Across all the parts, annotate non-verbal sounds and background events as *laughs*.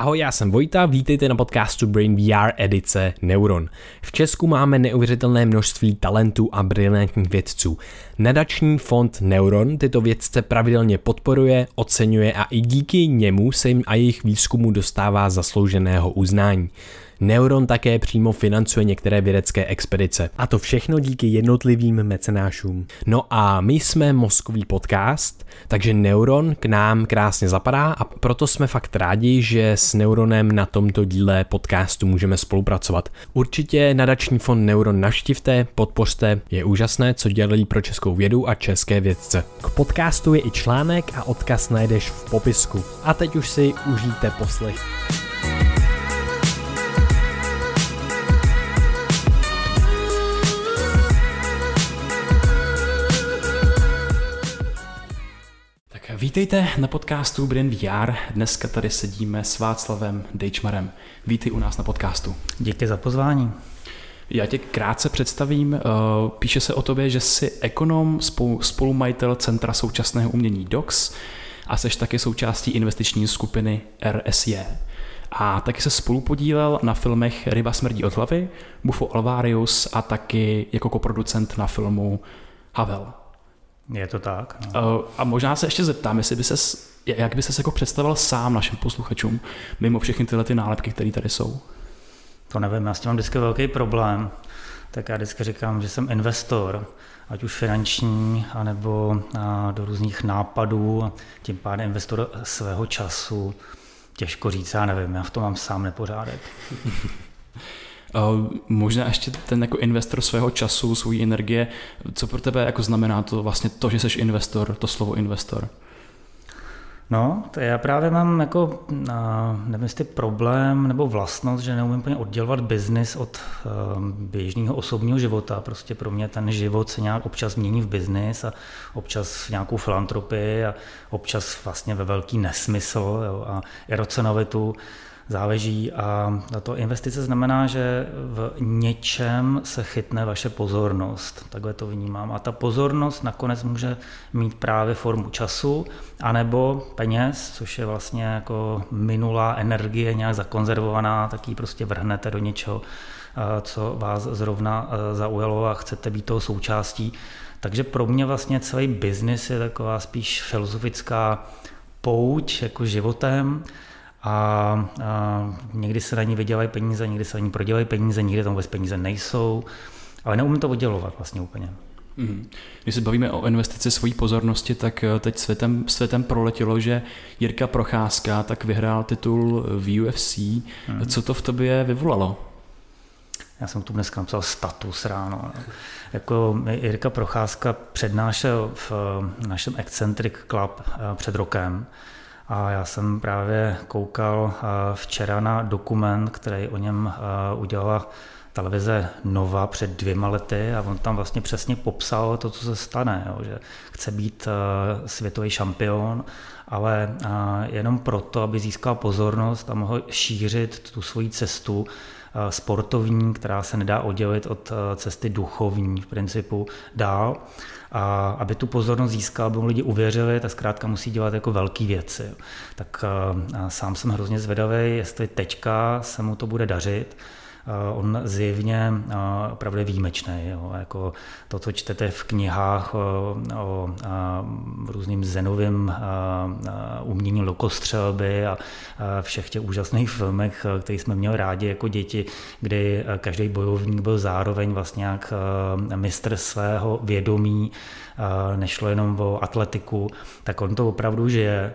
Ahoj, já jsem Vojta, vítejte na podcastu Brain VR edice Neuron. V Česku máme neuvěřitelné množství talentů a brilantních vědců. Nadační fond Neuron tyto vědce pravidelně podporuje, oceňuje a i díky němu se jim a jejich výzkumu dostává zaslouženého uznání. Neuron také přímo financuje některé vědecké expedice. A to všechno díky jednotlivým mecenášům. No a my jsme mozkový podcast, takže Neuron k nám krásně zapadá a proto jsme fakt rádi, že s Neuronem na tomto díle podcastu můžeme spolupracovat. Určitě nadační fond Neuron naštivte, podpořte, je úžasné, co dělají pro českou vědu a české vědce. K podcastu je i článek a odkaz najdeš v popisku. A teď už si užijte poslech. Vítejte na podcastu Brain VR. Dneska tady sedíme s Václavem Dejčmarem. Vítej u nás na podcastu. Díky za pozvání. Já tě krátce představím. Eh, píše se o tobě, že jsi ekonom, spolumajitel Centra současného umění DOX a seš taky součástí investiční skupiny RSJ. A taky se spolu podílel na filmech Ryba smrdí od hlavy, Bufo Alvarius a taky jako koproducent na filmu Havel. Je to tak. No. A možná se ještě zeptám, jestli by ses, jak by se jako představil sám našim posluchačům, mimo všechny tyhle ty nálepky, které tady jsou? To nevím, já s tím mám vždycky velký problém. Tak já vždycky říkám, že jsem investor, ať už finanční, anebo do různých nápadů, tím pádem investor svého času. Těžko říct, já nevím, já v tom mám sám nepořádek. *laughs* Možná ještě ten jako investor svého času, svojí energie, co pro tebe jako znamená to vlastně to, že jsi investor, to slovo investor? No, to já právě mám jako, nevím jestli problém nebo vlastnost, že neumím úplně oddělovat biznis od um, běžného osobního života. Prostě pro mě ten život se nějak občas mění v biznis a občas v nějakou filantropii a občas vlastně ve velký nesmysl jo, a irracionalitu záleží a to investice znamená, že v něčem se chytne vaše pozornost. Takhle to vnímám. A ta pozornost nakonec může mít právě formu času, anebo peněz, což je vlastně jako minulá energie nějak zakonzervovaná, tak ji prostě vrhnete do něčeho, co vás zrovna zaujalo a chcete být toho součástí. Takže pro mě vlastně celý biznis je taková spíš filozofická pouť jako životem, a, a někdy se na ní vydělají peníze, někdy se na ní prodělají peníze, někdy tam vůbec peníze nejsou, ale neumím to oddělovat vlastně úplně. Mm. Když se bavíme o investici svojí pozornosti, tak eh, teď světem, světem proletělo, že Jirka Procházka tak vyhrál titul v UFC. Mm. Co to v tobě vyvolalo? Já jsem tu dneska napsal status ráno. Jako Jirka Procházka přednášel v našem Eccentric Club eh, před rokem a já jsem právě koukal eh, včera na dokument, který o něm eh, udělala televize Nova před dvěma lety a on tam vlastně přesně popsal to, co se stane, jo, že chce být eh, světový šampion, ale jenom proto, aby získal pozornost a mohl šířit tu svoji cestu sportovní, která se nedá oddělit od cesty duchovní v principu dál a aby tu pozornost získal, aby mu lidi uvěřili, tak zkrátka musí dělat jako velké věci. Tak sám jsem hrozně zvědavý, jestli teďka se mu to bude dařit, on zjevně opravdu je výjimečný. Jo. Jako to, co čtete v knihách o, o různým zenovým umění lokostřelby a všech těch úžasných filmech, které jsme měli rádi jako děti, kdy každý bojovník byl zároveň vlastně jak mistr svého vědomí, nešlo jenom o atletiku, tak on to opravdu žije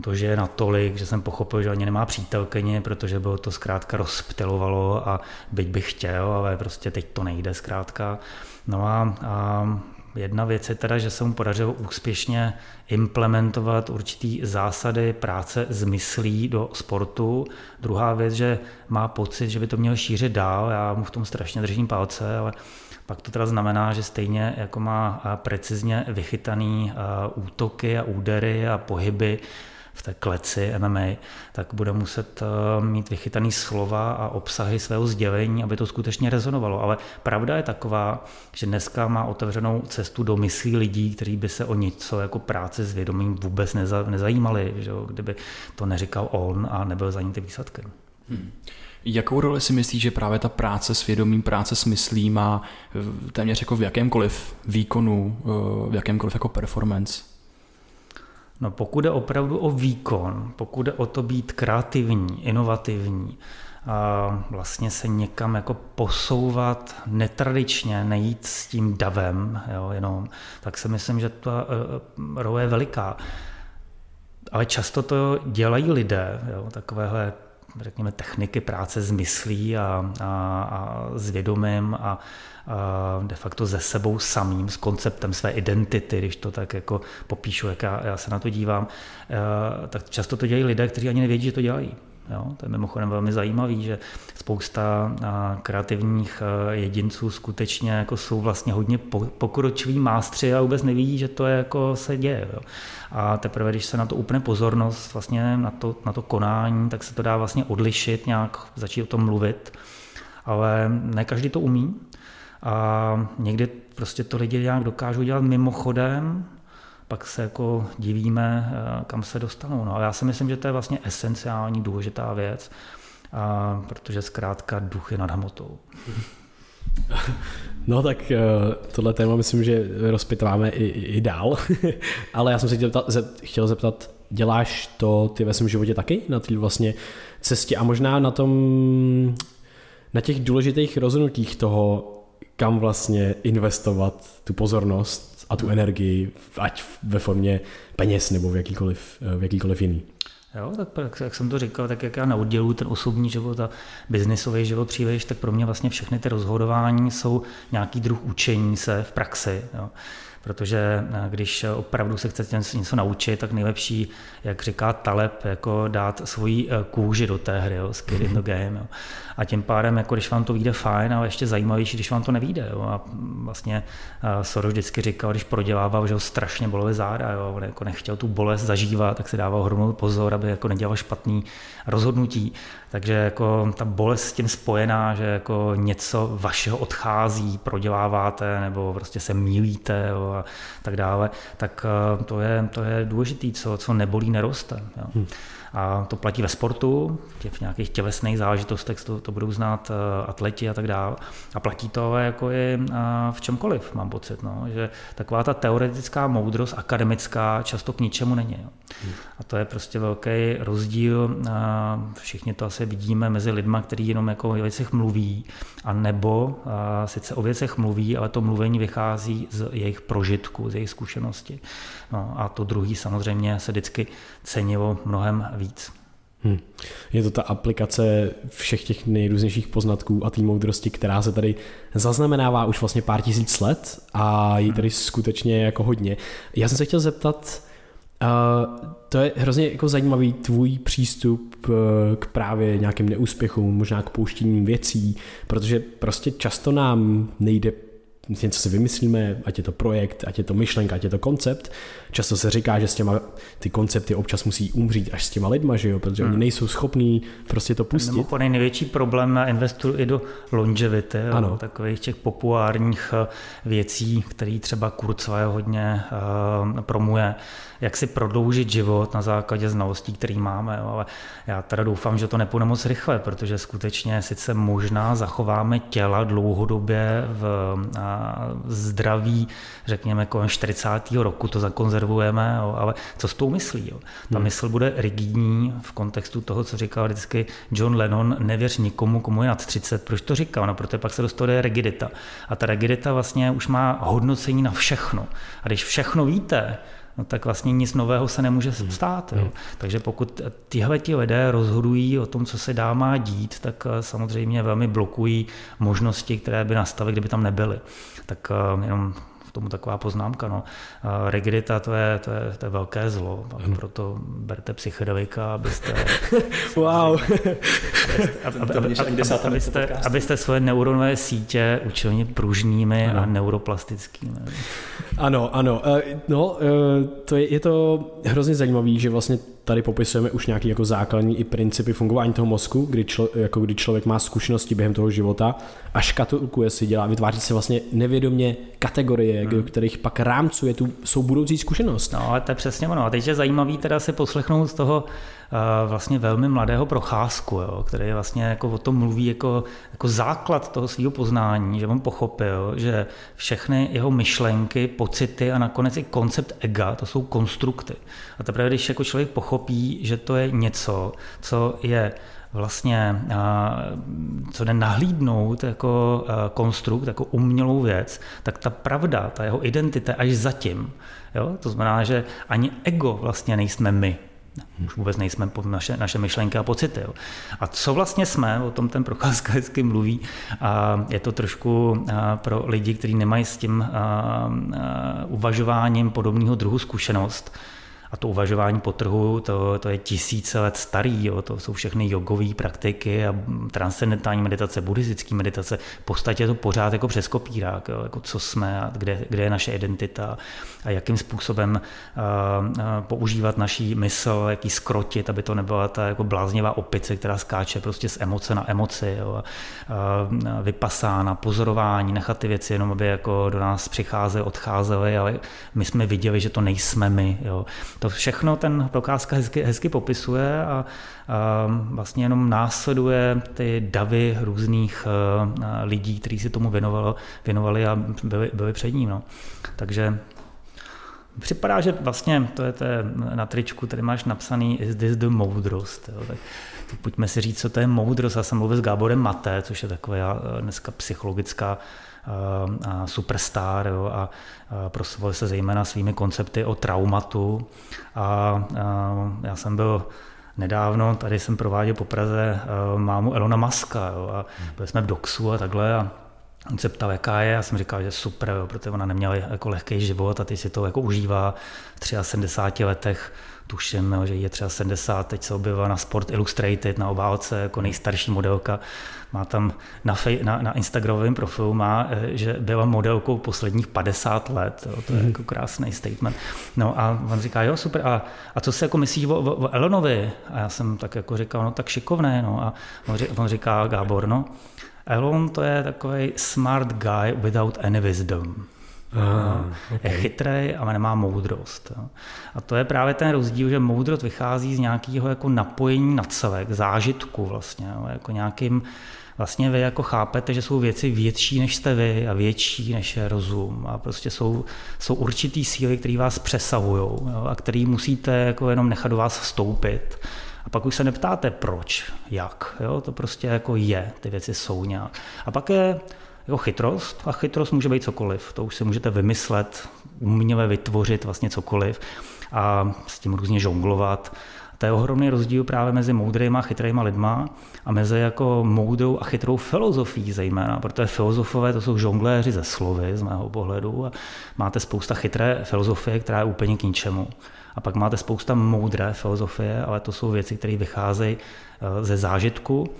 to, že je natolik, že jsem pochopil, že ani nemá přítelkyni, protože bylo to zkrátka rozptilovalo a byť bych chtěl, ale prostě teď to nejde zkrátka. No a, a jedna věc je teda, že se mu podařilo úspěšně implementovat určitý zásady práce s myslí do sportu. Druhá věc, že má pocit, že by to měl šířit dál, já mu v tom strašně držím palce, ale pak to teda znamená, že stejně jako má precizně vychytaný útoky a údery a pohyby, v té kleci MMA, tak bude muset eh, mít vychytaný slova a obsahy svého sdělení, aby to skutečně rezonovalo. Ale pravda je taková, že dneska má otevřenou cestu do myslí lidí, kteří by se o něco jako práce s vědomím vůbec neza, nezajímali, že jo? kdyby to neříkal on a nebyl za ním ty výsledky. Hmm. Jakou roli si myslíš, že právě ta práce s vědomím, práce s myslí má téměř jako v jakémkoliv výkonu, eh, v jakémkoliv jako performance? No pokud jde opravdu o výkon, pokud jde o to být kreativní, inovativní, a vlastně se někam jako posouvat netradičně, nejít s tím davem, jo, jenom, tak si myslím, že ta uh, je veliká. Ale často to dělají lidé, jo, takovéhle řekněme, techniky práce s myslí a, a, a s vědomím a de facto ze sebou samým, s konceptem své identity, když to tak jako popíšu, jak já, já se na to dívám, tak často to dělají lidé, kteří ani nevědí, že to dělají. Jo? To je mimochodem velmi zajímavý, že spousta kreativních jedinců skutečně jako jsou vlastně hodně pokročilí mástři a vůbec nevidí, že to je jako se děje. Jo? A teprve, když se na to úplně pozornost, vlastně na to, na to konání, tak se to dá vlastně odlišit, nějak začít o tom mluvit. Ale ne každý to umí. A někdy prostě to lidi nějak dokážou dělat mimochodem, pak se jako divíme, eh, kam se dostanou. No a já si myslím, že to je vlastně esenciální, důležitá věc, a, protože zkrátka duch je nad hmotou. *laughs* No tak eh, tohle téma myslím, že rozpitváme i, i dál, *laughs* ale já jsem se chtěl zeptat, chtěl zeptat, děláš to ty ve svém životě taky na té vlastně cestě a možná na tom, na těch důležitých rozhodnutích toho, kam vlastně investovat tu pozornost a tu energii, ať ve formě peněz nebo v jakýkoliv, v jakýkoliv jiný. Jo, tak jak jsem to říkal, tak jak já neodděluji ten osobní život a biznisový život příliš, tak pro mě vlastně všechny ty rozhodování jsou nějaký druh učení se v praxi. Jo protože eh, když opravdu se chcete něco naučit, tak nejlepší, jak říká Taleb, jako dát svoji eh, kůži do té hry, jo, skin in the *laughs* game. Jo. A tím pádem, jako když vám to vyjde fajn, ale ještě zajímavější, když vám to nevíde. Jo. A vlastně eh, Soros vždycky říkal, když prodělával, že ho strašně bolely záda, jo. on jako nechtěl tu bolest zažívat, tak si dával ohromnou pozor, aby jako nedělal špatný rozhodnutí. Takže jako ta bolest s tím spojená, že jako něco vašeho odchází, proděláváte nebo prostě se mílíte jo, a tak dále, tak eh, to je, to je důležité, co, co nebolí, neroste. Jo. Hmm. A to platí ve sportu, v nějakých tělesných záležitostech to, to budou znát eh, atleti a tak dále. A platí to jako i eh, v čemkoliv, mám pocit, no, že taková ta teoretická moudrost akademická často k ničemu není. Jo. A to je prostě velký rozdíl, všichni to asi vidíme mezi lidmi, kteří jenom jako o věcech mluví, a nebo a sice o věcech mluví, ale to mluvení vychází z jejich prožitku, z jejich zkušenosti. No a to druhý samozřejmě se vždycky cenilo mnohem víc. Hmm. Je to ta aplikace všech těch nejrůznějších poznatků a té moudrosti, která se tady zaznamenává už vlastně pár tisíc let a je tady skutečně jako hodně. Já jsem se chtěl zeptat, uh, to je hrozně jako zajímavý tvůj přístup uh, k právě nějakým neúspěchům, možná k pouštěním věcí, protože prostě často nám nejde něco si vymyslíme, ať je to projekt, ať je to myšlenka, ať je to koncept. Často se říká, že s těma ty koncepty občas musí umřít až s těma lidma, že jo, protože hmm. oni nejsou schopní prostě to pustit. Mimochodem největší problém na investu i do longevity, ano. takových těch populárních eh, věcí, které třeba Kurzweil hodně uh, promuje, jak si prodloužit život na základě znalostí, které máme. Jo. Ale já teda doufám, že to nepůjde moc rychle, protože skutečně sice možná zachováme těla dlouhodobě v zdraví, řekněme kolem 40. roku to zakonzervujeme, jo, ale co s tou myslí? Jo? Ta hmm. mysl bude rigidní v kontextu toho, co říkal vždycky John Lennon, nevěř nikomu, komu je nad 30. Proč to říkal? No, protože pak se dostane rigidita. A ta rigidita vlastně už má hodnocení na všechno. A když všechno víte, no tak vlastně nic nového se nemůže hmm. stát. Jo. Hmm. Takže pokud tyhle ti lidé rozhodují o tom, co se dá má dít, tak eh, samozřejmě velmi blokují možnosti, které by nastaly, kdyby tam nebyly. Tak eh, jenom k tomu taková poznámka. No. Rigidita to je, to je, to je velké zlo, ano. proto berte psychedelika, abyste... *laughs* wow! abyste, abyste, abyste svoje neuronové sítě učili pružnými ano. a neuroplastickými. Ano, ano. E, no, e, to je, je to hrozně zajímavé, že vlastně tady popisujeme už nějaký jako základní i principy fungování toho mozku, kdy, člo, jako kdy člověk má zkušenosti během toho života a škatulkuje si, dělá, vytváří si vlastně nevědomě kategorie, hmm. kterých pak rámcuje tu svou budoucí zkušenost. No, ale to je přesně ono. A teď je zajímavý teda si poslechnout z toho vlastně velmi mladého procházku, jo, který vlastně jako o tom mluví jako, jako základ toho svého poznání, že on pochopil, že všechny jeho myšlenky, pocity a nakonec i koncept ega, to jsou konstrukty. A teprve, když jako člověk pochopí, že to je něco, co je vlastně, co jde nahlídnout jako konstrukt, jako umělou věc, tak ta pravda, ta jeho identita až zatím. Jo? To znamená, že ani ego vlastně nejsme my. Už vůbec nejsme naše, naše myšlenky a pocity. Jo. A co vlastně jsme, o tom ten Procházka *laughs* hezky mluví, a je to trošku pro lidi, kteří nemají s tím uvažováním podobného druhu zkušenost, a to uvažování po trhu, to, to je tisíce let starý, jo, to jsou všechny jogové praktiky a transcendentální meditace, buddhistické meditace. V podstatě je to pořád jako přes kopírák, jo, jako co jsme a kde, kde je naše identita a jakým způsobem uh, používat naší mysl, jaký skrotit, aby to nebyla ta jako bláznivá opice, která skáče prostě z emoce na emoci, jo, uh, vypasána, pozorování, nechat ty věci jenom, aby jako do nás přicházely, odcházely, ale my jsme viděli, že to nejsme my. Jo. To všechno ten Prokázka hezky, hezky popisuje a, a vlastně jenom následuje ty davy různých a, lidí, kteří si tomu věnovali, věnovali a byli, byli před ním. No. Takže připadá, že vlastně to je, to na tričku, tady máš napsaný is this the moudrost. Jo? Tak, tak pojďme si říct, co to je moudrost. Já jsem mluvil s Gáborem Maté, což je taková dneska psychologická a superstar jo, a, a proslovil se zejména svými koncepty o traumatu. A, a já jsem byl nedávno, tady jsem prováděl po Praze mámu Elona Maska jo, a byli jsme v Doxu a takhle a On se ptal, jaká je, já jsem říkal, že super, jo, protože ona neměla jako lehký život a teď si to jako užívá v 73 letech tuším, že je třeba 70, teď se objevila na Sport Illustrated, na obálce, jako nejstarší modelka. Má tam na, fej, na, na Instagramovém profilu, má, eh, že byla modelkou posledních 50 let. Jo, to je mm. jako krásný statement. No a on říká, jo, super, a, a co si jako myslíš o, o, o Elonovi? A já jsem tak jako říkal, no tak šikovné, no. A on říká, Gábor, no, Elon to je takový smart guy without any wisdom. Ah, okay. Je chytrý, ale nemá moudrost. A to je právě ten rozdíl, že moudrost vychází z nějakého jako napojení na celek, zážitku vlastně, jako nějakým vlastně vy jako chápete, že jsou věci větší než jste vy a větší než je rozum a prostě jsou, jsou určitý síly, které vás přesahují a které musíte jako jenom nechat do vás vstoupit. A pak už se neptáte proč, jak, jo? to prostě jako je, ty věci jsou nějak. A pak je jako chytrost a chytrost může být cokoliv. To už si můžete vymyslet, uměle vytvořit vlastně cokoliv a s tím různě žonglovat. To je ohromný rozdíl právě mezi moudrýma a chytrýma lidma a mezi jako moudrou a chytrou filozofií zejména, protože filozofové to jsou žongléři ze slovy z mého pohledu a máte spousta chytré filozofie, která je úplně k ničemu. A pak máte spousta moudré filozofie, ale to jsou věci, které vycházejí eh, ze zážitku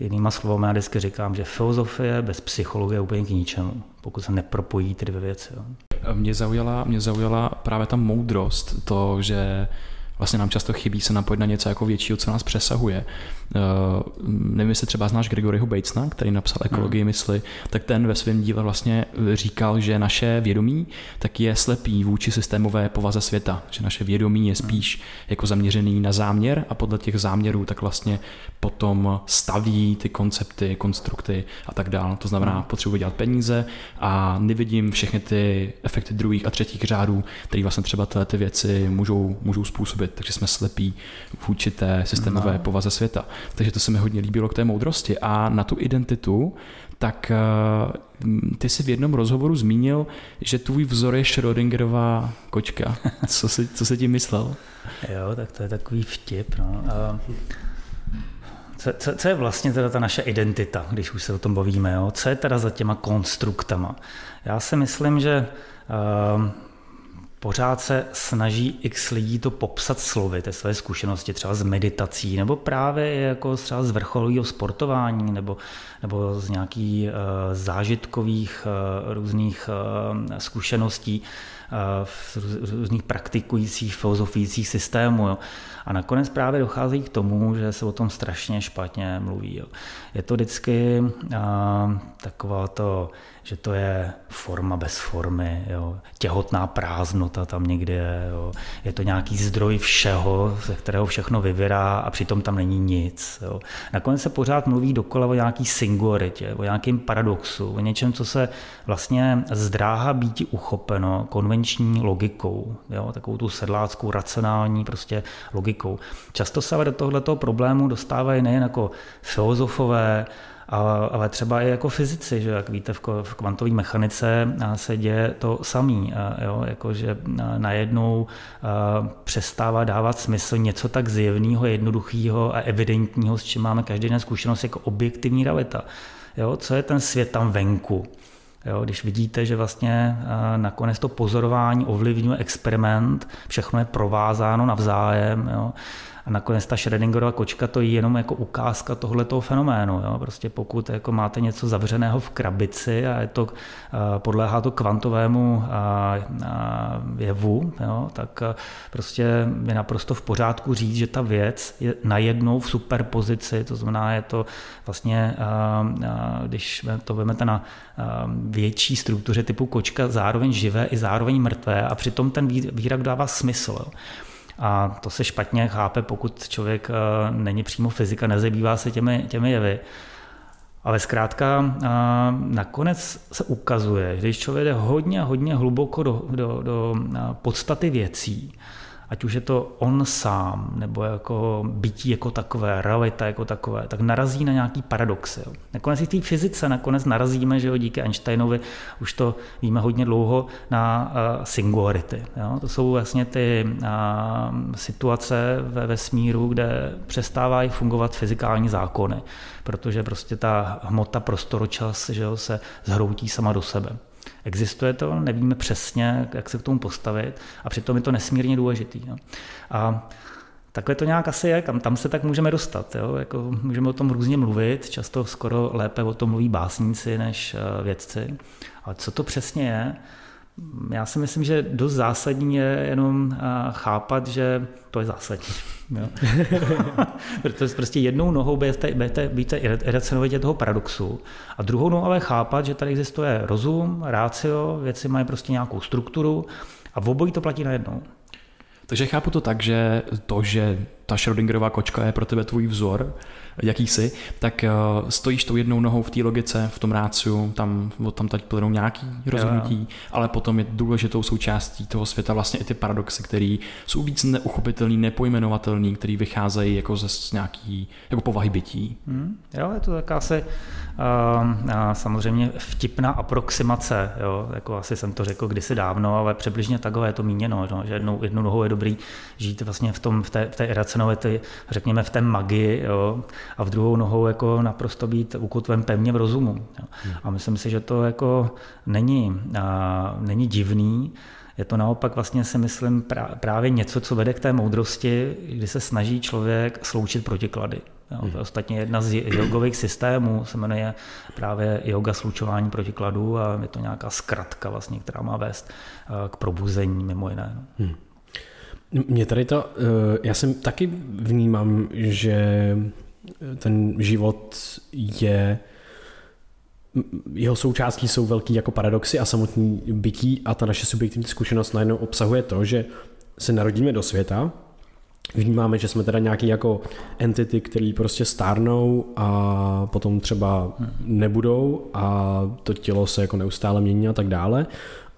Jinýma slovy, já vždycky říkám, že filozofie bez psychologie je úplně k ničemu, pokud se nepropojí ty dvě věci. Jo. Mě zaujala, mě zaujala právě ta moudrost, to, že vlastně nám často chybí se napojit na něco jako většího, co nás přesahuje. Uh, nevím, jestli třeba znáš Gregoryho Batesna, který napsal Ekologii hmm. mysli, tak ten ve svém díle vlastně říkal, že naše vědomí tak je slepý vůči systémové povaze světa, že naše vědomí je spíš hmm. jako zaměřený na záměr a podle těch záměrů tak vlastně potom staví ty koncepty, konstrukty a tak dále. To znamená, hmm. potřebuji dělat peníze a nevidím všechny ty efekty druhých a třetích řádů, které vlastně třeba ty věci můžou, můžou způsobit. Takže jsme slepí vůči té systémové no. povaze světa. Takže to se mi hodně líbilo k té moudrosti. A na tu identitu, tak eh, ty jsi v jednom rozhovoru zmínil, že tvůj vzor je Schrödingerová kočka. *laughs* Co jsi, co jsi tím myslel? Jo, tak to je takový vtip. No. A co, co, co je vlastně teda ta naše identita, když už se o tom bavíme? Jo? Co je teda za těma konstruktama? Já si myslím, že uh, pořád se snaží x lidí to popsat slovy, ty své zkušenosti třeba z meditací, nebo právě jako třeba z vrcholového sportování, nebo, nebo z nějakých uh, zážitkových uh, různých uh, zkušeností v různých praktikujících filozofických systémů. Jo. A nakonec právě dochází k tomu, že se o tom strašně špatně mluví. Jo. Je to vždycky a, taková to, že to je forma bez formy, jo. těhotná prázdnota tam někde je, jo. je to nějaký zdroj všeho, ze kterého všechno vyvirá a přitom tam není nic. Jo. Nakonec se pořád mluví dokola o nějaký singularitě, o nějakém paradoxu, o něčem, co se vlastně zdráhá být uchopeno konvenční logikou, jo. takovou tu sedláckou, racionální prostě logikou. Často se ale do tohoto problému dostávají nejen jako filozofové, ale třeba i jako fyzici, že jak víte, v kvantové mechanice se děje to samý, jo, jakože najednou přestává dávat smysl něco tak zjevného, jednoduchého a evidentního, s čím máme každý den zkušenost jako objektivní realita. Jo, co je ten svět tam venku? Jo, když vidíte, že vlastně nakonec to pozorování ovlivňuje experiment, všechno je provázáno navzájem, jo, a nakonec ta Schrödingerova kočka to je jenom jako ukázka tohletoho fenoménu. Jo? Prostě pokud jako máte něco zavřeného v krabici a je to, podléhá to kvantovému jevu, jo? tak prostě je naprosto v pořádku říct, že ta věc je najednou v superpozici, to znamená, je to vlastně, když to vezmete na větší struktuře typu kočka, zároveň živé i zároveň mrtvé a přitom ten výrak dává smysl. Jo? A to se špatně chápe, pokud člověk eh, není přímo fyzika, nezabývá se těmi, těmi jevy. Ale zkrátka eh, nakonec se ukazuje, že když člověk jde hodně, hodně hluboko do, do, do eh, podstaty věcí, ať už je to on sám, nebo jako bytí jako takové, realita jako takové, tak narazí na nějaký paradoxy. Jo. Nakonec i v té fyzice nakonec narazíme, že jo, díky Einsteinovi, už to víme hodně dlouho, na uh, singularity. Jo. To jsou vlastně ty uh, situace ve vesmíru, kde přestávají fungovat fyzikální zákony, protože prostě ta hmota prostoročas že jo, se zhroutí sama do sebe. Existuje to, nevíme přesně, jak se k tomu postavit a přitom je to nesmírně důležitý. Jo. A Takhle to nějak asi je, kam tam se tak můžeme dostat. Jo? Jako můžeme o tom různě mluvit, často skoro lépe o tom mluví básníci než eh, vědci. Ale co to přesně je, já si myslím, že dost zásadní je jenom eh, chápat, že to je zásadní. Jo. *laughs* Protože prostě jednou nohou budete, budete, budete iracionalitě toho paradoxu a druhou nohou ale chápat, že tady existuje rozum, rácio, věci mají prostě nějakou strukturu a v obojí to platí najednou. Takže chápu to tak, že to, že ta Schrödingerová kočka je pro tebe tvůj vzor, jakýsi, tak uh, stojíš tou jednou nohou v té logice, v tom ráciu, tam, tam teď plynou nějaký rozhodnutí, jo. ale potom je důležitou součástí toho světa vlastně i ty paradoxy, které jsou víc neuchopitelný, nepojmenovatelný, které vycházejí jako ze nějaký jako povahy bytí. Hmm, jo, je to taká se uh, samozřejmě vtipná aproximace, jo, jako asi jsem to řekl kdysi dávno, ale přibližně takové je to míněno, no, že jednou, jednou nohou je dobrý žít vlastně v, tom, v té, v té iracionality, řekněme v té magii, jo, a v druhou nohou jako naprosto být ukotven pevně v rozumu. Jo. A myslím si, že to jako není, a, není divný, je to naopak vlastně si myslím právě něco, co vede k té moudrosti, kdy se snaží člověk sloučit protiklady. Jo, to je hmm. ostatně jedna z jogových systémů, se jmenuje právě yoga slučování protikladů a je to nějaká zkratka vlastně, která má vést k probuzení mimo jiné. No. Hmm. Mě tady to, eh, já jsem taky vnímám, že ten život je jeho součástí jsou velký jako paradoxy a samotný bytí a ta naše subjektivní zkušenost najednou obsahuje to, že se narodíme do světa, vnímáme, že jsme teda nějaký jako entity, který prostě stárnou a potom třeba nebudou a to tělo se jako neustále mění a tak dále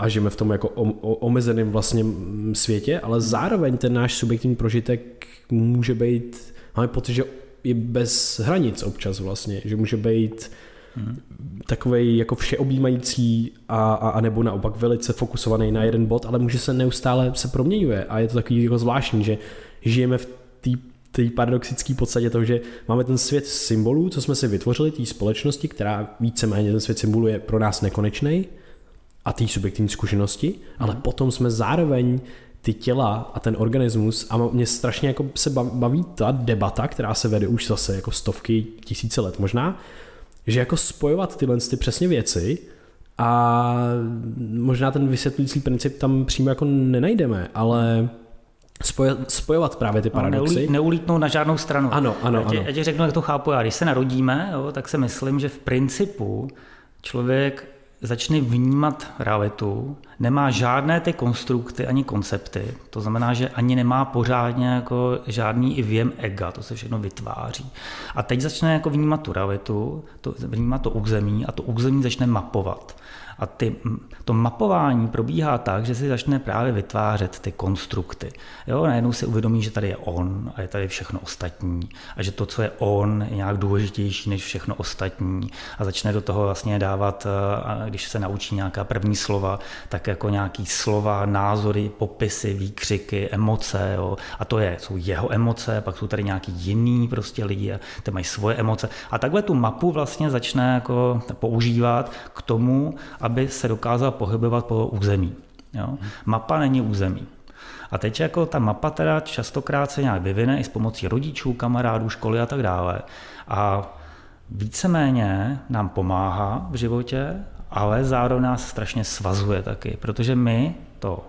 a žijeme v tom jako omezeném vlastně světě, ale zároveň ten náš subjektivní prožitek může být, máme pocit, že je bez hranic občas vlastně, že může být hmm. takový jako všeobjímající a, a, a nebo naopak velice fokusovaný na jeden bod, ale může se neustále se proměňuje a je to takový jako zvláštní, že žijeme v té té paradoxické podstatě toho, že máme ten svět symbolů, co jsme si vytvořili, té společnosti, která víceméně ten svět symbolů je pro nás nekonečný, a té subjektivní zkušenosti, ale potom jsme zároveň ty těla a ten organismus a mě strašně jako se baví ta debata, která se vede už zase jako stovky, tisíce let možná, že jako spojovat tyhle ty přesně věci a možná ten vysvětlující princip tam přímo jako nenajdeme, ale spojovat právě ty no, paradoxy. No, neulítnout na žádnou stranu. Ano, ano, já, tě, ano. já ti řeknu, jak to chápu já. Když se narodíme, jo, tak si myslím, že v principu člověk začne vnímat realitu, nemá žádné ty konstrukty ani koncepty, to znamená, že ani nemá pořádně jako žádný i věm ega, to se všechno vytváří. A teď začne jako vnímat tu realitu, to, vnímat to území a to území začne mapovat. A ty, to mapování probíhá tak, že si začne právě vytvářet ty konstrukty. Jo, najednou si uvědomí, že tady je on a je tady všechno ostatní a že to, co je on, je nějak důležitější než všechno ostatní a začne do toho vlastně dávat, eh, když se naučí nějaká první slova, tak jako nějaký slova, názory, popisy, výkřiky, emoce. Jo. A to je, jsou jeho emoce, pak jsou tady nějaký jiný prostě lidi a ty mají svoje emoce. A takhle tu mapu vlastně začne jako používat k tomu, aby se dokázal pohybovat po území. Jo? Mapa není území. A teď jako ta mapa teda častokrát se nějak vyvine i s pomocí rodičů, kamarádů, školy a tak dále. A víceméně nám pomáhá v životě, ale zároveň nás strašně svazuje taky, protože my to,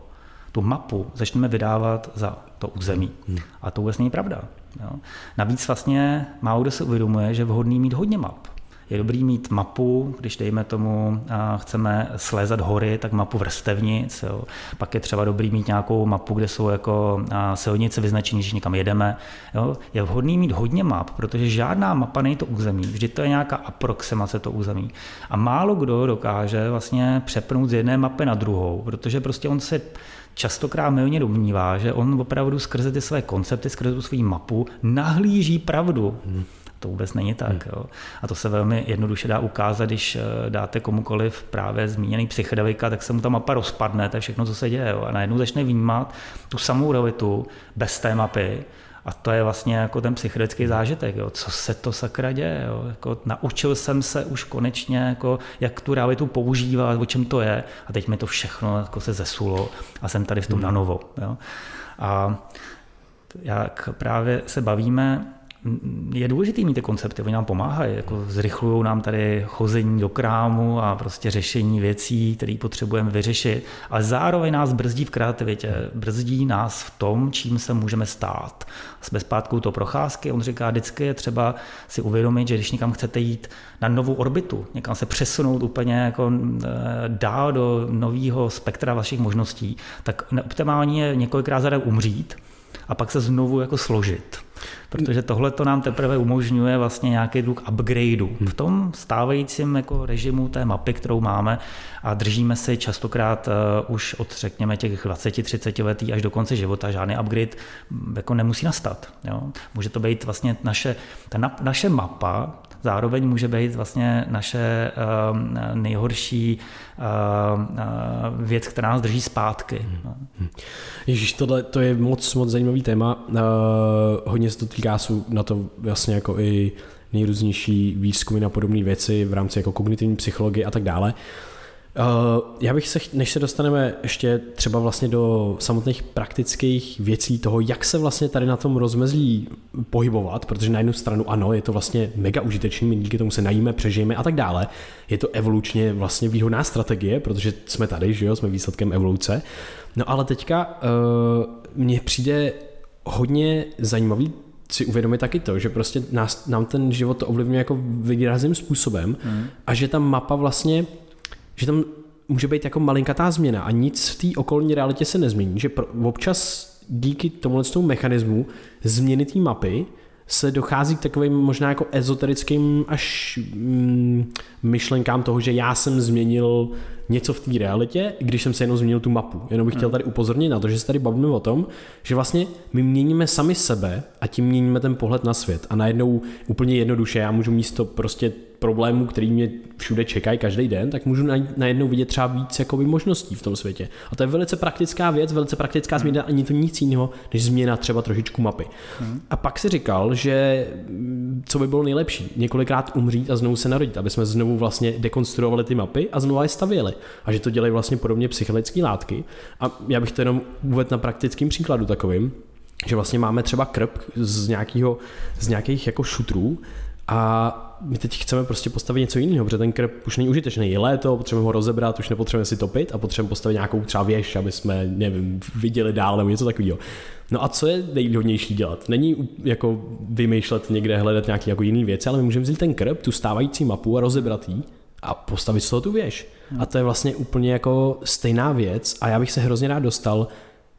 tu mapu začneme vydávat za to území. Hmm. A to vůbec není pravda. Jo. Navíc vlastně málo kdo se uvědomuje, že je vhodný mít hodně map je dobrý mít mapu, když dejme tomu, chceme slézat hory, tak mapu vrstevnic. Jo. Pak je třeba dobrý mít nějakou mapu, kde jsou jako silnice vyznačené, že někam jedeme. Jo. Je vhodný mít hodně map, protože žádná mapa není to území. Vždy to je nějaká aproximace to území. A málo kdo dokáže vlastně přepnout z jedné mapy na druhou, protože prostě on se častokrát milně domnívá, že on opravdu skrze ty své koncepty, skrze tu svou mapu nahlíží pravdu. Hmm to vůbec není tak. Hmm. Jo. A to se velmi jednoduše dá ukázat, když eh, dáte komukoliv právě zmíněný psychedelika, tak se mu ta mapa rozpadne, to je všechno, co se děje. Jo. A najednou začne vnímat tu samou realitu bez té mapy, a to je vlastně jako ten psychedelický zážitek, jo. co se to sakra děje. Jo. Jako, naučil jsem se už konečně, jako, jak tu realitu používat, o čem to je a teď mi to všechno jako se zesulo a jsem tady v tom hmm. na novo. Jo. A jak právě se bavíme, je důležité mít ty koncepty, oni nám pomáhají, jako zrychlují nám tady chození do krámu a prostě řešení věcí, které potřebujeme vyřešit, ale zároveň nás brzdí v kreativitě, brzdí nás v tom, čím se můžeme stát. Jsme zpátky to procházky, on říká, vždycky je třeba si uvědomit, že když někam chcete jít na novou orbitu, někam se přesunout úplně jako eh, dál do nového spektra vašich možností, tak optimální je několikrát za umřít, a pak se znovu jako složit. Protože tohle to nám teprve umožňuje vlastně nějaký druh upgradeu v tom stávajícím jako režimu té mapy, kterou máme a držíme si častokrát uh, už od řekněme těch 20-30 letý až do konce života žádný upgrade mm, jako nemusí nastat. Jo? Může to být vlastně naše, ta naše mapa zároveň může být vlastně naše uh, nejhorší uh, věc, která nás drží zpátky. Hmm. Ježíš, tohle to je moc, moc zajímavý téma. Uh, hodně se to týká jsou na to vlastně jako i nejrůznější výzkumy na podobné věci v rámci jako kognitivní psychologie a tak dále. Eh, já bych se, než se dostaneme ještě třeba vlastně do samotných praktických věcí toho, jak se vlastně tady na tom rozmezlí pohybovat, protože na jednu stranu ano, je to vlastně mega užitečný, my díky tomu se najíme, přežijeme a tak dále. Je to evolučně vlastně výhodná strategie, protože jsme tady, že jo, jsme výsledkem evoluce. No ale teďka uh, mně přijde hodně zajímavý si uvědomit taky to, že prostě nás, nám ten život to ovlivňuje jako výrazným způsobem mm. a že ta mapa vlastně že tam může být jako malinkatá změna a nic v té okolní realitě se nezmění, že pro, občas díky tomuhle tomu mechanismu změny té mapy se dochází k takovým možná jako ezoterickým až mm, myšlenkám toho, že já jsem změnil něco v té realitě, když jsem se jenom změnil tu mapu. Jenom bych chtěl hmm. tady upozornit na to, že se tady bavíme o tom, že vlastně my měníme sami sebe a tím měníme ten pohled na svět. A najednou úplně jednoduše já můžu místo prostě problémů, který mě všude čekají každý den, tak můžu najednou vidět třeba víc jakoby, možností v tom světě. A to je velice praktická věc, velice praktická změna, ani to nic jiného, než změna třeba trošičku mapy. Hmm. A pak si říkal, že mm, co by bylo nejlepší, několikrát umřít a znovu se narodit, aby jsme znovu vlastně dekonstruovali ty mapy a znovu je stavěli. A že to dělají vlastně podobně psychologické látky. A já bych to jenom uvedl na praktickém příkladu takovým, že vlastně máme třeba krb z, nějakého, z nějakých jako šutrů a my teď chceme prostě postavit něco jiného, protože ten krb už není užitečný. Je léto, potřebujeme ho rozebrat, už nepotřebujeme si topit a potřebujeme postavit nějakou třeba věž, aby jsme, nevím, viděli dál nebo něco takového. No a co je nejvhodnější dělat? Není jako vymýšlet někde, hledat nějaký jako jiný věci, ale my můžeme vzít ten krb, tu stávající mapu a rozebrat ji a postavit z toho tu věž. A to je vlastně úplně jako stejná věc a já bych se hrozně rád dostal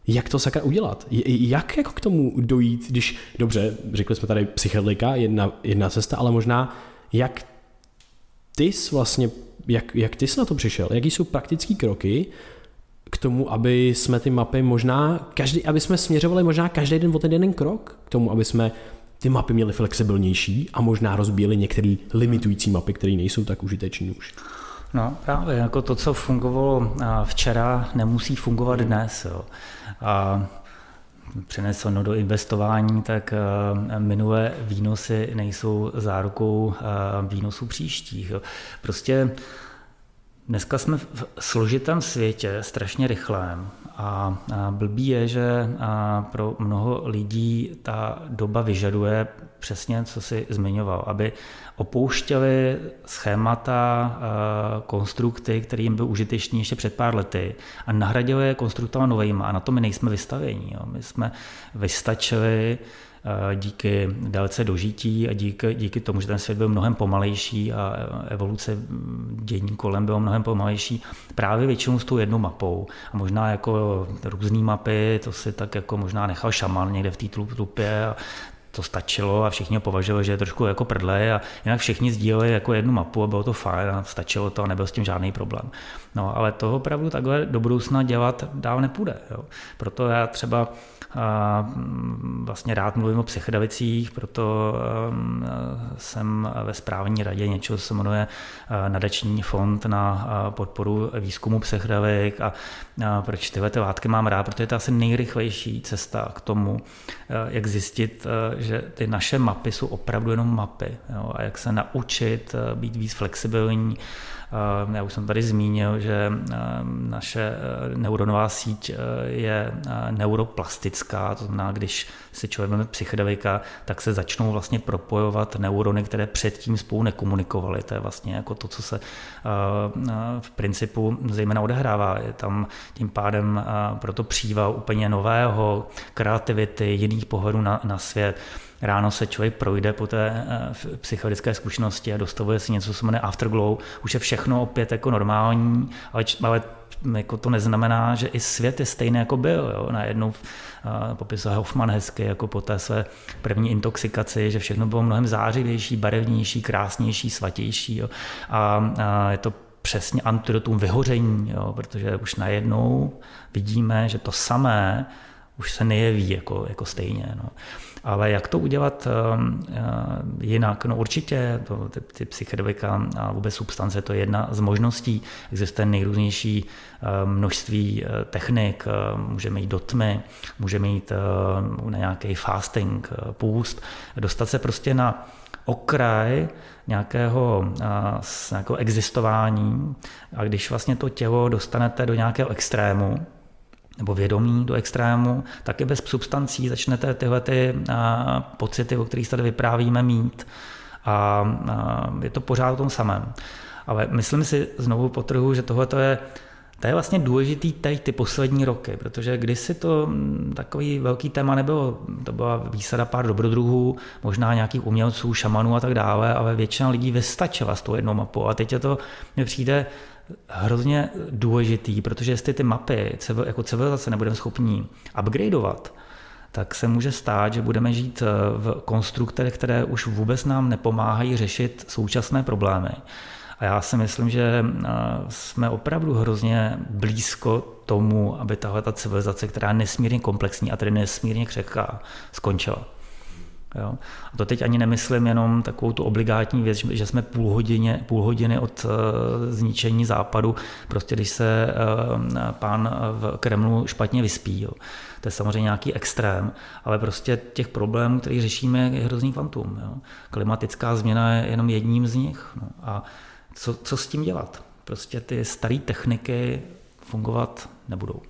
jak to sakra udělat? Jak jako k tomu dojít, když, dobře, řekli jsme tady psychedelika, jedna, jedna cesta, ale možná jak ty jsi vlastně, jak, jak ty jsi na to přišel? Jaký jsou praktické kroky k tomu, aby jsme ty mapy možná, každý, aby jsme směřovali možná každý den o ten jeden krok k tomu, aby jsme ty mapy měly flexibilnější a možná rozbíjeli některé limitující mapy, které nejsou tak užitečné už. No právě, jako to, co fungovalo včera, nemusí fungovat dnes. Jo. A přeneseno do investování, tak minulé výnosy nejsou zárukou výnosů příštích. Jo. Prostě Dneska jsme v složitém světě, strašně rychlém a blbý je, že pro mnoho lidí ta doba vyžaduje přesně, co si zmiňoval, aby opouštěli schémata, konstrukty, které jim byly užitečné ještě před pár lety a nahradili je konstruktama novejma a na to my nejsme vystaveni. My jsme vystačili Eh, díky délce dožití a díky, díky tomu, že ten svět byl mnohem pomalejší a evoluce dění kolem bylo mnohem pomalejší, právě většinou s tou jednou mapou. A možná jako různé mapy, to si tak jako možná nechal šaman někde v té tlupě a to stačilo a všichni ho považovali, že je trošku jako prdle a jinak všichni sdíleli jako jednu mapu a bylo to fajn a stačilo to a nebyl s tím žádný problém. No ale to opravdu takhle do budoucna dělat dál nepůjde. Jo. Proto já třeba vlastně rád mluvím o psychedelicích, proto mm, jsem ve správní radě něčeho, co se jmenuje eh, nadační fond na eh, podporu výzkumu psychedelik a proč tyhle ty látky mám rád, protože to asi nejrychlejší cesta k tomu, jak zjistit, že ty naše mapy jsou opravdu jenom mapy jo, a jak se naučit být víc flexibilní, já už jsem tady zmínil, že naše e, neuronová síť je neuroplastická, to znamená, když si člověk vezme psychedelika, tak se začnou vlastně propojovat neurony, které předtím spolu nekomunikovaly. To je vlastně jako to, co se v principu zejména odehrává. Je tam tím pádem proto příval úplně nového, kreativity, jiných pohledů na, na svět ráno se člověk projde po té eh, psychologické zkušenosti a dostavuje si něco, co se jmenuje afterglow, už je všechno opět jako normální, ale, ale jako to neznamená, že i svět je stejný, jako byl. Jo. Najednou uh, popisuje Hoffman hezky, jako po té své první intoxikaci, že všechno bylo mnohem zářivější, barevnější, krásnější, svatější. Jo. A, a je to přesně antidotum vyhoření, jo, protože už najednou vidíme, že to samé už se nejeví jako, jako stejně. No. Ale jak to udělat ehm, eh, jinak? No určitě to, ty, ty psychedelika a vůbec substance to je jedna z možností. Existuje nejrůznější ehm, množství eh, technik, eh, můžeme jít do tmy, můžeme jít na nějaký fasting, půst, dostat se prostě na okraj nějakého, nějakého existování a když vlastně to tělo dostanete do nějakého extrému, nebo vědomí do extrému, tak i bez substancí začnete tyhle ty pocity, o kterých tady vyprávíme, mít. A je to pořád o tom samém. Ale myslím si znovu po trhu, že tohle je to je vlastně důležitý teď ty poslední roky, protože kdysi to takový velký téma nebylo, to byla výsada pár dobrodruhů, možná nějakých umělců, šamanů a tak dále, ale většina lidí vystačila s tou jednou mapou a teď je to, mně přijde hrozně důležitý, protože jestli ty mapy jako civilizace nebudeme schopni upgradeovat, tak se může stát, že budeme žít eh, v konstruktorech, které už vůbec nám nepomáhají řešit současné problémy. A já si myslím, že eh, jsme opravdu hrozně blízko tomu, aby tahle ta civilizace, která je nesmírně komplexní a tedy nesmírně křehká, skončila. Jo? A to teď ani nemyslím jenom takovou tu obligátní věc, že jsme půl, hodině, půl hodiny od uh, zničení západu, prostě když se uh, pán v Kremlu špatně vyspí. Jo? To je samozřejmě nějaký extrém, ale prostě těch problémů, který řešíme, je hrozný kvantum. Jo? Klimatická změna je jenom jedním z nich. No? A co, co s tím dělat? Prostě ty staré techniky fungovat nebudou.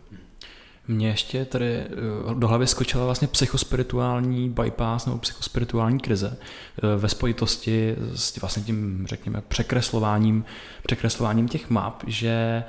Mně ještě tady eh, do hlavy skočila vlastně psychospirituální bypass nebo psychospirituální krize eh, ve spojitosti s vlastně tím, řekněme, překreslováním, překreslováním těch map, že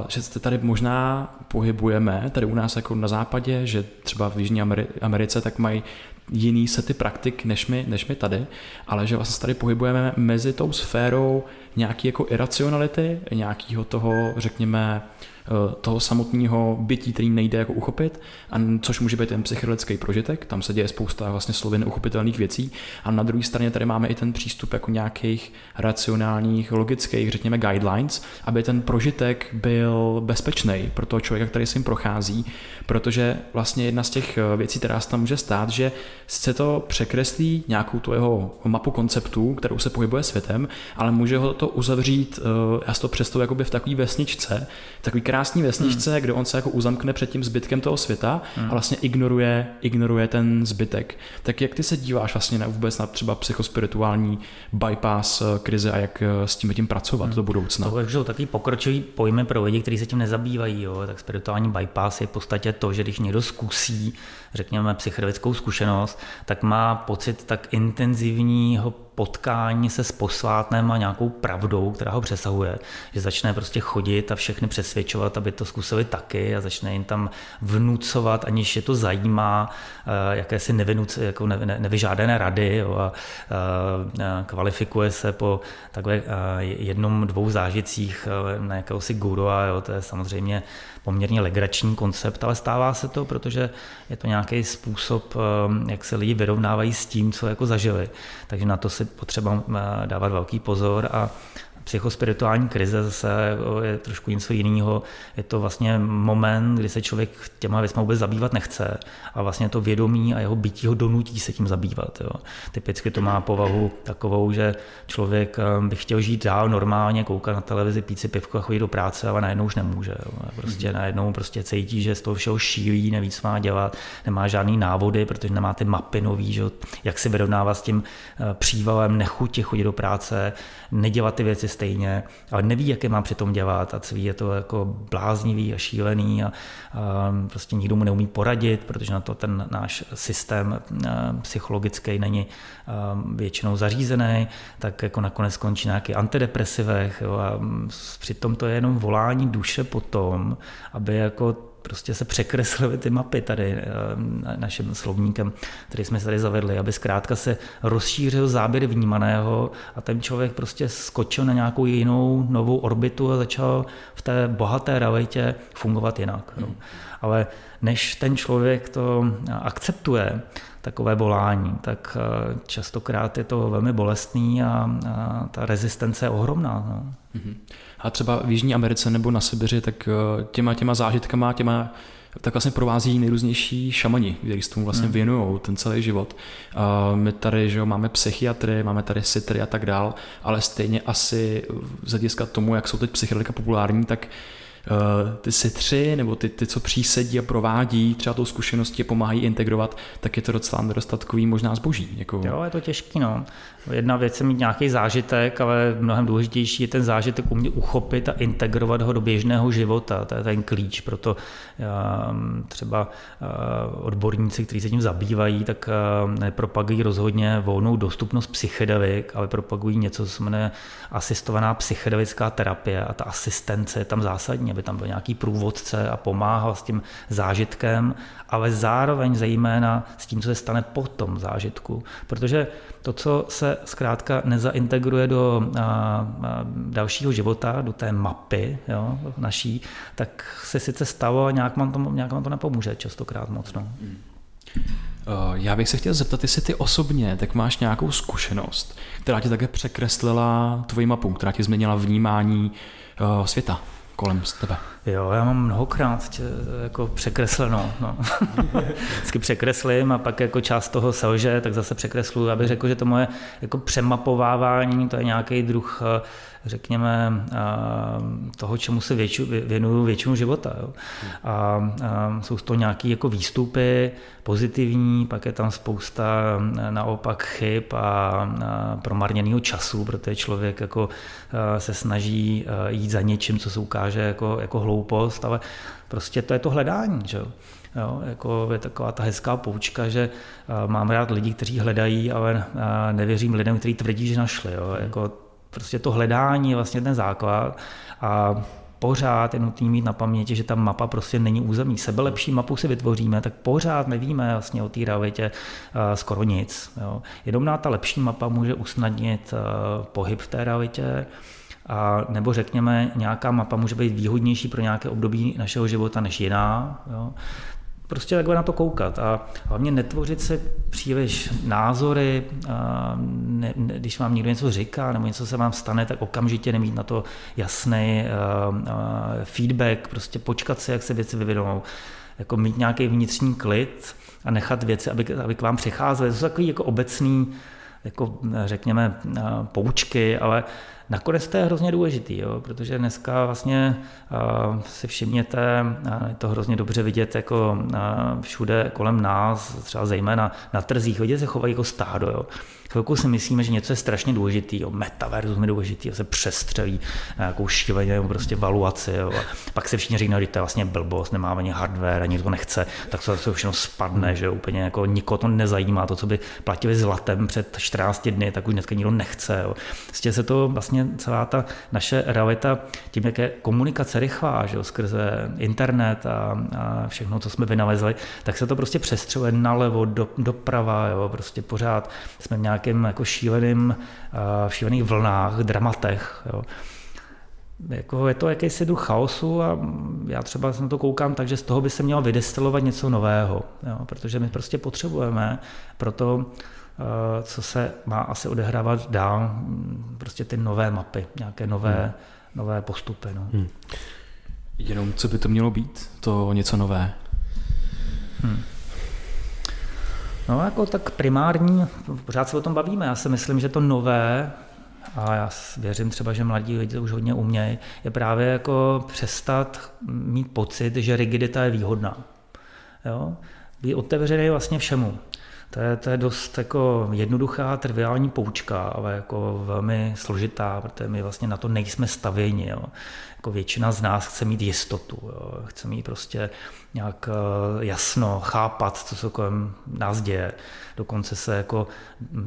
Uh, že se tady možná pohybujeme, tady u nás jako na západě, že třeba v Jižní Americe tak mají jiný sety praktik než my, než my tady, ale že vlastně tady pohybujeme mezi tou sférou nějaký jako iracionality, nějakého toho, řekněme, Eh, toho samotného bytí, který nejde jako uchopit, a což může být ten psychologický prožitek, tam se děje spousta vlastně slovy neuchopitelných věcí a na druhé straně tady máme i ten přístup jako nějakých racionálních, logických, řekněme guidelines, aby ten prožitek byl bezpečný pro toho člověka, který si jim prochází, protože vlastně jedna z těch eh, věcí, která se tam může stát, že se to překreslí nějakou tu jeho mapu konceptů, kterou se pohybuje světem, ale může ho to uzavřít, eh, já to představuji jakoby v takové vesničce, takový krásný vesničce, hmm. kde on se jako uzamkne před tím zbytkem toho světa hmm. a vlastně ignoruje, ignoruje ten zbytek. Tak jak ty se díváš vlastně na vůbec na třeba psychospirituální bypass eh, krize a jak s tím tím pracovat hmm. do budoucna? To jsou takový pokročilý pojmy pro lidi, kteří se tím nezabývají. Jo. Tak spirituální bypass je v podstatě to, že když někdo zkusí, řekněme, psychedelickou zkušenost, tak má pocit tak intenzivního potkání se s posvátnem a nějakou pravdou, která ho přesahuje, že začne prostě chodit a všechny přesvědčovat, aby to zkusili taky a začne jim tam vnucovat, aniž je to zajímá, eh, jakési nevynuc, jako ne, ne, nevyžádané rady jo, a, a, a kvalifikuje se po takhle jednom, dvou zážitcích na jakéhosi guru a jo, to je samozřejmě poměrně legrační koncept, ale stává se to, protože je to nějaký způsob, eh, jak se lidi vyrovnávají s tím, co jako zažili. Takže na to si potřeba eh, dávat velký pozor a psychospirituální krize zase je trošku něco jiného. Je to vlastně moment, kdy se člověk těma věcmi vůbec zabývat nechce a vlastně to vědomí a jeho bytí ho donutí se tím zabývat. Jo. Typicky to má povahu takovou, že člověk eh, by chtěl žít dál normálně, koukat na televizi, pít si pivko a chodit do práce, ale najednou už nemůže. Jo. Prostě mhm. najednou prostě cítí, že z toho všeho šílí, neví, co má dělat, nemá žádný návody, protože nemá ty mapy nový, že, jak si vyrovnávat s tím eh, přívalem nechuti chodit do práce, nedělat ty věci stejně, ale neví, jak je má přitom dělat a celý je to jako bláznivý a šílený a, a prostě nikdo mu neumí poradit, protože na to ten náš systém psychologický není většinou zařízený, tak jako nakonec skončí na nějakých antidepresivech jo, a přitom to je jenom volání duše po tom, aby jako prostě se překreslily ty mapy tady eh, naším slovníkem, který jsme tady zavedli, aby zkrátka se rozšířil záběr vnímaného a ten člověk prostě skočil na nějakou jinou novou orbitu a začal v té bohaté realitě fungovat jinak. Hmm. Ale než ten člověk to akceptuje, takové volání, tak eh, častokrát je to velmi bolestný a, a ta rezistence je ohromná. No. Mm-hmm. A třeba v Jižní Americe nebo na Sibiři, tak eh, těma, těma zážitkama, těma tak vlastně provází nejrůznější šamani, kteří s tomu vlastně hmm. věnují ten celý život. A my tady že jo, máme psychiatry, máme tady sitry a tak dál, ale stejně asi z hlediska tomu, jak jsou teď psychedelika populární, tak Eh, ty sitři nebo ty, ty, co přísedí a provádí třeba tou zkušenosti pomáhají integrovat, tak je to docela nedostatkový možná zboží. Jako... Jo, je to těžký, no. Jedna věc je mít nějaký zážitek, ale mnohem důležitější je ten zážitek umět uchopit a integrovat ho do běžného života. To je ten klíč, proto ehm, třeba eh, odborníci, kteří se tím zabývají, tak eh, nepropagují rozhodně volnou dostupnost psychedelik, ale propagují něco, co se jmenuje asistovaná psychedelická terapie a ta asistence je tam zásadní, aby tam byl nějaký průvodce a pomáhal s tím zážitkem, ale zároveň zejména s tím, co se stane po tom zážitku. Protože to, co se zkrátka nezaintegruje do a, a, dalšího života, do té mapy jo, naší, tak se sice stalo a nějak vám to, nějak vám to nepomůže častokrát moc. No. Hmm. Já bych se chtěl zeptat, jestli ty osobně tak máš nějakou zkušenost, která tě také překreslila tvoji mapu, která ti změnila vnímání světa kolem tebe. Jo, já mám mnohokrát tě, jako překresleno. No. *laughs* Vždycky překreslím a pak jako část toho selže, tak zase překresluju. Abych řekl, že to moje jako přemapovávání, to je nějaký druh řekněme, toho, čemu se většu, věnuju většinu života. Jo. A, a jsou to nějaké jako výstupy pozitivní, pak je tam spousta naopak chyb a, a promarněného času, protože člověk jako se snaží jít za něčím, co se ukáže jako, jako hloupost, ale prostě to je to hledání. Že? Jo, jako je taková ta hezká poučka, že mám rád lidi, kteří hledají, ale nevěřím lidem, kteří tvrdí, že našli. Jo. Jako prostě to hledání je vlastně ten základ a pořád je nutný mít na paměti, že ta mapa prostě není území. Sebe lepší mapu si vytvoříme, tak pořád nevíme vlastně o té realitě uh, skoro nic. Jo. Jenom ta lepší mapa může usnadnit uh, pohyb v té realitě, a nebo řekněme, nějaká mapa může být výhodnější pro nějaké období našeho života než jiná. Jo prostě takhle na to koukat a hlavně netvořit si příliš názory, a ne, ne, když vám někdo něco říká nebo něco se vám stane, tak okamžitě nemít na to jasný uh, uh, feedback, prostě počkat si, jak se věci vyvinou, jako mít nějaký vnitřní klid a nechat věci, aby, aby k vám přicházely. To jsou takový jako obecný, jako řekněme, poučky, ale Nakonec to je hrozně důležitý, jo, protože dneska vlastně uh, si všimněte, uh, je to hrozně dobře vidět jako uh, všude kolem nás, třeba zejména na trzích, lidi se chovají jako stádo. Jo. Chvilku si myslíme, že něco je strašně důležitý, jo, metaverzum je důležitý, jo, se přestřelí nějakou šíleně prostě valuaci. Jo, a pak se všichni říkají, že to je vlastně blbost, nemáme ani hardware, ani to nechce, tak to, to všechno spadne, že úplně jako nikoho to nezajímá, to, co by platili zlatem před 14 dny, tak už dneska nikdo nechce. Jo. Vlastně se to vlastně celá ta naše realita, tím, jak je komunikace rychlá, že jo, skrze internet a, a všechno, co jsme vynalezli, tak se to prostě přestřeluje nalevo, do, doprava, jo, prostě pořád jsme v nějakým jako šíleným, v šílených vlnách, dramatech. Jo. Jako je to jakýsi druh chaosu a já třeba na to koukám tak, že z toho by se mělo vydestilovat něco nového, jo, protože my prostě potřebujeme proto co se má asi odehrávat dál, prostě ty nové mapy, nějaké nové, hmm. nové postupy. No. Hmm. Jenom co by to mělo být, to něco nové? Hmm. No jako tak primární, pořád se o tom bavíme, já si myslím, že to nové, a já věřím třeba, že mladí lidi to už hodně umějí, je právě jako přestat mít pocit, že rigidita je výhodná. Jo? Být otevřený vlastně všemu. To je, to je dost jako jednoduchá, triviální poučka, ale jako velmi složitá, protože my vlastně na to nejsme stavěni. Jo. Jako většina z nás chce mít jistotu, jo. chce mít prostě nějak eh, jasno, chápat, co se kolem nás děje. Dokonce se jako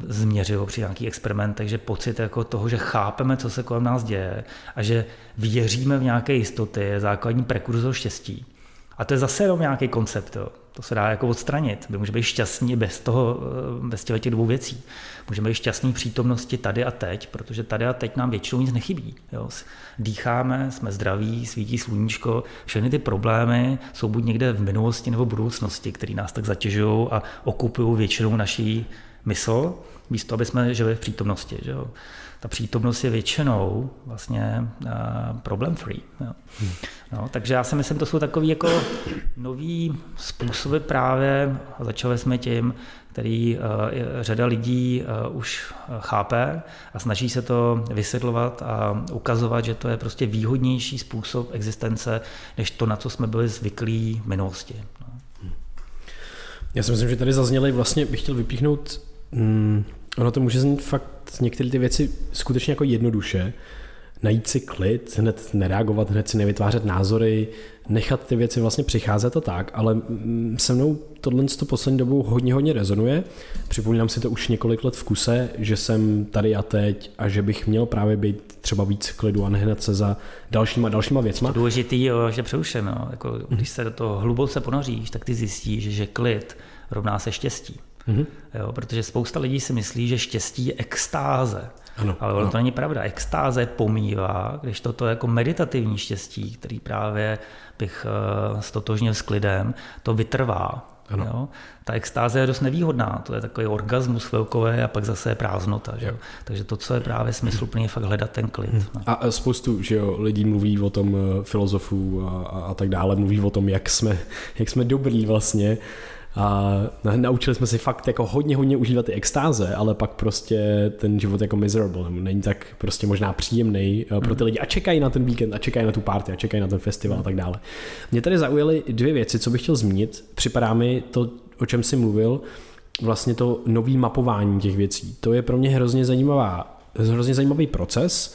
změřilo při nějakých experimentech, že pocit jako toho, že chápeme, co se kolem nás děje a že věříme v nějaké jistoty, je základní prekurzor štěstí. A to je zase jenom nějaký koncept. Jo. To se dá jako odstranit. My můžeme být šťastní bez toho, eh, bez těch dvou věcí. Můžeme být šťastní v přítomnosti tady a teď, protože tady a teď nám většinou nic nechybí. Jo. Dýcháme, jsme zdraví, svítí sluníčko, všechny ty problémy jsou buď někde v minulosti nebo v budoucnosti, které nás tak zatěžují a okupují většinou naší mysl, místo aby jsme žili v přítomnosti. Že jo ta přítomnost je většinou vlastně uh, problem free. Jo. No, takže já si myslím, to jsou takový jako nový způsoby právě, začali jsme tím, který uh, řada lidí uh, už chápe a snaží se to vysvětlovat a ukazovat, že to je prostě výhodnější způsob existence, než to, na co jsme byli zvyklí v minulosti. No. Já si myslím, že tady zazněly, vlastně bych chtěl vypíchnout, mm, ono to může znít fakt některé ty věci skutečně jako jednoduše, najít si klid, hned nereagovat, hned si nevytvářet názory, nechat ty věci vlastně přicházet a tak, ale se mnou tohle to poslední dobou hodně, hodně rezonuje. Připomínám si to už několik let v kuse, že jsem tady a teď a že bych měl právě být třeba víc klidu a nehnat se za dalšíma dalšíma věcma. Důležitý, jo, že přeruším, jo. Jako, když se do toho hluboce ponoříš, tak ty zjistíš, že klid rovná se štěstí. Mm-hmm. Jo, protože spousta lidí si myslí, že štěstí je extáze. Ano, ale ano. to není pravda. Extáze pomývá, když toto jako meditativní štěstí, který právě bych uh, stotožnil s klidem, to vytrvá. Ano. Jo? Ta extáze je dost nevýhodná, to je takový orgasmus chvilkový a pak zase je prázdnota. Že? Takže to, co je právě smysluplný, je fakt hledat ten klid. Hmm. No. A spoustu že jo, lidí mluví o tom eh, filozofů a, a, a tak dále, mluví o tom, jak jsme, jak jsme dobrý vlastně a naučili jsme si fakt jako hodně, hodně užívat ty extáze, ale pak prostě ten život jako miserable, není tak prostě možná příjemný eh, pro ty hmm. lidi a čekají na ten víkend a čekají na tu party a čekají na ten festival a tak dále. Mě tady zaujaly dvě věci, co bych chtěl zmínit. Připadá mi to, o čem jsi mluvil, vlastně to nový mapování těch věcí. To je pro mě hrozně zajímavá, hrozně zajímavý proces,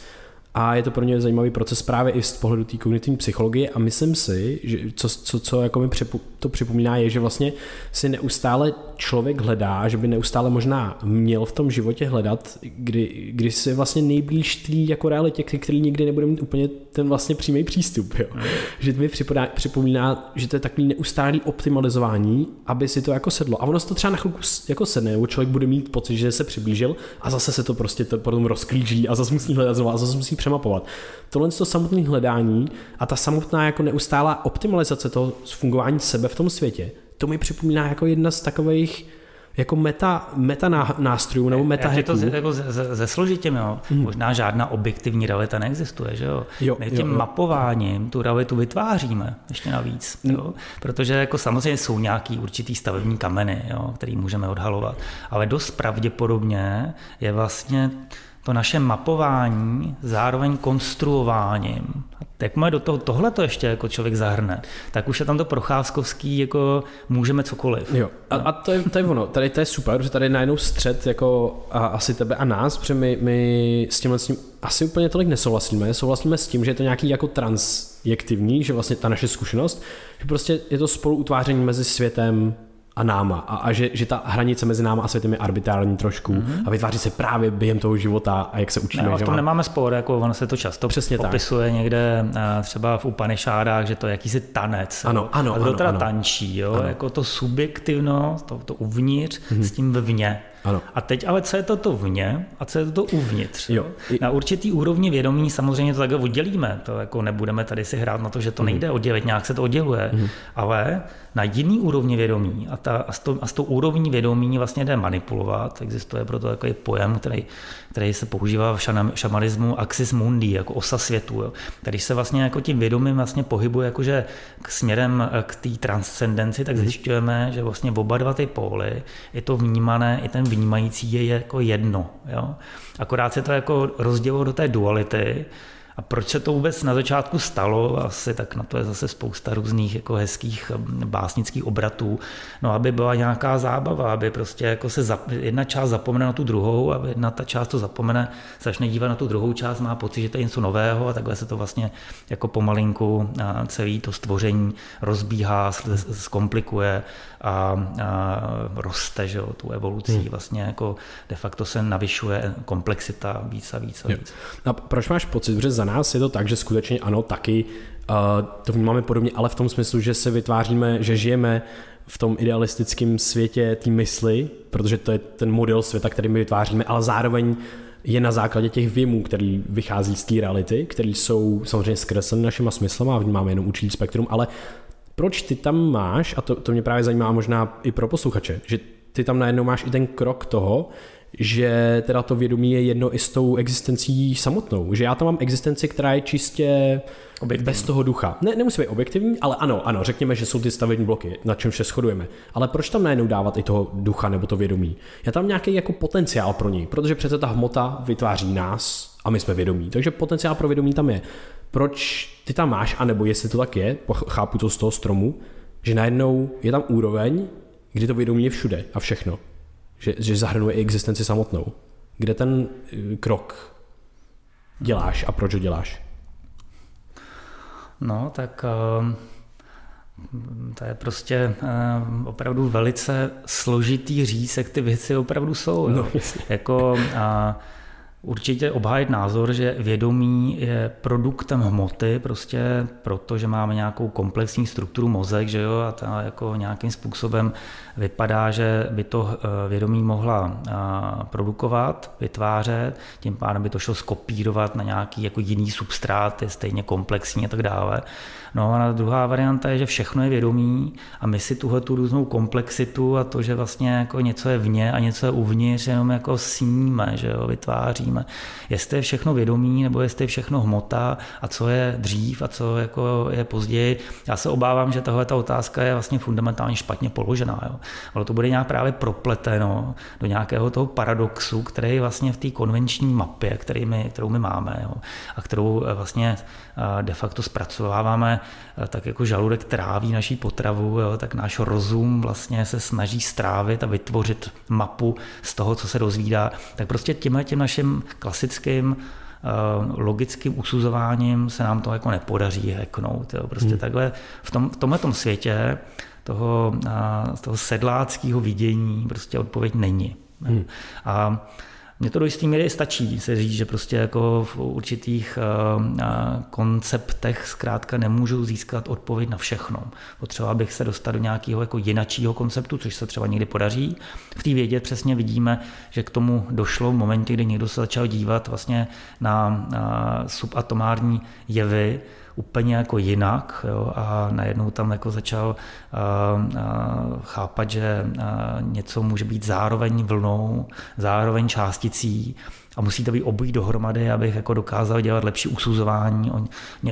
a je to pro mě zajímavý proces právě i z pohledu té kognitivní psychologie a myslím si, že co, co, co jako mi připu, to připomíná je, že vlastně si neustále člověk hledá, že by neustále možná měl v tom životě hledat, kdy, kdy si vlastně nejblíž té jako realitě, který nikdy nebude mít úplně ten vlastně přímý přístup. Jo. Mm. Že mi připomíná, připomíná, že to je takový neustálý optimalizování, aby si to jako sedlo. A ono se to třeba na chvilku jako sedne, nebo člověk bude mít pocit, že se přiblížil a zase se to prostě to potom rozklíží a zase musí hledat znovu a zase musí přemapovat. Tohle to samotné hledání a ta samotná jako neustálá optimalizace toho fungování sebe v tom světě, to mi připomíná jako jedna z takových jako meta, meta nástrojů nebo meta Je to jako ze, složitím, jo. Hmm. Možná žádná objektivní realita neexistuje, že jo. jo My tím jo, jo. mapováním tu realitu vytváříme ještě navíc, hmm. jo. Protože jako samozřejmě jsou nějaký určitý stavební kameny, jo, který můžeme odhalovat, ale dost pravděpodobně je vlastně to naše mapování zároveň konstruováním. má do toho tohle to ještě jako člověk zahrne, tak už je tam to procházkovský, jako můžeme cokoliv. Jo. A, a to, je, to je ono, tady to je super, že tady je najednou střed jako a, asi tebe a nás, protože my, my s tímhle s tím asi úplně tolik nesouhlasíme. Souhlasíme s tím, že je to nějaký jako transjektivní, že vlastně ta naše zkušenost, že prostě je to spoluutváření mezi světem a náma a, a že, že ta hranice mezi náma a světem je arbitrární trošku mm-hmm. a vytváří se právě během toho života a jak se učíme. Ne, v tom má... nemáme spor, jako ono se to často Přesně popisuje tak. někde eh, třeba v Upanešádách, že to je jakýsi tanec. Ano, ano, a kdo teda ano. tančí, jo? Ano. jako to subjektivno, to, to uvnitř mm-hmm. s tím vevně. Ano. A teď ale co je to to vně a co je to to uvnitř? Jo. Na určitý úrovni vědomí samozřejmě to takhle oddělíme. To jako nebudeme tady si hrát na to, že to mhm. nejde oddělit, nějak se to odděluje. Mm. Ale na jiný úrovni vědomí a, ta, a, s to, a s tou úrovní vědomí vlastně jde manipulovat. Existuje proto takový pojem, který, který se používá v šamanismu axis mundi, jako osa světu. Jo. Když se vlastně jako tím vědomím vlastně pohybuje jakože k směrem k té transcendenci, tak mhm. zjišťujeme, že vlastně oba dva ty póly, je to vnímané, i ten vnímající je jako jedno. Jo? Akorát se to jako rozdělilo do té duality, a proč se to vůbec na začátku stalo? Asi tak na to je zase spousta různých jako hezkých básnických obratů. No, aby byla nějaká zábava, aby prostě jako se zap, jedna část zapomene na tu druhou a jedna ta část to zapomene, začne dívat na tu druhou část, má pocit, že to je něco nového a takhle se to vlastně jako pomalinku celý to stvoření rozbíhá, zkomplikuje a, a roste, že jo, tu evolucí hmm. vlastně jako de facto se navyšuje komplexita víc a víc a víc. A proč máš pocit, že za nás je to tak, že skutečně ano, taky uh, to vnímáme podobně, ale v tom smyslu, že se vytváříme, že žijeme v tom idealistickém světě té mysli, protože to je ten model světa, který my vytváříme, ale zároveň je na základě těch věmů, který vychází z té reality, které jsou samozřejmě zkresleny našima smyslama a vnímáme jenom určitý spektrum, ale proč ty tam máš, a to, to mě právě zajímá možná i pro posluchače, že ty tam najednou máš i ten krok toho, že teda to vědomí je jedno i s tou existencí samotnou. Že já tam mám existenci, která je čistě objektivní. bez toho ducha. Ne, nemusí být objektivní, ale ano, ano, řekněme, že jsou ty stavební bloky, na čem se shodujeme. Ale proč tam najednou dávat i toho ducha nebo to vědomí? Já tam nějaký jako potenciál pro něj, protože přece ta hmota vytváří nás a my jsme vědomí. Takže potenciál pro vědomí tam je. Proč ty tam máš, anebo jestli to tak je, chápu to z toho stromu, že najednou je tam úroveň, kdy to vědomí je všude a všechno že, že zahrnuje i existenci samotnou. Kde ten eh, krok děláš a proč ho děláš? No, tak uh, to je prostě uh, opravdu velice složitý říct, jak ty věci opravdu jsou. No, jako, uh, určitě obhájit názor, že vědomí je produktem hmoty, prostě proto, že máme nějakou komplexní strukturu mozek, že jo, a ta jako nějakým způsobem vypadá, že by to eh, vědomí mohla eh, produkovat, vytvářet, tím pádem by to šlo skopírovat na nějaký jako jiný substrát, je stejně komplexní a tak dále. No a druhá varianta je, že všechno je vědomí a my si tuhle tu různou komplexitu a to, že vlastně jako něco je vně a něco je uvnitř, jenom jako sníme, že jo, vytváříme. Jestli je všechno vědomí nebo jestli je všechno hmota a co je dřív a co jako je později. Já se obávám, že tahle ta otázka je vlastně fundamentálně špatně položená. Jo. Ale to bude nějak právě propleteno do nějakého toho paradoxu, který vlastně v té konvenční mapě, který my, kterou my máme jo, a kterou eh, vlastně de facto zpracováváme eh, tak jako žaludek tráví naší potravu, jo, tak náš rozum vlastně se snaží strávit a vytvořit mapu z toho, co se dozvídá. Tak prostě tímhle tím naším klasickým logickým usuzováním se nám to jako nepodaří heknout. Jo. Prostě hmm. takhle v, tom, v tomhle tom světě toho, toho sedláckého vidění prostě odpověď není. Hmm. A mně to do jisté míry stačí se říct, že prostě jako v určitých konceptech zkrátka nemůžu získat odpověď na všechno. Potřeba bych se dostat do nějakého jako jinačího konceptu, což se třeba někdy podaří. V té vědě přesně vidíme, že k tomu došlo v momentě, kdy někdo se začal dívat vlastně na subatomární jevy, úplně jako jinak jo, a najednou tam jako začal uh, uh, chápat, že uh, něco může být zároveň vlnou, zároveň částicí a musí to být obojí dohromady, abych jako dokázal dělat lepší usuzování,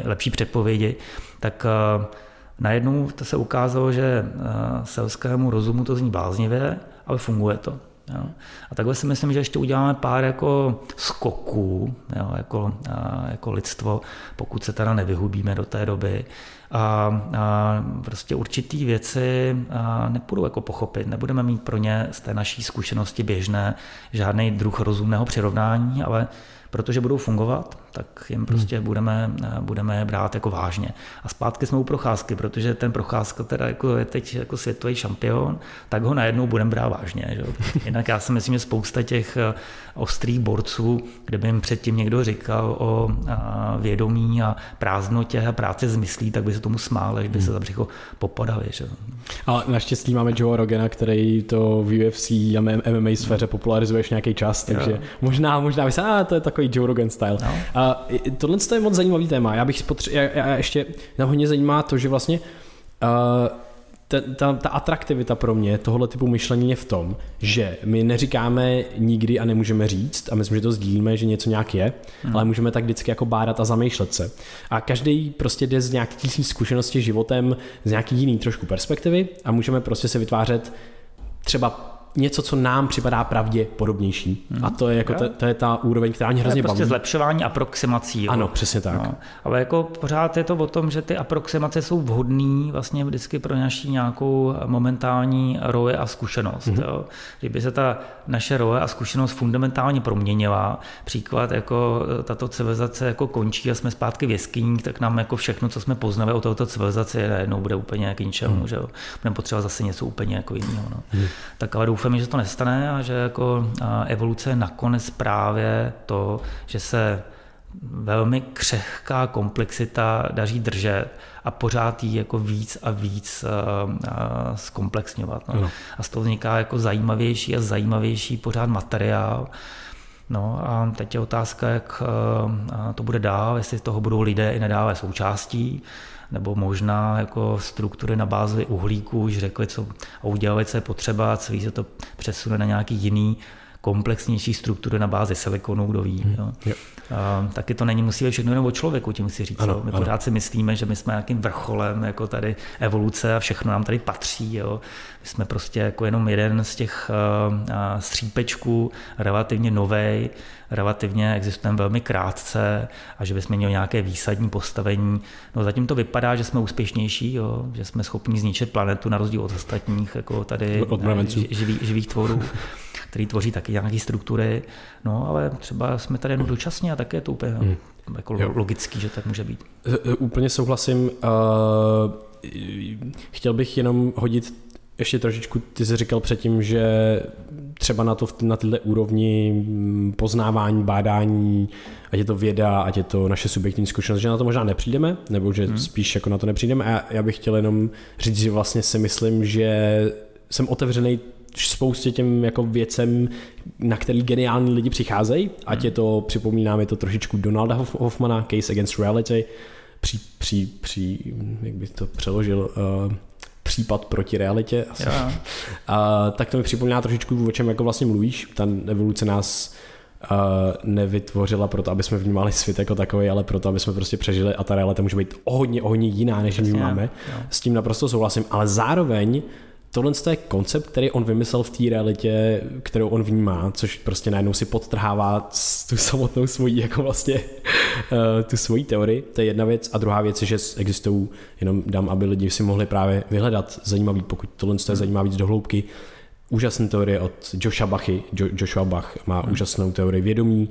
lepší předpovědi, tak uh, najednou to se ukázalo, že uh, selskému rozumu to zní bláznivě, ale funguje to. Jo. A takhle si myslím, že ještě uděláme pár jako skoků jo, jako, a, jako lidstvo, pokud se teda nevyhubíme do té doby. A, a prostě určitý věci a jako pochopit, nebudeme mít pro ně z té naší zkušenosti běžné žádný druh rozumného přirovnání, ale protože budou fungovat, tak jim hmm. prostě hmm. budeme, budeme brát jako vážně. A zpátky jsme u procházky, protože ten procházka teda jako je teď jako světový šampion, tak ho najednou budeme brát vážně. Že? *laughs* Jinak já si myslím, že spousta těch eh, ostrých borců, kdyby jim předtím někdo říkal o vědomí a prázdnotě a práci z myslí, tak by se tomu smáli, že by se hmm. za břicho popadali. Že? A naštěstí máme Joe Rogana, který to v UFC a MMA sféře popularizuje nějaký čas, takže jo. možná, možná by se, a to je takový Joe Rogan style. No. A tohle je moc zajímavý téma. Já bych potře- já, já ještě nám hodně zajímá to, že vlastně uh, ta, ta, ta atraktivita pro mě tohohle typu myšlení je v tom, že my neříkáme nikdy a nemůžeme říct, a myslím, že to sdílíme, že něco nějak je, hmm. ale můžeme tak vždycky jako bádat a zamýšlet se. A každý prostě jde z nějaký svý zkušenosti životem, z nějaký jiný trošku perspektivy a můžeme prostě se vytvářet třeba něco, co nám připadá pravděpodobnější. Hmm. A to je, jako to, to je ta úroveň, která mě hrozně prostě baví. zlepšování aproximací. Jo. Ano, přesně tak. No. Ale jako pořád je to o tom, že ty aproximace jsou vhodné vlastně vždycky pro naší nějakou momentální roje a zkušenost. Hmm. Jo. Kdyby se ta naše roje a zkušenost fundamentálně proměnila, příklad jako tato civilizace jako končí a jsme zpátky v jeskyních, tak nám jako všechno, co jsme poznali o této civilizaci, najednou bude úplně k ničemu. Hmm. Že jo. Budeme potřebovat zase něco úplně jako jiného. No. Hmm. Tak ale doufám, doufám, že to nestane a že jako evoluce je nakonec právě to, že se velmi křehká komplexita daří držet a pořád jí jako víc a víc zkomplexňovat. No. A z toho vzniká jako zajímavější a zajímavější pořád materiál. No a teď je otázka, jak to bude dál, jestli toho budou lidé i nadále součástí, nebo možná jako struktury na bázi uhlíku už řekli, co a udělali, co je potřeba, celý se to přesune na nějaký jiný komplexnější struktury na bázi silikonu, kdo ví. Hmm. Jo. Jo. A, taky to není musí být všechno jenom o člověku, tím si říct. Ano, My ano. pořád si myslíme, že my jsme nějakým vrcholem jako tady evoluce a všechno nám tady patří. Jo. My jsme prostě jako jenom jeden z těch uh, střípečků, relativně novej, relativně existujeme velmi krátce a že bychom měli nějaké výsadní postavení. No zatím to vypadá, že jsme úspěšnější, jo, že jsme schopni zničit planetu na rozdíl od ostatních jako tady od živých, živých tvorů *laughs* který tvoří taky nějaké struktury, no ale třeba jsme tady jenom dočasně a také je to úplně hmm. jako jo. logický, že tak může být. Úplně souhlasím. Uh, chtěl bych jenom hodit ještě trošičku, ty jsi říkal předtím, že třeba na, to, na tyhle úrovni mm, poznávání, bádání, ať je to věda, ať je to naše subjektivní zkušenost, že na to možná nepřijdeme, nebo že hmm. spíš jako na to nepřijdeme. A já, já bych chtěl jenom říct, že vlastně si myslím, že jsem otevřený spoustě těm jako věcem, na který geniální lidi přicházejí, ať je to, připomíná mi to trošičku Donalda Hoffmana, Case Against Reality, při, při, při jak bych to přeložil, uh, případ proti realitě. Asi. *laughs* A, tak to mi připomíná trošičku, o čem jako vlastně mluvíš. Ta evoluce nás uh, nevytvořila proto, aby jsme vnímali svět jako takový, ale proto, aby jsme prostě přežili a ta realita může být o hodně, o hodně jiná, než my máme. S tím naprosto souhlasím, ale zároveň tohle je koncept, který on vymyslel v té realitě, kterou on vnímá, což prostě najednou si podtrhává tu samotnou svoji, jako vlastně eh, tu svoji teorii. To je jedna věc. A druhá věc je, že existují, jenom dám, aby lidi si mohli právě vyhledat zajímavý, pokud tohle je zajímá víc do hloubky, úžasné teorie od Joshua Bachy. Jo, Joshua Bach má hmm. úžasnou teorii vědomí,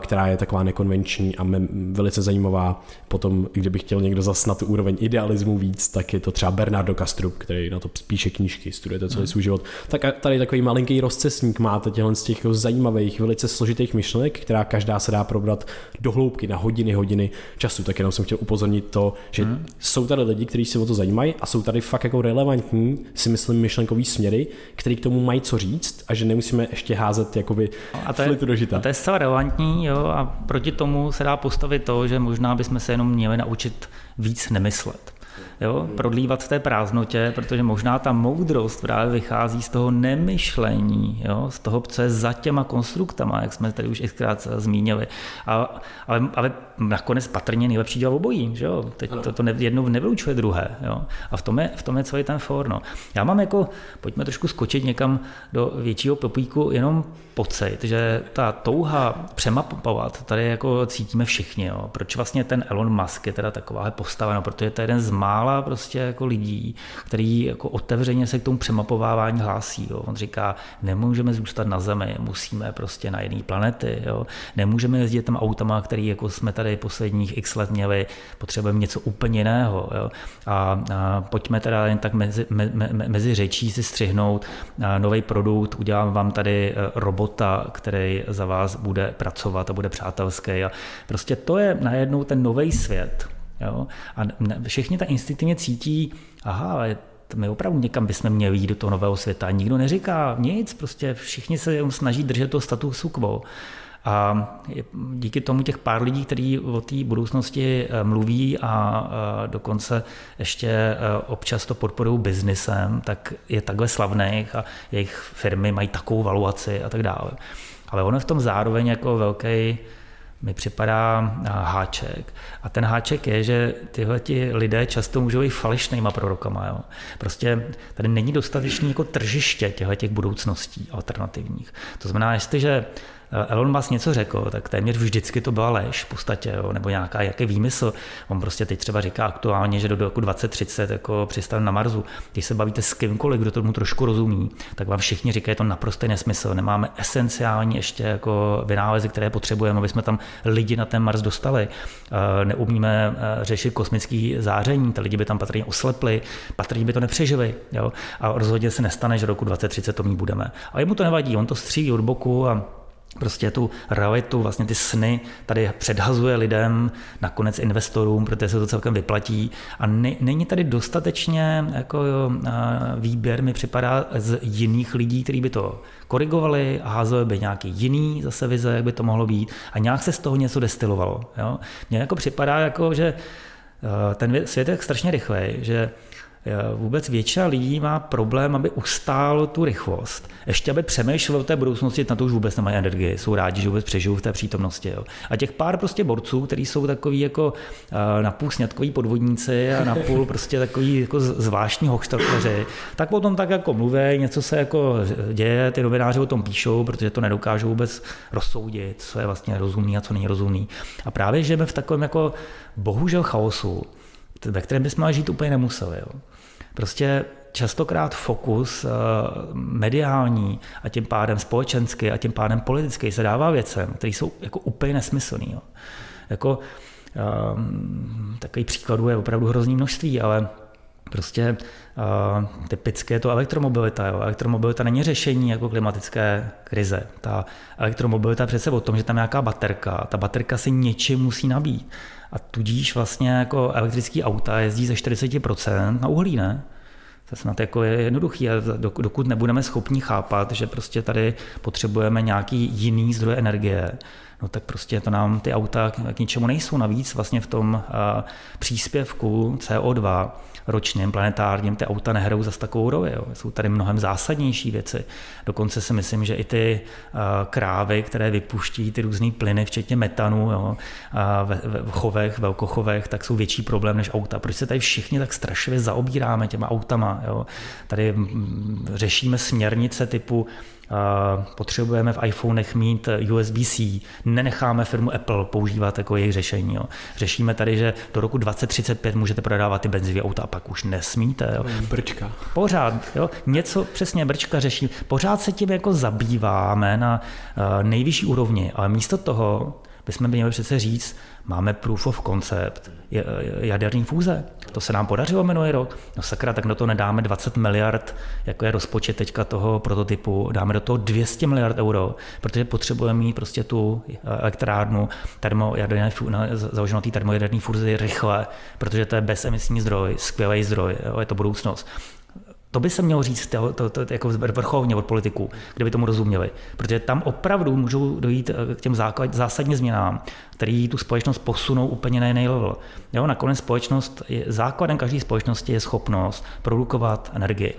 která je taková nekonvenční a velice zajímavá. Potom, kdybych chtěl někdo zas na tu úroveň idealismu víc, tak je to třeba Bernardo Kastrup, který na to píše knížky, studuje to celý svůj život. Tak tady takový malinký rozcesník máte těchto z těch zajímavých, velice složitých myšlenek, která každá se dá probrat do hloubky na hodiny, hodiny času. Tak jenom jsem chtěl upozornit to, že hmm. jsou tady lidi, kteří se o to zajímají a jsou tady fakt jako relevantní, si myslím, myšlenkový směry, který k tomu mají co říct a že nemusíme ještě házet jakoby a to je, do žita. A to je zcela relevantní jo, a proti tomu se dá postavit to, že možná bychom se jenom měli naučit víc nemyslet jo, prodlívat v té prázdnotě, protože možná ta moudrost právě vychází z toho nemyšlení, jo, z toho, co je za těma konstruktama, jak jsme tady už xkrát zmínili. A, ale, ale nakonec patrně nejlepší dělat obojí, že jo? Teď to, to jedno nevylučuje druhé, jo? A v tom je, v tom je celý ten for, no. Já mám jako, pojďme trošku skočit někam do většího popíku, jenom pocit, že ta touha přemapovat tady jako cítíme všichni, jo? Proč vlastně ten Elon Musk je teda taková postava, no, protože to je jeden z mála prostě jako lidí, který jako otevřeně se k tomu přemapovávání hlásí, jo? On říká, nemůžeme zůstat na Zemi, musíme prostě na jiné planety, jo? Nemůžeme jezdit tam autama, který jako jsme tady tady posledních x let měli, potřebujeme něco úplně jiného. Jo? A, a pojďme teda jen tak mezi, me, me, mezi řečí si střihnout nový produkt, udělám vám tady e, robota, který za vás bude pracovat a bude přátelský. A prostě to je najednou ten nový svět. Jo? A všichni ta instinktivně cítí, aha, ale my opravdu někam bychom měli jít do toho nového světa. Nikdo neříká nic, prostě všichni se snaží držet to statusu quo. A díky tomu těch pár lidí, kteří o té budoucnosti eh, mluví a eh, dokonce ještě eh, občas to podporují biznisem, tak je takhle slavných a jejich firmy mají takovou valuaci a tak dále. Ale ono v tom zároveň jako velký mi připadá háček. A ten háček je, že tyhle ti lidé často můžou být falešnýma prorokama. Jo. Prostě tady není dostatečný jako tržiště těchto těch budoucností alternativních. To znamená, jestliže Elon Musk něco řekl, tak téměř vždycky to byla lež v podstatě, jo, nebo nějaká jaký výmysl. On prostě teď třeba říká aktuálně, že do roku 2030 jako přistane na Marsu. Když se bavíte s kýmkoliv, kdo tomu trošku rozumí, tak vám všichni říkají, to naprostý nesmysl. Nemáme esenciální ještě jako vynálezy, které potřebujeme, aby jsme tam lidi na ten Mars dostali. Eh, neumíme eh, řešit kosmický záření, ty lidi by tam patrně oslepli, patrně by to nepřežili. Jo? A rozhodně se nestane, že roku 2030 to mít budeme. A jemu to nevadí, on to střílí od boku a prostě tu realitu, vlastně ty sny tady předhazuje lidem, nakonec investorům, protože se to celkem vyplatí a ne, není tady dostatečně jako jo, výběr, mi připadá z jiných lidí, kteří by to korigovali a házeli by nějaký jiný zase vize, jak by to mohlo být a nějak se z toho něco destilovalo. Jo? Mně jako připadá, jako, že ten svět je strašně rychlej, že vůbec většina lidí má problém, aby ustál tu rychlost. Ještě aby přemýšlel o té budoucnosti, na to už vůbec nemají energii, jsou rádi, že vůbec přežijou v té přítomnosti. Jo. A těch pár prostě borců, kteří jsou takový jako eh, napůl snědkoví podvodníci a napůl prostě takový jako zvláštní hochštatleři, tak potom tak jako mluví, něco se jako děje, ty novináři o tom píšou, protože to nedokážou vůbec rozsoudit, co je vlastně rozumný a co není rozumný. A právě žijeme v takovém jako bohužel chaosu, ve kterém bychom žít úplně nemuseli. Jo. Prostě častokrát fokus eh, mediální a tím pádem společenský a tím pádem politický se dává věcem, které jsou jako úplně nesmyslný. Jo. Jako, um, takový příkladů je opravdu hrozný množství, ale Prostě uh, typicky je to elektromobilita. Jo. Elektromobilita není řešení jako klimatické krize. Ta elektromobilita je přece o tom, že tam je nějaká baterka. Ta baterka si něčím musí nabít. A tudíž vlastně jako elektrický auta jezdí ze 40% na uhlí, ne? To snad jako je jednoduchý, a dokud nebudeme schopni chápat, že prostě tady potřebujeme nějaký jiný zdroj energie, no tak prostě to nám ty auta k ničemu nejsou. Navíc vlastně v tom příspěvku CO2 ročním planetárním ty auta nehrajou zase takovou roli. Jo. Jsou tady mnohem zásadnější věci. Dokonce si myslím, že i ty krávy, které vypuští ty různé plyny, včetně metanu jo, ve, ve chovech, velkochovech, tak jsou větší problém než auta. Proč se tady všichni tak strašlivě zaobíráme těma autama? Jo? Tady řešíme směrnice typu potřebujeme v iPhonech mít USB-C, nenecháme firmu Apple používat jako jejich řešení. Jo. Řešíme tady, že do roku 2035 můžete prodávat ty benzové auta a pak už nesmíte. Jo. Brčka. Pořád, jo. něco přesně brčka řeší. Pořád se tím jako zabýváme na nejvyšší úrovni, ale místo toho bychom měli přece říct, máme proof of concept, jaderní fúze. To se nám podařilo minulý rok. No sakra, tak do toho nedáme 20 miliard, jako je rozpočet teďka toho prototypu, dáme do toho 200 miliard euro, protože potřebujeme mít prostě tu elektrárnu termojaderné, založenou té termojaderné fúzi rychle, protože to je bezemisní zdroj, skvělý zdroj, jo, je to budoucnost. To by se mělo říct to, to, to, jako vrcholně od politiků, kdyby tomu rozuměli. Protože tam opravdu můžou dojít eh, k těm základ, zásadním změnám, které tu společnost posunou úplně na jiný level. Jo, nakonec společnost, je, základem každé společnosti je schopnost produkovat energii.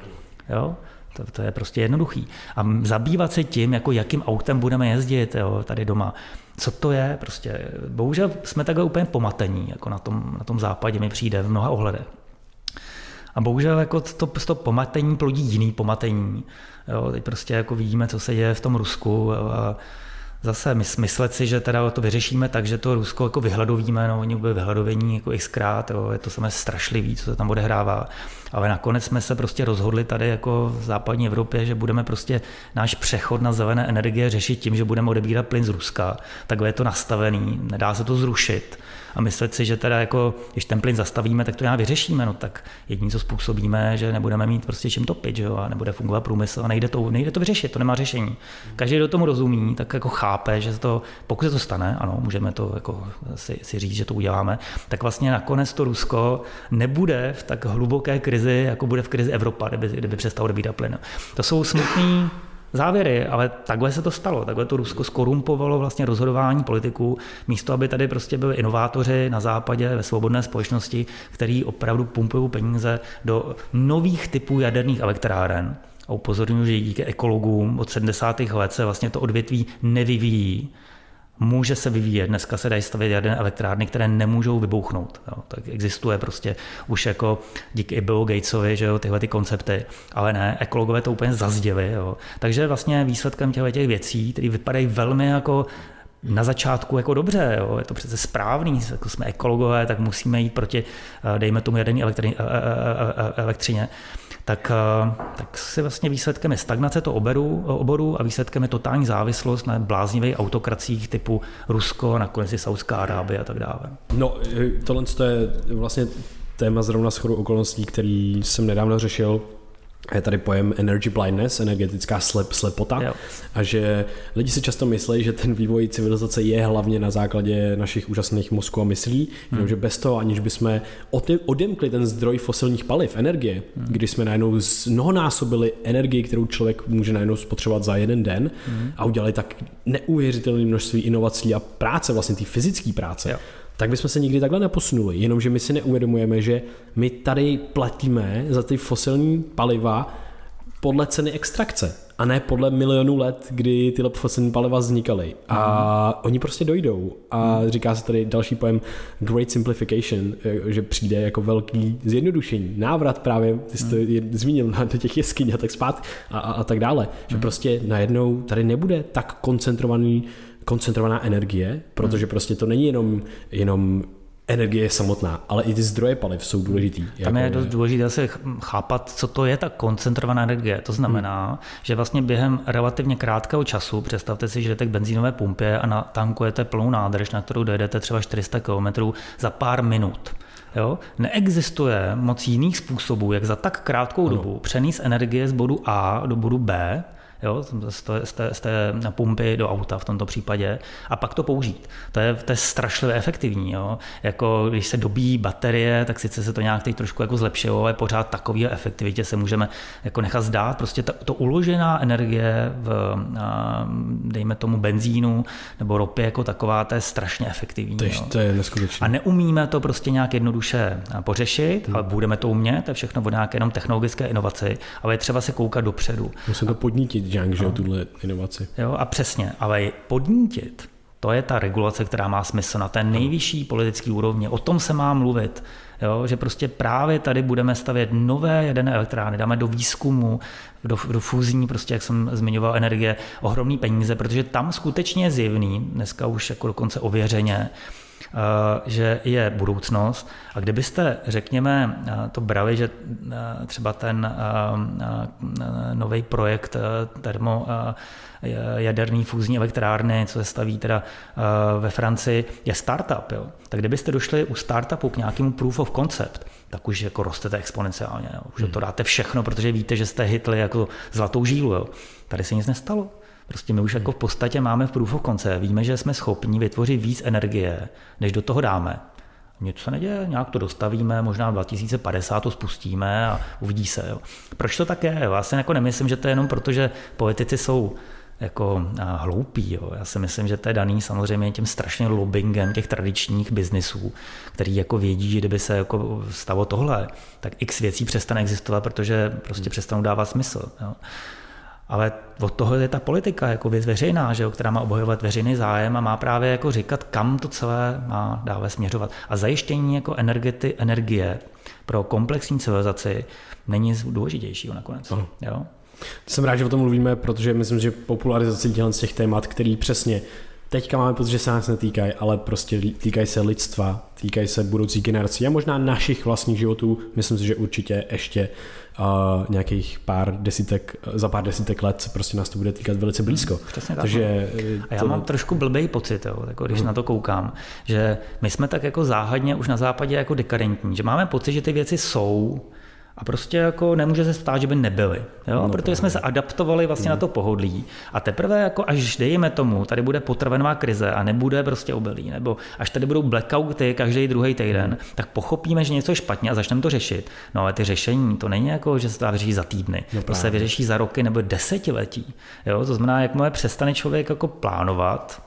Jo? To, to je prostě jednoduchý. A zabývat se tím, jako jakým autem budeme jezdit jo, tady doma, co to je, prostě bohužel jsme takhle úplně pomatení, jako na tom, na tom západě mi přijde v mnoha ohledech. A bohužel jako to, to pomatení plodí jiný pomatení. Jo, teď prostě jako vidíme, co se děje v tom Rusku. A zase myslet si, že teda to vyřešíme tak, že to Rusko jako vyhladovíme, no oni byli vyhladovení jako xkrát, jo, je to samé strašlivý, co se tam odehrává. Ale nakonec jsme se prostě rozhodli tady jako v západní Evropě, že budeme prostě náš přechod na zelené energie řešit tím, že budeme odebírat plyn z Ruska. Takhle je to nastavený, nedá se to zrušit a myslet si, že teda jako, když ten plyn zastavíme, tak to já vyřešíme, no tak jediné, co způsobíme, že nebudeme mít prostě čím topit, že jo, a nebude fungovat průmysl a nejde to, nejde to vyřešit, to nemá řešení. Každý, kdo tomu rozumí, tak jako chápe, že to, pokud se to stane, ano, můžeme to jako si, si říct, že to uděláme, tak vlastně nakonec to Rusko nebude v tak hluboké krizi, jako bude v krizi Evropa, kdyby, kdyby přestalo dobírat plyn. To jsou smutný závěry, ale takhle se to stalo. Takhle to Rusko skorumpovalo vlastně rozhodování politiků, místo aby tady prostě byli inovátoři na západě ve svobodné společnosti, který opravdu pumpují peníze do nových typů jaderných elektráren. A upozorňuji, že díky ekologům od 70. let se vlastně to odvětví nevyvíjí může se vyvíjet. Dneska se dají stavět jaderné elektrárny, které nemůžou vybouchnout. Jo. Tak existuje prostě už jako díky Billu Gatesovi, že jo, tyhle ty koncepty, ale ne, ekologové to úplně zazděli. Jo. Takže vlastně výsledkem těchto těch věcí, které vypadají velmi jako na začátku jako dobře, jo, je to přece správný, jako jsme ekologové, tak musíme jít proti, eh, dejme tomu, jaderné eh, eh, elektřině tak, eh, tak si vlastně výsledkem je stagnace to oboru, oboru a výsledkem je totální závislost na bláznivých autokracích typu Rusko, nakonec i Saudská Arábie a tak dále. No, eh, tohle je vlastně téma zrovna schodu okolností, který jsem nedávno řešil je tady pojem energy blindness, energetická slep, slepota jo. a že lidi si často myslí, že ten vývoj civilizace je hlavně na základě našich úžasných mozků a myslí, hmm. že bez toho, aniž bychom odemkli ten zdroj fosilních paliv, energie, hmm. když jsme najednou mnohonásobili energii, kterou člověk může najednou spotřebovat za jeden den hmm. a udělali tak neuvěřitelné množství inovací a práce, vlastně té fyzické práce, jo tak bychom se nikdy takhle neposunuli. Jenomže my si neuvědomujeme, že my tady platíme za ty fosilní paliva podle ceny extrakce a ne podle milionů let, kdy tyhle fosilní paliva vznikaly. A mm. oni prostě dojdou. A říká se tady další pojem Great Simplification, eh, že přijde jako velký zjednodušení. Návrat právě, ty jsi to mm. zmínil, do těch jeskyň a tak spát a, a, a tak dále. Že mm. prostě najednou tady nebude tak koncentrovaný koncentrovaná energie, protože hmm. prostě to není jenom, jenom energie samotná, ale i ty zdroje paliv jsou důležitý. Tam je jako dost důležité se chápat, co to je ta koncentrovaná energie. To znamená, hmm. že vlastně během relativně krátkého času, představte si, že jdete k benzínové pumpě a natankujete plnou nádrž, na kterou dojedete třeba 400 km za pár minut Jo? Neexistuje moc jiných způsobů, jak za tak krátkou ano. dobu přenést energie z bodu A do bodu B, jo, z, té, z, té, z té pumpy do auta v tomto případě, a pak to použít. To je, to je strašlivě efektivní. Jo. Jako když se dobíjí baterie, tak sice se to nějak teď trošku jako zlepšilo, ale pořád takové efektivitě se můžeme jako nechat zdát. Prostě to, to uložená energie v, dejme tomu, benzínu nebo ropě jako taková, to je strašně efektivní. To je, to je neskutečné. A neumíme to prostě nějak jednoduše pořešit, hmm. ale budeme to umět, to je všechno o nějaké jenom technologické inovaci, ale je třeba se koukat dopředu. Musím to podnítit, Jiang, že jo, tuhle inovaci. Jo, a přesně, ale podnítit, to je ta regulace, která má smysl na té nejvyšší politické úrovni. O tom se má mluvit. Jo, že prostě právě tady budeme stavět nové jaderné elektrárny, dáme do výzkumu, do, do fúzní, prostě jak jsem zmiňoval, energie, ohromný peníze, protože tam skutečně je zjevný, dneska už jako dokonce ověřeně, že je budoucnost. A kdybyste, řekněme, eh, to brali, že eh, třeba ten nový projekt termo jaderný fúzní elektrárny, co se staví teda ve Francii, je startup. Jo. Tak kdybyste došli u startupu k nějakému proof of concept, tak už jako rostete exponenciálně. Jo. Už to dáte všechno, protože víte, že jste hitli jako zlatou žílu. Jo. Tady se nic nestalo. Prostě my už jako v podstatě máme v průf konce, víme, že jsme schopni vytvořit víc energie, než do toho dáme. Nic se neděje, nějak to dostavíme, možná v 2050 to spustíme a uvidí se. Jo. Proč to tak je? Já si jako nemyslím, že to je jenom proto, že politici jsou jako hloupí. Jo. Já si myslím, že to je daný samozřejmě tím strašným lobbyingem těch tradičních biznisů, který jako vědí, že kdyby se jako stalo tohle, tak x věcí přestane existovat, protože prostě přestanou dávat smysl. Jo. Ale od toho je ta politika jako věc veřejná, že jo, která má obhajovat veřejný zájem a má právě jako říkat, kam to celé má dále směřovat. A zajištění jako energety, energie pro komplexní civilizaci není důležitějšího nakonec. Ano. Jo? Jsem rád, že o tom mluvíme, protože myslím, že popularizace z těch témat, který přesně teďka máme pocit, že se nás netýkají, ale prostě týkají se lidstva, týkají se budoucí generací a možná našich vlastních životů. Myslím si, že určitě ještě uh, nějakých pár desítek, za pár desítek let prostě nás to bude týkat velice blízko. Hmm, přesně tak. Takže no. a já to... mám trošku blbý pocit, jo, jako když hmm. na to koukám, že my jsme tak jako záhadně už na západě jako dekadentní, že máme pocit, že ty věci jsou, a prostě jako nemůže se stát, že by nebyly. Jo? No, Protože jsme se adaptovali vlastně mm. na to pohodlí. A teprve jako až dejme tomu, tady bude potravenová krize a nebude prostě obilí, nebo až tady budou blackouty každý druhý týden, mm. tak pochopíme, že něco je špatně a začneme to řešit. No ale ty řešení, to není jako, že se to vyřeší za týdny. No, to se vyřeší za roky nebo desetiletí. Jo? To znamená, jak jakmile přestane člověk jako plánovat,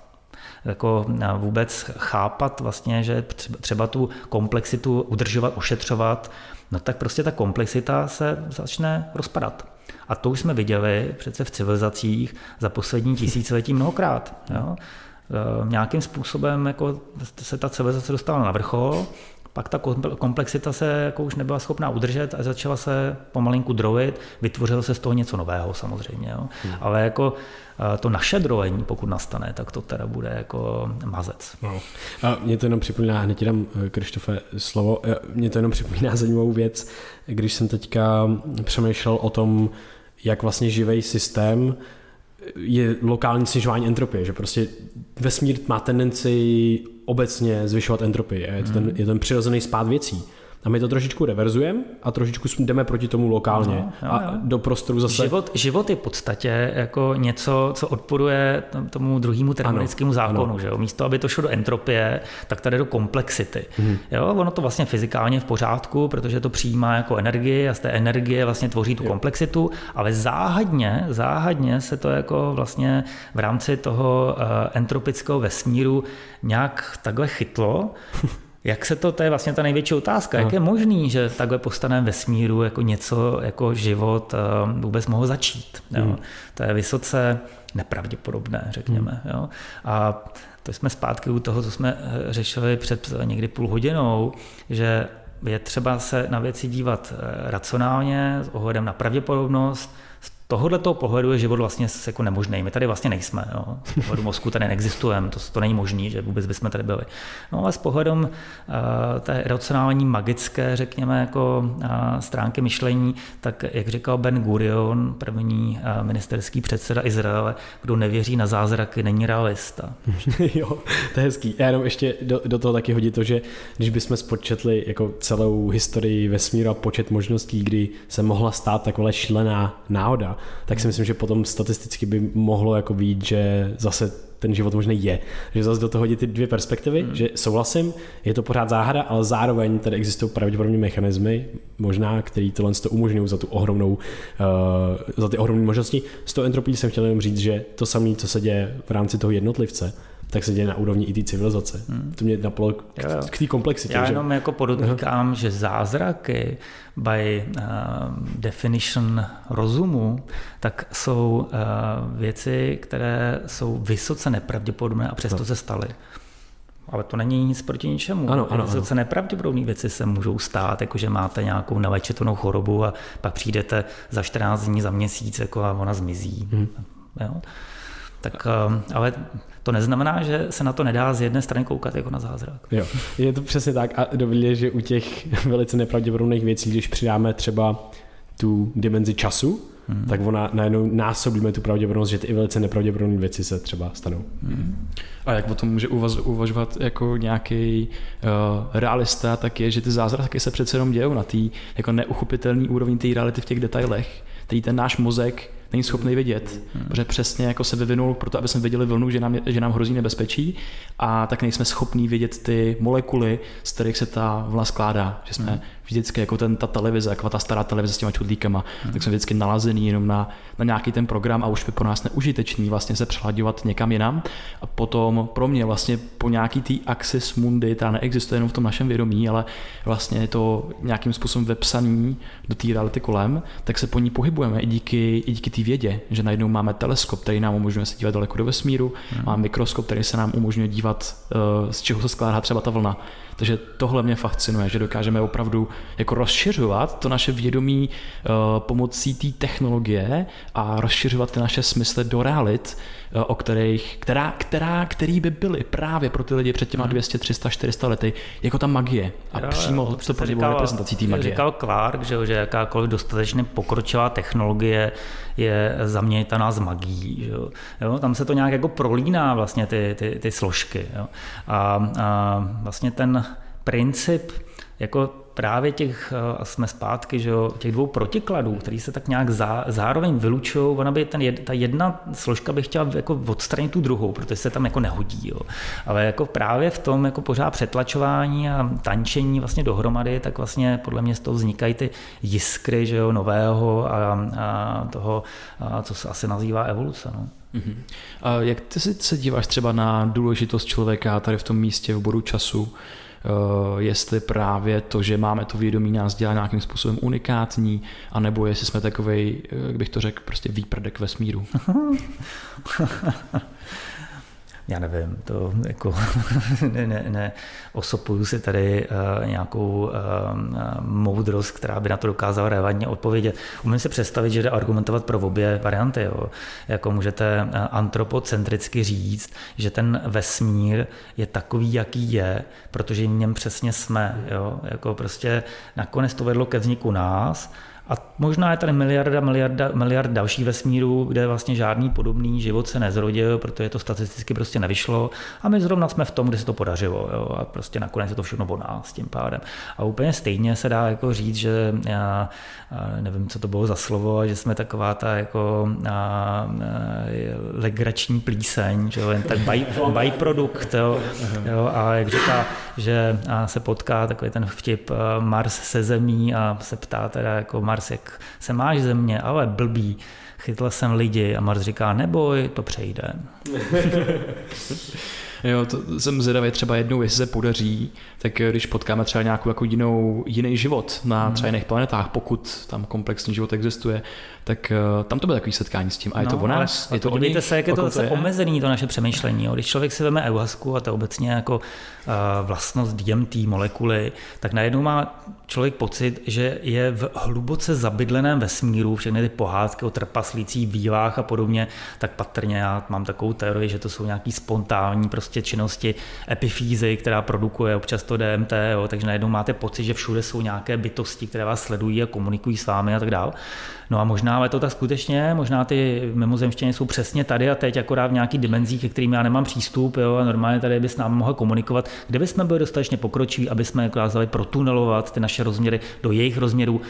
jako vůbec chápat vlastně, že třeba tu komplexitu udržovat, ošetřovat, no tak prostě ta komplexita se začne rozpadat. A to už jsme viděli přece v civilizacích za poslední tisíciletí mnohokrát. Jo? E, nějakým způsobem jako se ta civilizace dostala na vrchol, pak ta komplexita se jako už nebyla schopná udržet a začala se pomalinku drojit, vytvořilo se z toho něco nového samozřejmě. Jo. Hmm. Ale jako eh, to naše drojení, pokud nastane, tak to teda bude jako mazec. No. A mě to jenom připomíná, hned ti dám, eh, Krištofe, slovo, eh, mě to jenom připomíná *laughs* zajímavou věc, když jsem teďka přemýšlel o tom, jak vlastně živý systém je lokální snižování entropie, že prostě vesmír má tendenci obecně zvyšovat entropii. Je to ten, je ten přirozený spád věcí. A my to trošičku reverzujeme a trošičku jdeme proti tomu lokálně no, jo, jo. a do prostoru zase. Život, život je v podstatě jako něco, co odporuje tomu druhému termodickému zákonu. Ano. Že jo? Místo, aby to šlo do entropie, tak tady do komplexity. Hmm. Jo? Ono to vlastně fyzikálně v pořádku, protože to přijímá jako energii a z té energie vlastně tvoří tu jo. komplexitu, ale záhadně, záhadně se to jako vlastně v rámci toho uh, entropického vesmíru nějak takhle chytlo *laughs* Jak se to, to je vlastně ta největší otázka, jak je možný, že takhle postaneme vesmíru jako něco, jako život eh, vůbec mohl začít. Jo? Hmm. To je vysoce nepravděpodobné, řekněme. Hmm. Jo? A to jsme zpátky u toho, co jsme eh, řešili před někdy půl hodinou, že je třeba se na věci dívat eh, racionálně, s ohledem na pravděpodobnost, tohohle toho pohledu je život vlastně jako nemožný. My tady vlastně nejsme. Jo. Z pohledu mozku tady neexistujeme, to, to není možné, že vůbec bychom tady byli. No ale s pohledem uh, té racionální, magické, řekněme, jako uh, stránky myšlení, tak jak říkal Ben Gurion, první uh, ministerský předseda Izraele, kdo nevěří na zázraky, není realista. *laughs* jo, to je hezký. Já jenom ještě do, do toho taky hodí to, že když bychom spočetli jako celou historii vesmíru a počet možností, kdy se mohla stát taková šílená náhoda, tak si myslím, že potom statisticky by mohlo jako vít, že zase ten život možný je. Že zase do toho hodí ty dvě perspektivy, hmm. že souhlasím, je to pořád záhada, ale zároveň tady existují pravděpodobně mechanismy, možná, který tohle to umožňují za tu ohromnou, uh, za ty ohromné možnosti. Z toho entropii jsem chtěl jenom říct, že to samé, co se děje v rámci toho jednotlivce, tak se děje na úrovni i té civilizace. Hmm. To mě napalo k, k té komplexitě. Já jenom že? jako podotýkám, uh-huh. že zázraky by uh, definition rozumu, tak jsou uh, věci, které jsou vysoce nepravděpodobné a přesto no. se staly. Ale to není nic proti ničemu. Ano, ano, Vysoce nepravděpodobné věci se můžou stát, jako že máte nějakou navečetonou chorobu a pak přijdete za 14 dní, za měsíc jako a ona zmizí. Hmm. Jo? Tak, uh, ale to neznamená, že se na to nedá z jedné strany koukat jako na zázrak. Jo, je to přesně tak a dovolí, že u těch *laughs* velice nepravděpodobných věcí, když přidáme třeba tu dimenzi času, hmm. tak ona najednou násobíme tu pravděpodobnost, že ty i velice nepravděpodobné věci se třeba stanou. Hmm. A jak o tom může uvaz, uvažovat jako nějaký uh, realista, tak je, že ty zázraky se přece jenom dějou na té jako neuchopitelné úrovni té reality v těch detailech, který ten náš mozek není schopný vidět, hmm. protože přesně jako se vyvinul proto, aby jsme viděli vlnu, že nám, že nám hrozí nebezpečí a tak nejsme schopní vidět ty molekuly, z kterých se ta vlna skládá, že jsme hmm vždycky jako ten, ta televize, jako ta stará televize s těma čudlíkama, hmm. tak jsme vždycky nalazený jenom na, na nějaký ten program a už by pro nás neužitečný vlastně se přehlaďovat někam jinam. A potom pro mě vlastně po nějaký tý axis mundi, ta neexistuje jenom v tom našem vědomí, ale vlastně je to nějakým způsobem vepsaný do té reality kolem, tak se po ní pohybujeme i díky, i díky té vědě, že najednou máme teleskop, který nám umožňuje se dívat daleko do vesmíru, hmm. máme mikroskop, který se nám umožňuje dívat, eh, z čeho se skládá třeba ta vlna. Takže tohle mě fascinuje, že dokážeme opravdu jako rozšiřovat to naše vědomí uh, pomocí té technologie a rozšiřovat ty naše smysly do realit, uh, o kterých, která, která, který by byly právě pro ty lidi před těma 200, 300, 400 lety, jako ta magie. A jo, přímo to bylo reprezentací té magie. Říkal Clark, že, že jakákoliv dostatečně pokročilá technologie je zaměnitaná z magií. Že jo? Tam se to nějak jako prolíná vlastně ty, ty, ty složky. Jo? A, a vlastně ten princip jako právě těch, a jsme zpátky, že jo, těch dvou protikladů, který se tak nějak zá, zároveň vylučují, ona by ten, ta jedna složka by chtěla jako odstranit tu druhou, protože se tam jako nehodí. Jo. Ale jako právě v tom jako pořád přetlačování a tančení vlastně dohromady, tak vlastně podle mě z toho vznikají ty jiskry že jo, nového a, a toho, a co se asi nazývá evoluce. No. Mm-hmm. A jak ty se díváš třeba na důležitost člověka tady v tom místě v bodu času? Eh, jestli právě to, že máme to vědomí, nás dělá nějakým způsobem unikátní, anebo jestli jsme takovej, eh, jak bych to řekl, prostě výprdek vesmíru. *laughs* já nevím, to jako *laughs* ne, ne, ne osopuju si tady uh, nějakou uh, moudrost, která by na to dokázala relevantně odpovědět. Umím si představit, že jde argumentovat pro obě varianty. Jo. Jako můžete antropocentricky říct, že ten vesmír je takový, jaký je, protože v něm přesně jsme. Jo. Jako prostě nakonec to vedlo ke vzniku nás, a možná je tady miliarda, miliarda, miliard dalších vesmírů, kde vlastně žádný podobný život se nezrodil, protože to statisticky prostě nevyšlo. A my zrovna jsme v tom, kde se to podařilo. Jo? A prostě nakonec je to všechno o nás tím pádem. A úplně stejně se dá jako říct, že já nevím, co to bylo za slovo, že jsme taková ta jako a, a, legrační plíseň, že jo? jen tak by, byprodukt. Jo? Jo? A jak říká, že se potká takový ten vtip Mars se zemí a se ptá teda jako Mars, jak se máš země, ale blbý, chytl jsem lidi a Mars říká, neboj, to přejde. *laughs* Jo, to jsem zvědavý třeba jednou, jestli se podaří, tak když potkáme třeba nějakou jako jinou, jiný život na hmm. třeba jiných planetách, pokud tam komplexní život existuje, tak uh, tam to bude takový setkání s tím. A je no, to o nás, je to o nich, se, jak je to zase omezený to naše přemýšlení. Jo. Když člověk si vezme ayahuasku a to obecně jako uh, vlastnost DMT molekuly, tak najednou má člověk pocit, že je v hluboce zabydleném vesmíru, všechny ty pohádky o trpaslících vývách a podobně, tak patrně já mám takovou teorii, že to jsou nějaký spontánní prostě činnosti epifízy, která produkuje občas to DMT, jo, takže najednou máte pocit, že všude jsou nějaké bytosti, které vás sledují a komunikují s vámi a tak dále. No a možná ale to tak skutečně, možná ty mimozemštěny jsou přesně tady a teď, akorát v nějakých dimenzích, ke kterým já nemám přístup, jo, a normálně tady by s námi mohl komunikovat, kde bychom byli dostatečně pokročilí, aby jsme dokázali protunelovat ty naše rozměry do jejich rozměrů.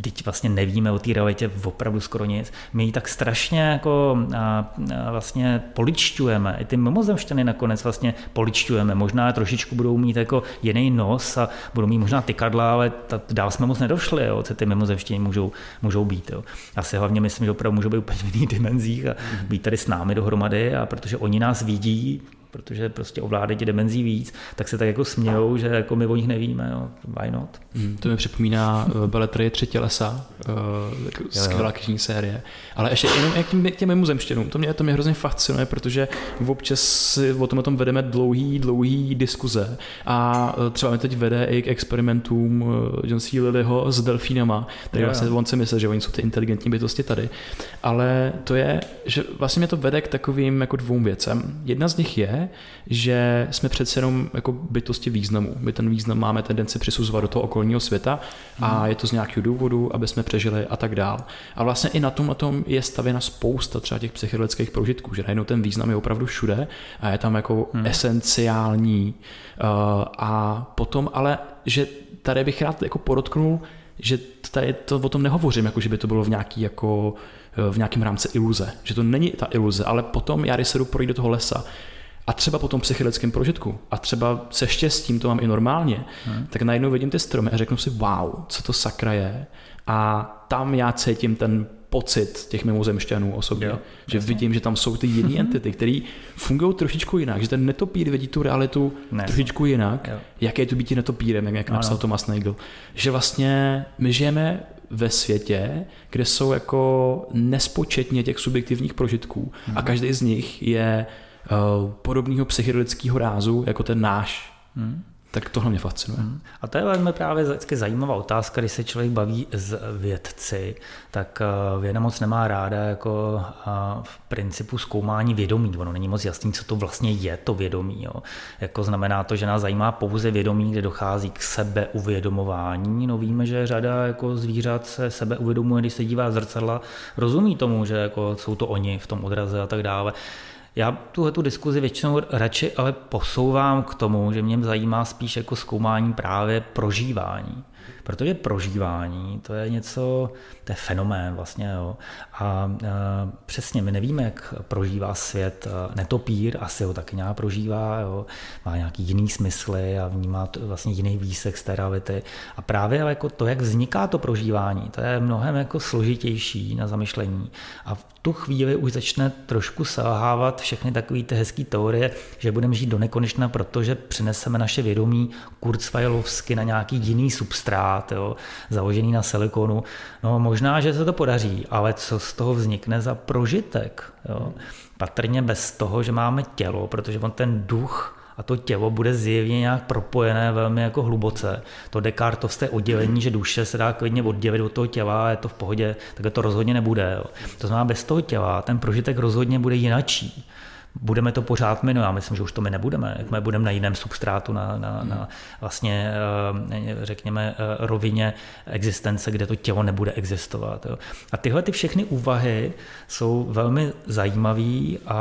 Teď vlastně nevíme o té realitě opravdu skoro nic. My ji tak strašně jako a, a vlastně poličťujeme. I ty mimozemštěny nakonec vlastně poličťujeme. Možná trošičku budou mít jako jiný nos a budou mít možná tykadla, ale dál jsme moc nedošli, jo, co ty mimozemštěny můžou, můžou být. Jo. Já si hlavně myslím, že opravdu můžou být úplně v jiných dimenzích a být tady s námi dohromady a protože oni nás vidí, protože prostě ovládají ti demenzí víc, tak se tak jako smějou, že jako my o nich nevíme, jo. why not? Hmm, to mi připomíná uh, Beletrie Třetí lesa, uh, skvělá knižní série. Ale ještě jenom jak těm, těm mimozemštěnům, to mě, to mě hrozně fascinuje, protože občas si o tom, o tom vedeme dlouhý, dlouhý diskuze a uh, třeba mi teď vede i k experimentům uh, John C. Lilyho s delfínama, který yeah. vlastně on si myslí, že oni jsou ty inteligentní bytosti tady. Ale to je, že vlastně mě to vede k takovým jako dvou věcem. Jedna z nich je, že jsme přece jenom jako bytosti významu. My ten význam máme tendenci přisuzovat do toho okolního světa a hmm. je to z nějakého důvodu, aby jsme přežili a tak dál. A vlastně i na tom, na tom je stavěna spousta třeba těch psychedelických prožitků, že najednou ten význam je opravdu všude a je tam jako hmm. esenciální. Uh, a potom ale, že tady bych rád jako podotknul, že tady to o tom nehovořím, jako že by to bylo v nějaký jako v nějakém rámci iluze. Že to není ta iluze, ale potom já, když se jdu projít do toho lesa, a třeba po tom psychedelickém prožitku a třeba se štěstím to mám i normálně, hmm. tak najednou vidím ty stromy a řeknu si, wow, co to sakra je. A tam já cítím ten pocit těch mimozemšťanů osobně, jo, že jasný. vidím, že tam jsou ty jiné *laughs* entity, které fungují trošičku jinak, že ten netopír vidí tu realitu ne. trošičku jinak, jo. jak je to být netopírem, jak napsal no. Thomas Nagel, že vlastně my žijeme ve světě, kde jsou jako nespočetně těch subjektivních prožitků hmm. a každý z nich je podobného psychedelického rázu jako ten náš. Hmm. Tak tohle mě fascinuje. Hmm. A to je velmi právě vždycky zajímavá otázka, když se člověk baví s vědci, tak eh, věda moc nemá ráda jako eh, v principu zkoumání vědomí. Ono není moc jasný, co to vlastně je, to vědomí. Jo. Jako znamená to, že nás zajímá pouze vědomí, kde dochází k sebeuvědomování. No víme, že řada jako zvířat se sebeuvědomuje, když se dívá zrcadla, rozumí tomu, že jako jsou to oni v tom odraze a tak dále. Já tuhle tu diskuzi většinou radši ale posouvám k tomu, že mě zajímá spíš jako zkoumání právě prožívání. Protože prožívání, to je něco, to je fenomén vlastně. Jo. A, a přesně, my nevíme, jak prožívá svět netopír, asi ho taky nějak prožívá, jo. má nějaký jiný smysly a vnímá to vlastně jiný výsek z té reality. A právě jako to, jak vzniká to prožívání, to je mnohem jako složitější na zamyšlení. A v tu chvíli už začne trošku selhávat všechny takové ty hezké teorie, že budeme žít do nekonečna, protože přineseme naše vědomí kurzweilovsky na nějaký jiný substrát, jo, založený na silikonu. No možná, že se to podaří, ale co z toho vznikne za prožitek? Jo? Patrně bez toho, že máme tělo, protože on ten duch a to tělo bude zjevně nějak propojené velmi jako hluboce. To Descartovské oddělení, že duše se dá klidně oddělit od toho těla a je to v pohodě, tak to rozhodně nebude. Jo. To znamená, bez toho těla ten prožitek rozhodně bude jinačí budeme to pořád my, no já myslím, že už to my nebudeme, jak my budeme na jiném substrátu, na, na, hmm. na vlastně, eh, řekněme, eh, rovině existence, kde to tělo nebude existovat. Jo. A tyhle ty všechny úvahy jsou velmi zajímavé a,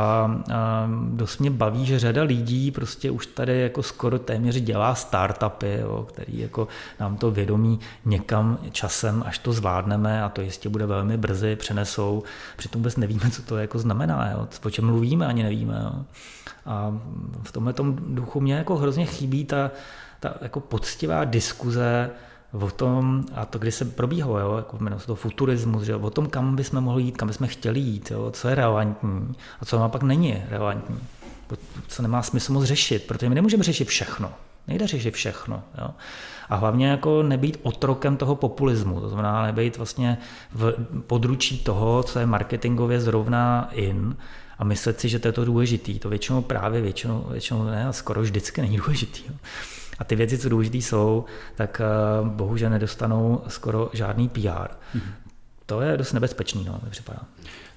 a dost mě baví, že řada lidí prostě už tady jako skoro téměř dělá startupy, jo, který jako nám to vědomí někam časem, až to zvládneme a to jistě bude velmi brzy, přenesou. Přitom vůbec nevíme, co to jako znamená, jo, o čem mluvíme, ani nevíme nevíme. A v tomhle duchu mě jako hrozně chybí ta, ta jako poctivá diskuze o tom, a to kdy se probíhalo, jo, jako jmenuje se to futurismus, že o tom, kam bychom mohli jít, kam bychom chtěli jít, jo, co je relevantní a co naopak není relevantní. Co nemá smysl moc řešit, protože my nemůžeme řešit všechno. Nejde řešit všechno. Jo. A hlavně jako nebýt otrokem toho populismu, to znamená nebýt vlastně v područí toho, co je marketingově zrovna in, a myslet si, že to je to důležitý. To většinou právě většinou, většinou ne, skoro vždycky není *laughs* důležitý. Jo. A a ty věci, co důležité jsou, tak bohužel nedostanou skoro žádný PR. Mm-hmm. To je dost nebezpečný, no, mi připadá.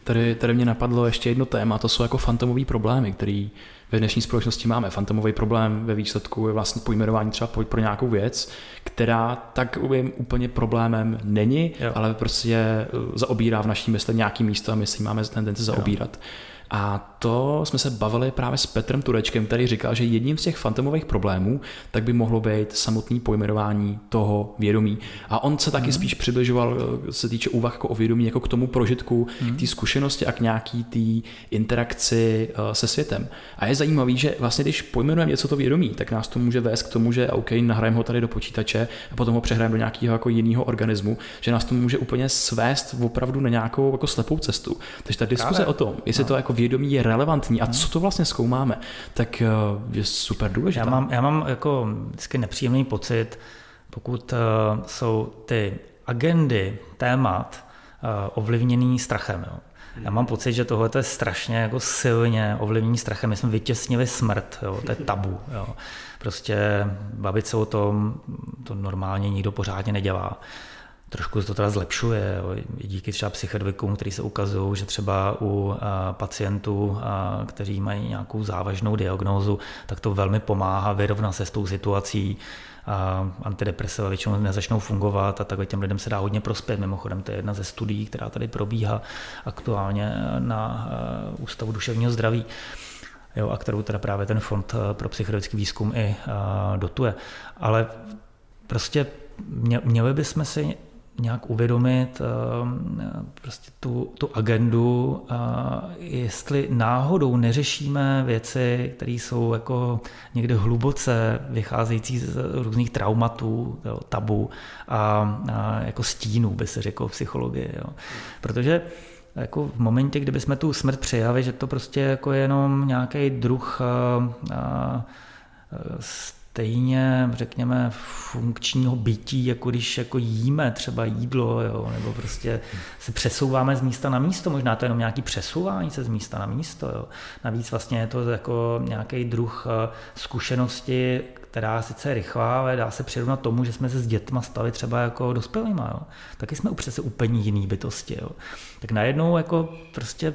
Tady, tady mě napadlo ještě jedno téma, to jsou jako fantomové problémy, který ve dnešní společnosti máme. Fantomový problém ve výsledku je vlastně pojmenování třeba pro nějakou věc, která tak úplně problémem není, jo. ale prostě eh, zaobírá v naší mysli nějaký místo a my si máme tendenci zaobírat. Jo. A to jsme se bavili právě s Petrem Turečkem, který říkal, že jedním z těch fantomových problémů tak by mohlo být samotný pojmenování toho vědomí. A on se taky mm. spíš přibližoval, eh, se týče úvah jako o vědomí, jako k tomu prožitku, mm. k té zkušenosti a k nějaký té interakci eh, se světem. A je zajímavý, že vlastně když pojmenujeme něco to vědomí, tak nás to může vést k tomu, že OK, nahrajeme ho tady do počítače a potom ho přehrajeme do nějakého jako jiného organismu, že nás to může úplně svést opravdu na nějakou jako slepou cestu. Takže ta diskuze Právě. o tom, jestli no. to jako vědomí je relevantní a co to vlastně zkoumáme, tak eh, je super důležité. Já mám, já mám jako vždycky nepříjemný pocit, pokud uh, jsou ty agendy, témat uh, ovlivněný strachem. Jo. Já mám pocit, že tohle je strašně jako silně ovlivněný strachem. My jsme vytěsnili smrt, jo, to je tabu. Jo. Prostě bavit se o tom, to normálně nikdo pořádně nedělá. Trošku to teda zlepšuje, díky třeba psychedvikům, který se ukazují, že třeba u a, pacientů, a, kteří mají nějakou závažnou diagnózu, tak to velmi pomáhá vyrovnat se s tou situací. A antidepresiva většinou nezačnou fungovat a takhle těm lidem se dá hodně prospět. Mimochodem, to je jedna ze studií, která tady probíhá aktuálně na Ústavu duševního zdraví. Jo, a kterou teda právě ten Fond pro psychologický výzkum i dotuje. Ale prostě měli bychom si nějak uvědomit eh, prostě tu, tu agendu, jestli náhodou neřešíme věci, které jsou jako někde hluboce vycházející z různých traumatů, jo, tabu a, a jako stínů, by se řeklo v psychologii. Jo. Protože jako v momentě, kdyby jsme tu smrt přijali, že to prostě jako jenom nějaký druh a, a, stejně, řekněme, funkčního bytí, jako když jako jíme třeba jídlo, jo, nebo prostě se přesouváme z místa na místo, možná to je jenom nějaký přesouvání se z místa na místo. Jo. Navíc vlastně je to jako nějaký druh eh, zkušenosti, která sice rychlá, ale dá se přirovnat tomu, že jsme se s dětma stali třeba jako dospělýma. Jo. Taky jsme přece úplně jiný bytosti. Jo. Tak najednou jako prostě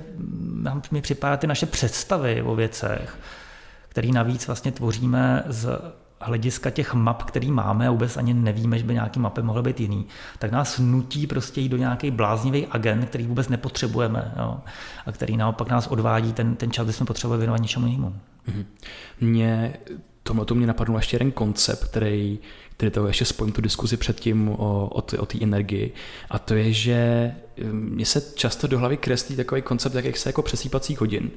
nám mi připadá ty naše představy o věcech, který navíc vlastně tvoříme z hlediska těch map, který máme a vůbec ani nevíme, že by nějaký mapy mohly být jiný, tak nás nutí prostě jít do nějaký bláznivý agent, který vůbec nepotřebujeme jo, a který naopak nás odvádí ten, ten čas, kdy jsme potřebovali věnovat něčemu jinému. Mm-hmm. Mě to mě napadl ještě jeden koncept, který, který to ještě spojím tu diskuzi předtím o, o, o té energii. A to je, že hm, mně se často do hlavy kreslí takový koncept, jak se jako přesýpací hodin.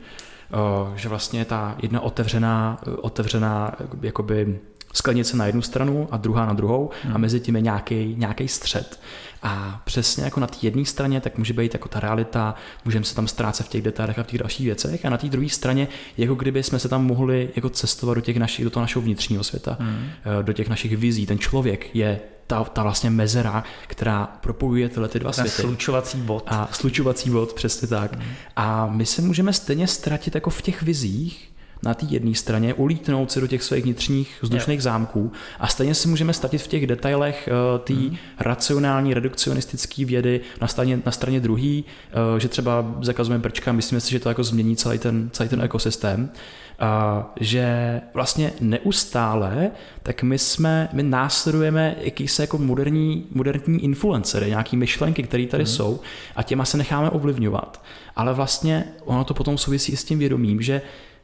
O, že vlastně ta jedna otevřená, otevřená jakoby sklenice na jednu stranu a druhá na druhou hmm. a mezi tím je nějaký, nějaký střed. A přesně jako na té jedné straně, tak může být jako ta realita, můžeme se tam ztrácet v těch detailech a v těch dalších věcech. A na té druhé straně, jako kdyby jsme se tam mohli jako cestovat do těch našich, do toho našeho vnitřního světa, hmm. Eh, do těch našich vizí. Ten člověk je ta, ta vlastně mezera, která propojuje tyhle ty dva Ten světy. slučovací bod. A slučovací bod, přesně tak. Hmm. A my se můžeme stejně ztratit jako v těch vizích, na té jedné straně, ulítnout se do těch svých vnitřních vzdušných yeah. zámků a stejně se můžeme statit v těch detailech uh, té mm. racionální, redukcionistické vědy na straně, na straně druhý, uh, že třeba zakazujeme prčka, myslíme si, že to jako změní celý ten, celý ten ekosystém. A že vlastně neustále, tak my jsme, my následujeme jakýsi jako moderní, moderní influencery, nějaký myšlenky, které tady mm. jsou a těma se necháme ovlivňovat. Ale vlastně ono to potom souvisí s tím vědomím, že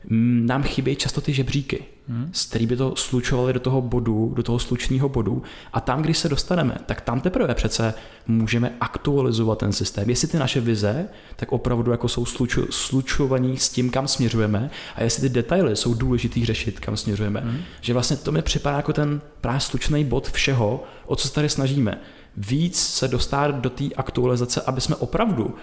nám chybějí často ty žebříky, hmm. z který by to slučovali do toho bodu, do toho slučního bodu a tam, když se dostaneme, tak tam teprve přece můžeme aktualizovat ten systém. Jestli ty naše vize, tak opravdu jako jsou sluču, slučovaní s tím, kam směřujeme a jestli ty detaily jsou důležitý řešit, kam směřujeme. Hmm. Že vlastně to mi připadá jako ten právě slučný bod všeho, o co se tady snažíme. Víc se dostat do té aktualizace, aby jsme opravdu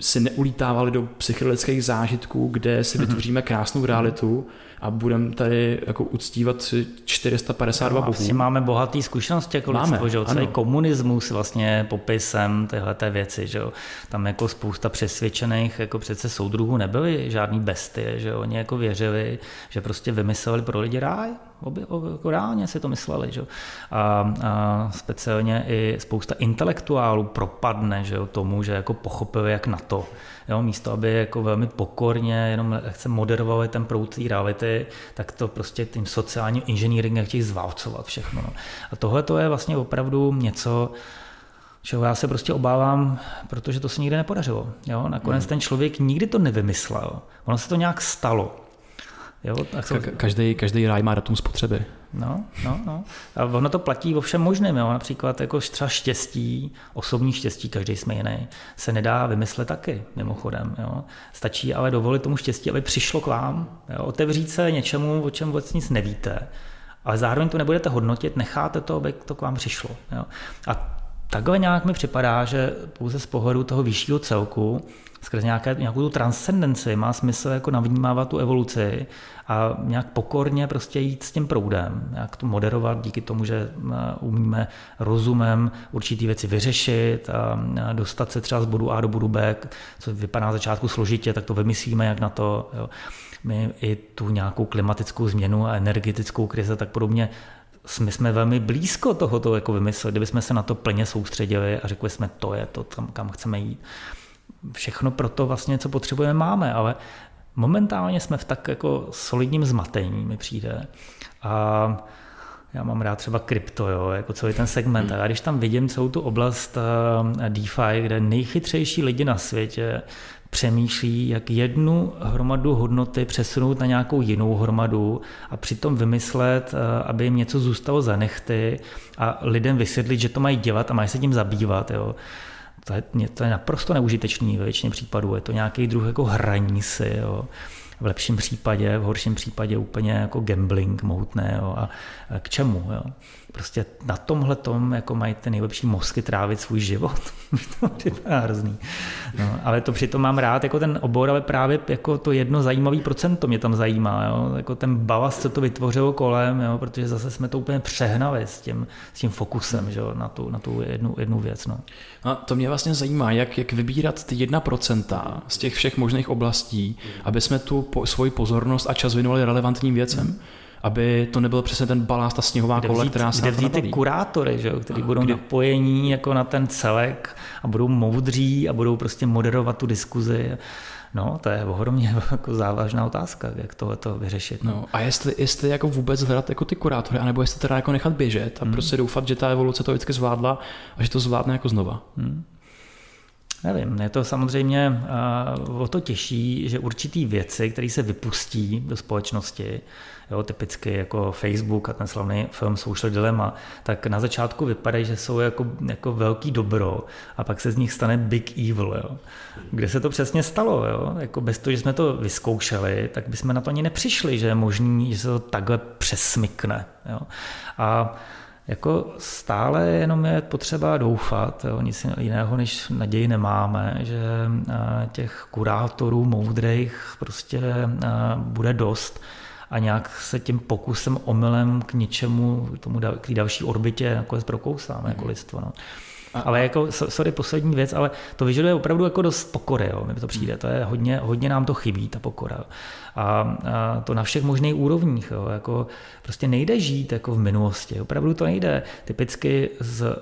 si neulítávali do psychologických zážitků, kde si mhm. vytvoříme krásnou realitu a budeme tady jako uctívat 452 no, bohů. Vlastně máme bohatý zkušenosti jako máme, lidstvo, že jo? celý komunismus vlastně popisem tyhle věci, že jo? tam jako spousta přesvědčených jako přece soudruhů nebyli žádný bestie, že jo? oni jako věřili, že prostě vymysleli pro lidi ráj, Obě, jako reálně si to mysleli. Že? A, a speciálně i spousta intelektuálů propadne že tomu, že jako pochopili, jak na to. Jo, místo, aby jako velmi pokorně jenom chce moderovali ten proud té reality, tak to prostě tím sociálním inženýringem chtějí zválcovat všechno. No. A tohle to je vlastně opravdu něco, čeho já se prostě obávám, protože to se nikdy nepodařilo. Jo? Nakonec mm. ten člověk nikdy to nevymyslel. Ono se to nějak stalo. Jo? Tak Ka- každý, každý ráj má datum spotřeby. No, no, no. A ono to platí o všem možném. Jo? Například jako třeba štěstí, osobní štěstí, každý jsme jiný, se nedá vymyslet taky, mimochodem. Jo? Stačí ale dovolit tomu štěstí, aby přišlo k vám. Jo? Otevřít se něčemu, o čem vůbec nic nevíte. Ale zároveň to nebudete hodnotit, necháte to, aby to k vám přišlo. Jo? A takhle nějak mi připadá, že pouze z pohledu toho vyššího celku, skrze nějaké, nějakou tu transcendenci má smysl jako navnímávat tu evoluci a nějak pokorně prostě jít s tím proudem, jak to moderovat díky tomu, že eh, umíme rozumem určitý věci vyřešit a dostat se třeba z bodu A do bodu B, co vypadá na začátku složitě, tak to vymyslíme, jak na to. Jo. My i tu nějakou klimatickou změnu a energetickou krizi tak podobně my jsme velmi blízko tohoto jako vymyslet, kdybychom se na to plně soustředili a řekli jsme, to je to, tam, kam chceme jít. Všechno pro to vlastně, co potřebujeme, máme, ale momentálně jsme v tak jako solidním zmatení, mi přijde. A já mám rád třeba krypto, jo, jako celý ten segment. A když tam vidím celou tu oblast eh, DeFi, kde nejchytřejší lidi na světě přemýšlí, jak jednu hromadu hodnoty přesunout na nějakou jinou hromadu a přitom vymyslet, eh, aby jim něco zůstalo za nechty a lidem vysvětlit, že to mají dělat a mají se tím zabývat. Jo. To je, to je naprosto neužitečný ve většině případů. Je to nějaký druh jako hraní si. Jo v lepším případě, v horším případě úplně jako gambling mohutné jo, a k čemu. Jo. Prostě na tomhle tom jako mají ty nejlepší mozky trávit svůj život. *laughs* to je hrozný. No, ale to přitom mám rád jako ten obor, ale právě jako to jedno zajímavý procento mě tam zajímá. Jo. Jako ten balast, co to vytvořilo kolem, jo, protože zase jsme to úplně přehnali s tím, s tím fokusem že na, tu, na tu jednu, jednu věc. No. A to mě vlastně zajímá, jak, jak vybírat ty jedna procenta z těch všech možných oblastí, aby jsme tu po, svoji pozornost a čas věnovali relevantním věcem. Hmm aby to nebyl přesně ten balast, ta sněhová kde kole, která se Kde vzít ty kurátory, že, kteří budou kde... napojení jako na ten celek a budou moudří a budou prostě moderovat tu diskuzi. No, to je ohromně *laughs* jako závažná otázka, jak tohle to vyřešit. No. no. a jestli, jestli jako vůbec hledat jako ty kurátory, anebo jestli teda jako nechat běžet a hmm. prostě doufat, že ta evoluce to vždycky zvládla a že to zvládne jako znova. Hmm. Nevím, je to samozřejmě uh, o to těžší, že určitý věci, které se vypustí do společnosti, jo, typicky jako Facebook a ten slavný film Social Dilemma, tak na začátku vypadají, že jsou jako, jako velký dobro a pak se z nich stane big evil. Jo. Kde se to přesně stalo? Jo? Jako bez toho, že jsme to vyzkoušeli, tak bychom na to ani nepřišli, že je možný, že se to takhle přesmykne. Jo. A jako stále jenom je potřeba doufat, jo, nic jiného než naději nemáme, že těch kurátorů moudrých prostě bude dost a nějak se tím pokusem omylem k něčemu, k tomu k té další orbitě nakonec prokousáme jako mhm. lidstvo. No. Ale jako, sorry, poslední věc, ale to vyžaduje opravdu jako dost pokory, jo, mi to přijde. To je hodně, hodně nám to chybí, ta pokora. A, a to na všech možných úrovních. Jo, jako prostě nejde žít jako v minulosti. Opravdu to nejde. Typicky z,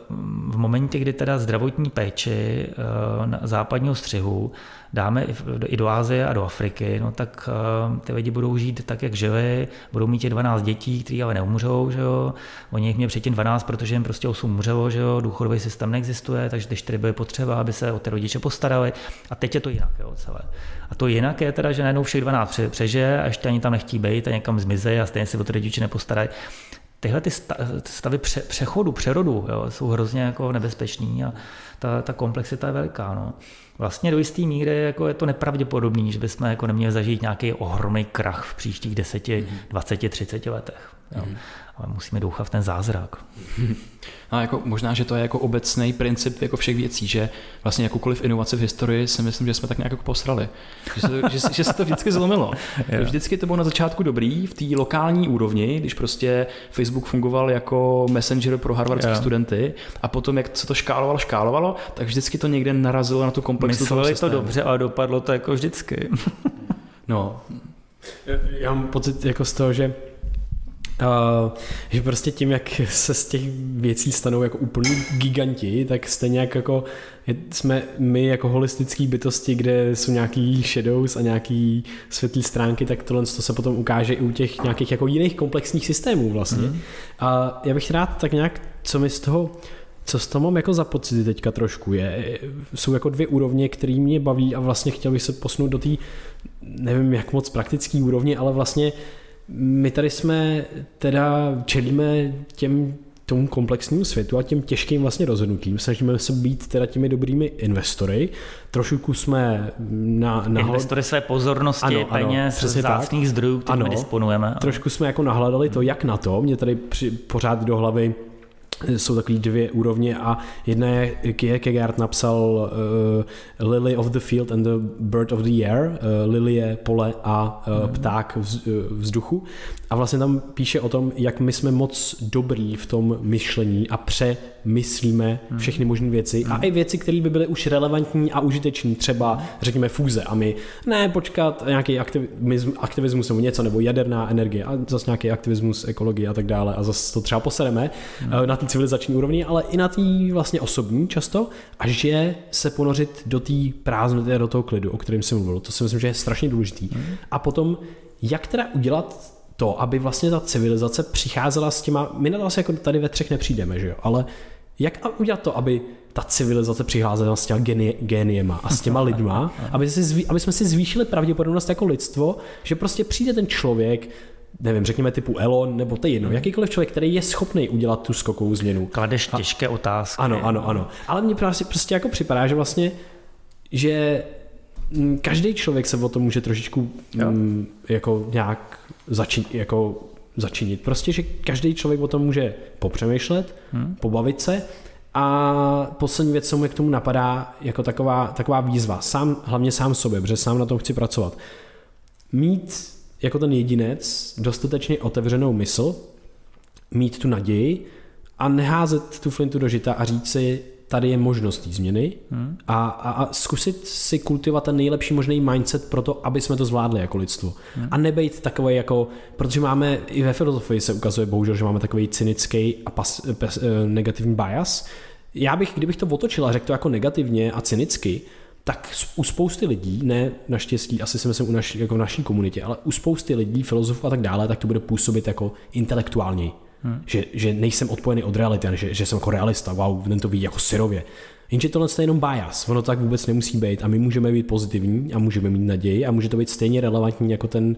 v momentě, kdy teda zdravotní péči eh, na západního střihu dáme i do Ázie a do Afriky, no tak eh, ty lidi budou žít tak, jak žili, budou mít těch 12 dětí, kteří ale neumřou, že jo. Oni jich měli předtím 12, protože jim prostě 8 umřelo, že jo, důchodový systém neexistuje, takže ty 4 byly potřeba, aby se o ty rodiče postarali. A teď je to jinak, jo, celé. A to jinak je teda, že najednou všech 12 přežije a ještě ani tam nechtí být a někam zmizí a stejně si o ty rodiče nepostarají tyhle ty stavy přechodu, přerodu jo, jsou hrozně jako nebezpečný a ta, ta komplexita je veliká. No. Vlastně do jisté míry jako je to nepravděpodobný, že bychom jako neměli zažít nějaký ohromný krach v příštích 10, mm-hmm. 20, 30 letech. Jo. Mm-hmm ale musíme doufat v ten zázrak. A *laughs* jako možná, že to je jako obecný princip jako všech věcí, že vlastně jakoukoliv inovaci v historii si myslím, že jsme tak nějak jako posrali. Že se, že, že se to vždycky zlomilo. *laughs* yeah. Vždycky to bylo na začátku dobrý v té lokální úrovni, když prostě Facebook fungoval jako messenger pro harvardské yeah. studenty a potom, jak se to škálovalo, škálovalo, tak vždycky to někde narazilo na tu komplexitu. Mysleli to dobře, ale dopadlo to jako vždycky. no. Já mám pocit jako z toho, že Uh, že prostě tím, jak se z těch věcí stanou jako úplný giganti, tak stejně jak jako jsme my jako holistický bytosti, kde jsou nějaký shadows a nějaký světlé stránky, tak tohle to se potom ukáže i u těch nějakých jako jiných komplexních systémů vlastně. Mm. A já bych rád tak nějak, co mi z toho co z toho mám jako za pocity teďka trošku je, jsou jako dvě úrovně, které mě baví a vlastně chtěl bych se posunout do té, nevím jak moc praktický úrovně, ale vlastně my tady jsme teda čelíme těm tomu komplexnímu světu a těm těžkým vlastně rozhodnutím. Snažíme se být teda těmi dobrými investory. Trošku jsme na... na investory své pozornosti, ano, peněz, ano, vzácných zdrojů, kterými disponujeme. Trošku jsme jako nahledali to, jak na to. Mě tady při, pořád do hlavy jsou takové dvě úrovně a jedna je, Kierkegaard napsal uh, Lily of the Field and the Bird of the Air, uh, Lily je pole a uh, pták vz, uh, vzduchu a vlastně tam píše o tom, jak my jsme moc dobrý v tom myšlení a přemyslíme hmm. všechny možné věci a i věci, které by byly už relevantní a užitečné, třeba řekněme fúze a my ne počkat nějaký aktivismus, aktivismus nebo něco, nebo jaderná energie a zase nějaký aktivismus, ekologie a tak dále a zase to třeba posereme hmm. na té civilizační úrovni, ale i na té vlastně osobní často a že se ponořit do té prázdnoty do toho klidu, o kterém jsem mluvil. To si myslím, že je strašně důležitý. Hmm. A potom, jak teda udělat to, aby vlastně ta civilizace přicházela s těma, my na to asi jako tady ve třech nepřijdeme, že jo, ale jak udělat to, aby ta civilizace přicházela s těma geni, géniema a s těma lidma, aby, si aby jsme si zvýšili pravděpodobnost jako lidstvo, že prostě přijde ten člověk, nevím, řekněme typu Elon, nebo to jedno, jakýkoliv člověk, který je schopný udělat tu skokovou změnu. Kladeš těžké otázky. Ano, ano, ano. Ale mně prostě, prostě jako připadá, že vlastně, že mm, každý člověk se o tom může trošičku um, jako nějak začít, jako začinit. Prostě, že každý člověk o tom může popřemýšlet, hmm. pobavit se a poslední věc, co mi k tomu napadá, jako taková, taková výzva, sám, hlavně sám sobě, protože sám na tom chci pracovat. Mít jako ten jedinec dostatečně otevřenou mysl, mít tu naději a neházet tu flintu do žita a říct si, tady je možnost změny hmm. a, a, a zkusit si kultivovat ten nejlepší možný mindset pro to, aby jsme to zvládli jako lidstvo. Hmm. A nebejt takový jako, protože máme, i ve filozofii se ukazuje bohužel, že máme takový cynický a pas, pas, eh, negativní bias. Já bych, kdybych to otočil a řekl to jako negativně a cynicky, tak u spousty lidí, ne naštěstí, asi si myslím u naší, jako v naší komunitě, ale u spousty lidí, filozofů a tak dále, tak to bude působit jako intelektuální. Hmm. Že, že nejsem odpojený od reality, že, že jsem jako realista, wow, ten to ví jako syrově. Jenže tohle je jenom bias, ono tak vůbec nemusí být a my můžeme být pozitivní a můžeme mít naději a může to být stejně relevantní jako ten,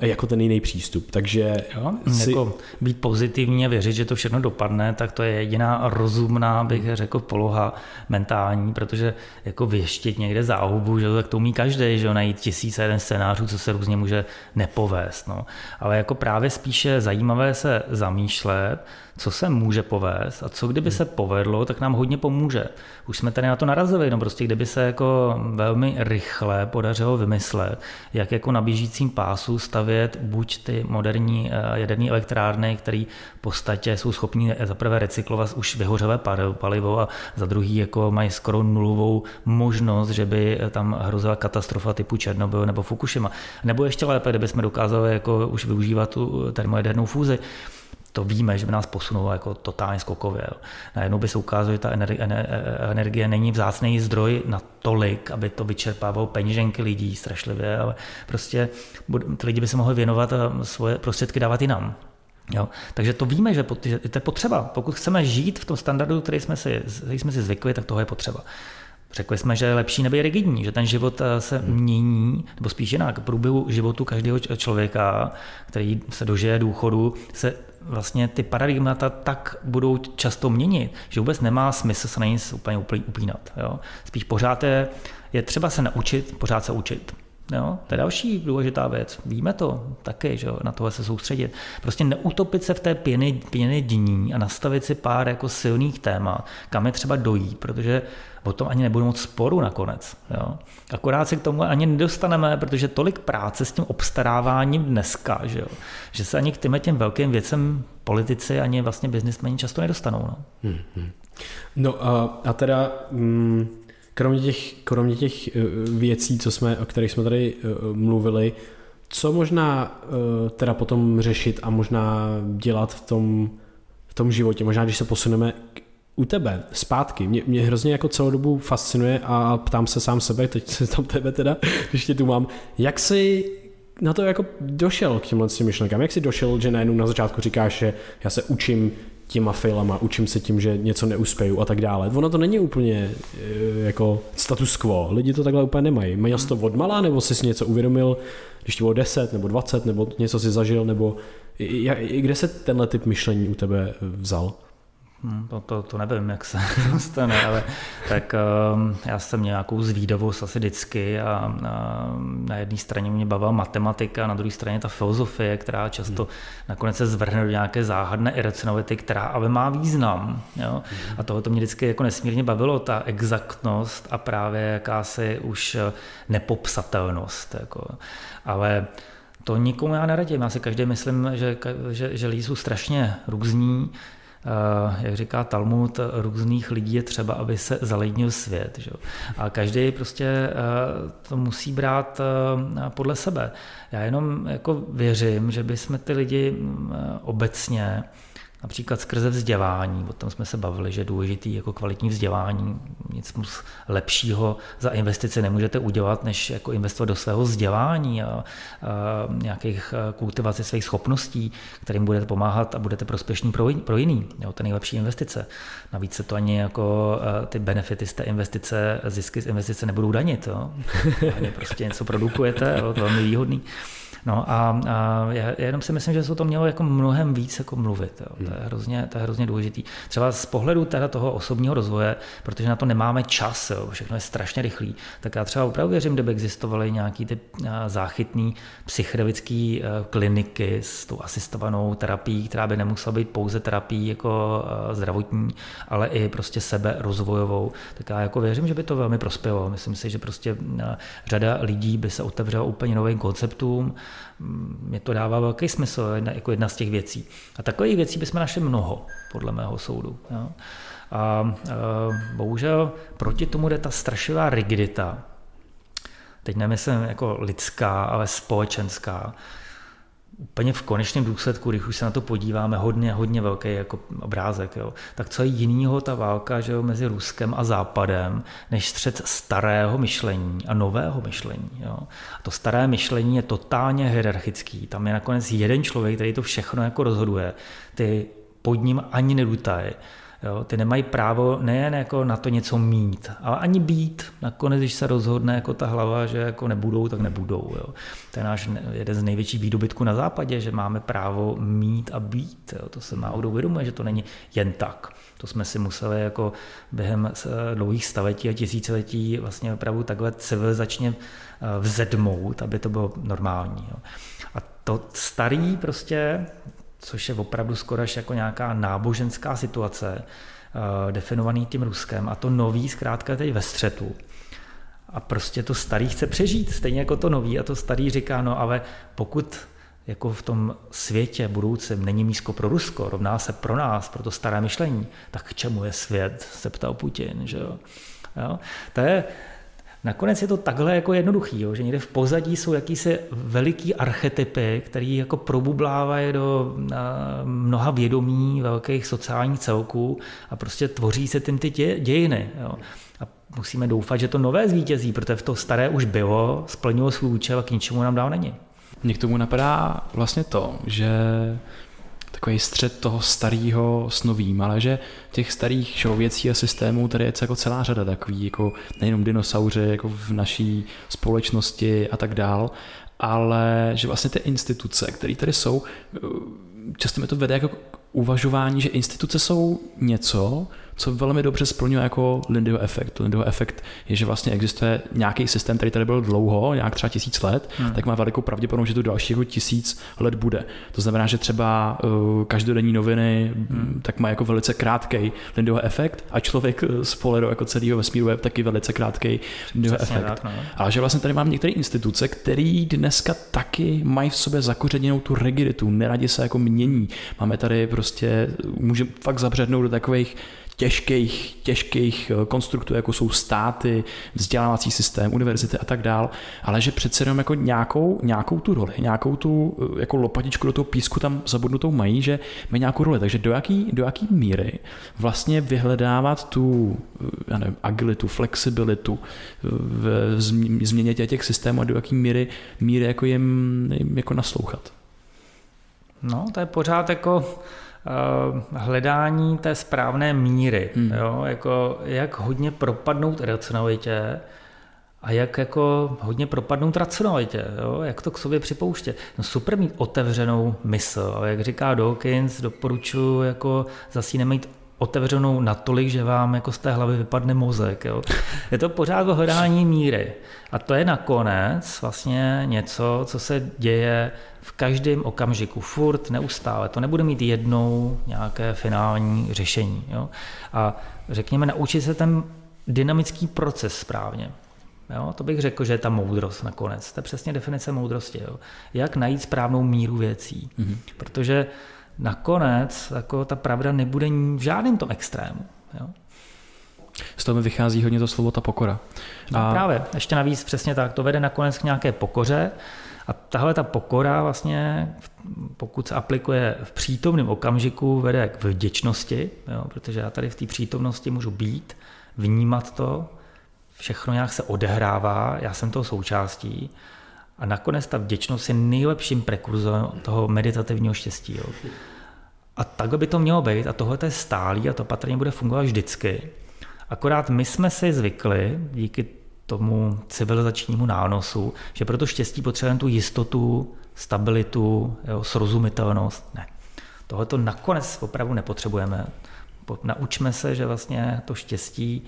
jako ten jiný přístup. Takže jo, si... jako být pozitivní a věřit, že to všechno dopadne, tak to je jediná rozumná, bych řekl, poloha mentální, protože jako věštit někde záhubu, že to tak to umí každý, že najít tisíce jeden scénářů, co se různě může nepovést. No. Ale jako právě spíše zajímavé se zamýšlet, co se může povést a co kdyby se povedlo, tak nám hodně pomůže. Už jsme tady na to narazili, no prostě kdyby se jako velmi rychle podařilo vymyslet, jak jako na běžícím pásu stavět buď ty moderní eh, jaderné elektrárny, které v podstatě jsou schopní za prvé recyklovat už vyhořelé palivo a za druhý jako mají skoro nulovou možnost, že by tam hrozila katastrofa typu Černobyl nebo Fukushima. Nebo ještě lépe, kdyby jsme dokázali jako už využívat tu termojadernou fúzi to víme, že by nás posunulo jako totálně skokově. Najednou by se ukázalo, že ta energie není vzácný zdroj na tolik, aby to vyčerpávalo peněženky lidí strašlivě, ale prostě ty lidi by se mohli věnovat a svoje prostředky dávat jinam. Jo? Takže to víme, že to je potřeba. Pokud chceme žít v tom standardu, který jsme si, který jsme si zvykli, tak toho je potřeba. Řekli jsme, že je lepší nebýt rigidní, že ten život eh, se hmm. mění, nebo spíš jinak, v průběhu životu každého člověka, který se dožije důchodu, se vlastně ty paradigmata tak budou často měnit, že vůbec nemá smysl se na nic úplně upínat. Jo? Spíš pořád je, je třeba se naučit, pořád se učit. Jo? To je další důležitá věc. Víme to taky, že jo? na tohle se soustředit. Prostě neutopit se v té pěny, pěny dní a nastavit si pár jako silných témat, kam je třeba dojít, protože o tom ani nebudu moc sporu nakonec. Jo? Akorát se k tomu ani nedostaneme, protože tolik práce s tím obstaráváním dneska, že, jo? že se ani k těm, těm velkým věcem politici ani vlastně biznismeni často nedostanou. No, hmm, hmm. no a, a teda... Mm, kromě těch, kromě těch eh, věcí, co jsme, o kterých jsme tady eh, mluvili, Co možná uh, teda potom řešit a možná dělat v tom, v tom životě? Možná, když se posuneme k, u tebe zpátky. Mě, mě hrozně jako celou dobu fascinuje a ptám se sám sebe, teď se tam tebe teda, *laughs* když tě tu mám, jak jsi na to jako došel k těmhle myšlenkám? Jak jsi došel, že najednou na začátku říkáš, že já se učím těma failama, učím se tím, že něco neuspěju a tak dále. Ono to není úplně e, jako status quo. Lidi to takhle úplně nemají. Mají to od malá, nebo jsi si něco uvědomil, když ti bylo 10 nebo 20, nebo něco si zažil, nebo kde se tenhle typ myšlení u tebe vzal? Hmm, to, to, to nevím, jak se *laughs* stane, ale tak um, já jsem měl nějakou zvídavost asi vždycky a, a na jedné straně mě bavila matematika, na druhé straně ta filozofie, která často hmm. nakonec se zvrhne do nějaké záhadné iracionality, která ale má význam. Jo? Hmm. A toho to mě vždycky jako nesmírně bavilo, ta exaktnost a právě jakási už nepopsatelnost. Jako. Ale to nikomu já neradím. Já si každý myslím, že, že, že lidi jsou strašně různí, Eh, jak říká Talmud, různých lidí je třeba, aby se zalidnil svět. Že? A každý prostě eh, to musí brát eh, podle sebe. Já jenom jako věřím, že bychom ty lidi obecně Například skrze vzdělání, o tom jsme se bavili, že je důležitý jako kvalitní vzdělání, nic moc lepšího za investice nemůžete udělat, než jako investovat do svého vzdělání a, a nějakých kultivace svých schopností, kterým budete pomáhat a budete prospěšní pro, pro jiný. Jo, to nejlepší investice. Navíc se to ani jako ty benefity z té investice, zisky z investice nebudou danit. Jo. Ani prostě něco produkujete, jo, to je velmi výhodný. No a, a já, já jenom si myslím, že se to mělo jako mnohem víc jako mluvit. Jo. To, je hmm. hrozně, to je hrozně důležitý. Třeba z pohledu teda toho osobního rozvoje, protože na to nemáme čas, jo, všechno je strašně rychlý, tak já třeba opravdu věřím, kdyby existovaly nějaký ty záchytný psychedelické kliniky s tou asistovanou terapií, která by nemusela být pouze terapií jako zdravotní, ale i prostě sebe rozvojovou, tak já jako věřím, že by to velmi prospělo. Myslím si, že prostě řada lidí by se otevřela úplně novým konceptům, mě to dává velký smysl, jedna, jako jedna z těch věcí. A takových věcí bychom našli mnoho, podle mého soudu. Jo. A, a bohužel proti tomu jde ta strašivá rigidita, teď nemyslím jako lidská, ale společenská, úplně v konečném důsledku, když už se na to podíváme, hodně, hodně velký jako obrázek, jo, tak co je jinýho ta válka že jo, mezi Ruskem a Západem, než střed starého myšlení a nového myšlení. Jo. A to staré myšlení je totálně hierarchický. Tam je nakonec jeden člověk, který to všechno jako rozhoduje. Ty pod ním ani nedutají. Jo, ty nemají právo nejen jako na to něco mít, ale ani být. Nakonec, když se rozhodne jako ta hlava, že jako nebudou, tak nebudou. Jo. To je náš jeden z největších výdobytků na západě, že máme právo mít a být. Jo. To se má uvědomuje, že to není jen tak. To jsme si museli jako během dlouhých staletí a tisíciletí vlastně opravdu takhle civilizačně eh, vzedmout, aby to bylo normální. Jo. A to starý prostě což je opravdu skoro až jako nějaká náboženská situace, uh, definovaný tím Ruskem a to nový zkrátka teď ve střetu. A prostě to starý chce přežít, stejně jako to nový a to starý říká, no ale pokud jako v tom světě budoucím není místo pro Rusko, rovná se pro nás, pro to staré myšlení, tak k čemu je svět, se ptal Putin, že jo. jo? To je, Nakonec je to takhle jako jednoduchý, jo, že někde v pozadí jsou jakýsi veliký archetypy, které jako probublávají do mnoha vědomí velkých sociálních celků a prostě tvoří se tím ty dějiny. Jo. A musíme doufat, že to nové zvítězí, protože v to staré už bylo, splnilo svůj účel a k ničemu nám dál není. Mně k tomu napadá vlastně to, že takový střed toho starého s novým, ale že těch starých věcí a systémů tady je jako celá řada takový, jako nejenom dinosauři jako v naší společnosti a tak dál, ale že vlastně ty instituce, které tady jsou, často mi to vede jako uvažování, že instituce jsou něco, co velmi dobře splňuje jako Lindyho efekt. Lindyho efekt je, že vlastně existuje nějaký systém, který tady byl dlouho, nějak třeba tisíc let, hmm. tak má velikou pravděpodobnost, že tu další jako tisíc let bude. To znamená, že třeba uh, každodenní noviny hmm. tak má jako velice krátký Lindyho efekt a člověk z pohledu jako celého vesmíru je taky velice krátký Lindyho efekt. Tak, no. A že vlastně tady mám některé instituce, které dneska taky mají v sobě zakořeněnou tu rigiditu, neradi se jako mění. Máme tady prostě, můžeme fakt zabřednout do takových těžkých, těžkých eh, konstruktů, jako jsou státy, vzdělávací systém, univerzity a tak dál, ale že přece jenom jako nějakou, nějakou tu roli, nějakou tu eh, jako lopatičku do toho písku tam zabudnutou mají, že mají nějakou roli. Takže do jaký, do jaký míry vlastně vyhledávat tu eh, já nevím, agilitu, flexibilitu v změně těch systémů a do jaký míry, míry jako jim, jim jako naslouchat? No, to je pořád jako hledání té správné míry, hmm. jo, jako jak hodně propadnout racionalitě a jak jako hodně propadnout racionalitě, jo, jak to k sobě připouštět. No super mít otevřenou mysl, ale jak říká Dawkins, doporučuji jako zase nemít otevřenou natolik, že vám jako z té hlavy vypadne mozek. Jo. Je to pořád o hledání míry. A to je nakonec vlastně něco, co se děje v každém okamžiku, furt, neustále. To nebude mít jednou nějaké finální řešení. Jo? A řekněme, naučit se ten dynamický proces správně. Jo? To bych řekl, že je ta moudrost nakonec. To je přesně definice moudrosti. Jo? Jak najít správnou míru věcí. Mm-hmm. Protože nakonec jako ta pravda nebude v žádném tom extrému. Jo? Z toho mi vychází hodně to slovo ta pokora. No a... No právě, ještě navíc přesně tak, to vede nakonec k nějaké pokoře a tahle ta pokora vlastně, pokud se aplikuje v přítomném okamžiku, vede k vděčnosti, jo, protože já tady v té přítomnosti můžu být, vnímat to, všechno nějak se odehrává, já jsem toho součástí a nakonec ta vděčnost je nejlepším prekurzorem toho meditativního štěstí. Jo. A takhle by to mělo být a tohle je stálý a to patrně bude fungovat vždycky. Akorát my jsme si zvykli, díky tomu civilizačnímu nánosu, že pro to štěstí potřebujeme tu jistotu, stabilitu, jo, srozumitelnost. Ne. Tohle to nakonec opravdu nepotřebujeme. Naučme se, že vlastně to štěstí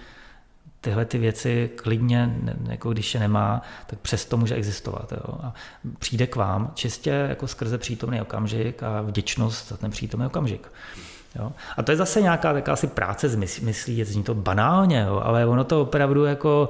tyhle ty věci klidně, jako když je nemá, tak přesto může existovat. Jo. A přijde k vám čistě jako skrze přítomný okamžik a vděčnost za ten přítomný okamžik. Jo. A to je zase nějaká taková asi práce s myslí, zní to banálně, jo, ale ono to opravdu jako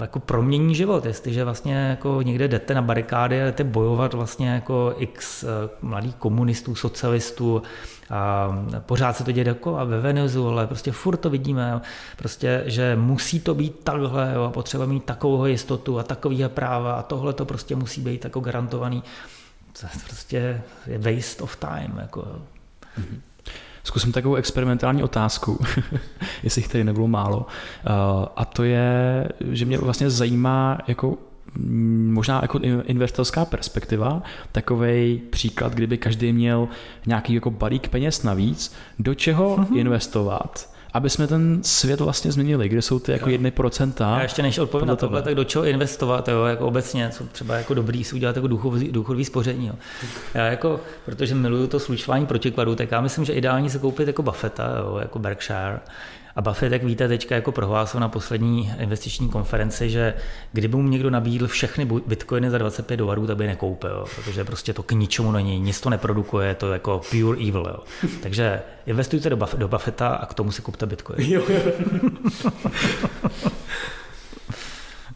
jako promění život, jestliže vlastně jako někde jdete na barikády a jdete bojovat vlastně jako x eh, mladých komunistů, socialistů, a pořád se to děje jako a ve Venezuele, prostě furt to vidíme, prostě, že musí to být takhle jo, a potřeba mít takovou jistotu a takový práva a tohle to prostě musí být jako garantovaný. To prostě je waste of time. Jako. Mm-hmm. Zkusím takovou experimentální otázku, *laughs* jestli jich tady nebylo málo. Uh, a to je, že mě vlastně zajímá jako mm, možná jako investorská perspektiva, takový příklad, kdyby každý měl nějaký jako balík peněz navíc, do čeho mm-hmm. investovat, aby jsme ten svět vlastně změnili, kde jsou ty jako jedny procenta. Já ještě než odpovím na tohle, tak do čeho investovat, jo, jako obecně, co třeba jako dobrý si udělat jako důchodový, důchodový spoření. Jo. Já jako, protože miluju to slučování protikladu, tak já myslím, že ideální se koupit jako Buffetta, jo, jako Berkshire, a Buffett, jak víte, teďka jako prohlásil na poslední investiční konferenci, že kdyby mu někdo nabídl všechny bitcoiny za 25 dolarů, tak by je nekoupil, protože prostě to k ničemu není, nic to neprodukuje, to je jako pure evil. Jo. *laughs* Takže investujte do, Buff- do Buffetta a k tomu si kupte bitcoin. Jo, jo. *laughs*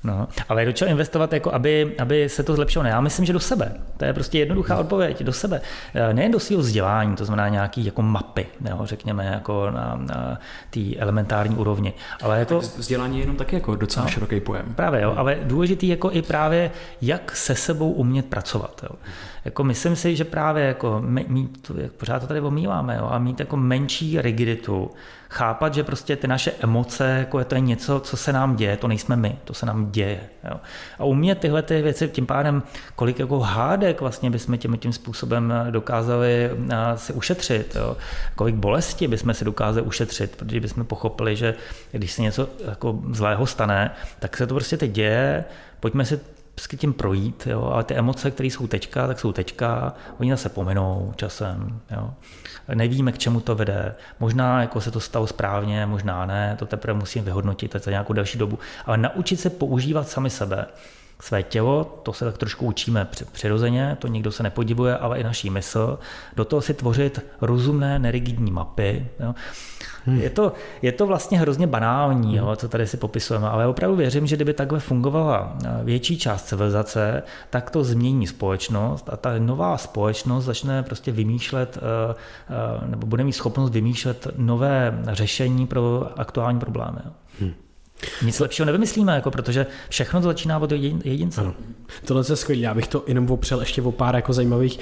No, ale do čeho investovat, jako aby, aby se to zlepšilo? Ne, já myslím, že do sebe. To je prostě jednoduchá odpověď. Do sebe. Eh, nejen do svého vzdělání, to znamená nějaký jako mapy, jo, řekněme, jako na, na té elementární úrovni. Ale jako, tak vzdělání je jenom taky jako docela no, široký pojem. Právě, jo, ale důležitý jako i právě, jak se sebou umět pracovat. Jo. Jako myslím si, že právě jako mít, pořád to tady omýváme, jo, a mít jako menší rigiditu, chápat, že prostě ty naše emoce, jako je to je něco, co se nám děje, to nejsme my, to se nám děje. Jo. A umět tyhle ty věci, tím pádem, kolik jako hádek vlastně bychom tím, tím způsobem dokázali si ušetřit, jo. kolik bolesti bychom si dokázali ušetřit, protože bychom pochopili, že když se něco jako zlého stane, tak se to prostě teď děje, pojďme si vždycky tím projít, jo, ale ty emoce, které jsou teďka, tak jsou teďka, oni zase pominou časem, jo. Nevíme, k čemu to vede. Možná jako se to stalo správně, možná ne, to teprve musím vyhodnotit za nějakou další dobu, ale naučit se používat sami sebe své tělo, to se tak trošku učíme přirozeně, to nikdo se nepodivuje, ale i naší mysl, do toho si tvořit rozumné, nerigidní mapy. Jo. Hmm. Je, to, je to vlastně hrozně banální, jo, co tady si popisujeme, ale opravdu věřím, že kdyby takhle fungovala eh, větší část civilizace, tak to změní společnost a ta nová společnost začne prostě vymýšlet, eh, eh, nebo bude mít schopnost vymýšlet nové řešení pro aktuální problémy. Hmm. Nic lepšího nevymyslíme, jako, protože všechno to začíná od jedince. Ano. Tohle je skvělé. Já bych to jenom opřel ještě o pár jako zajímavých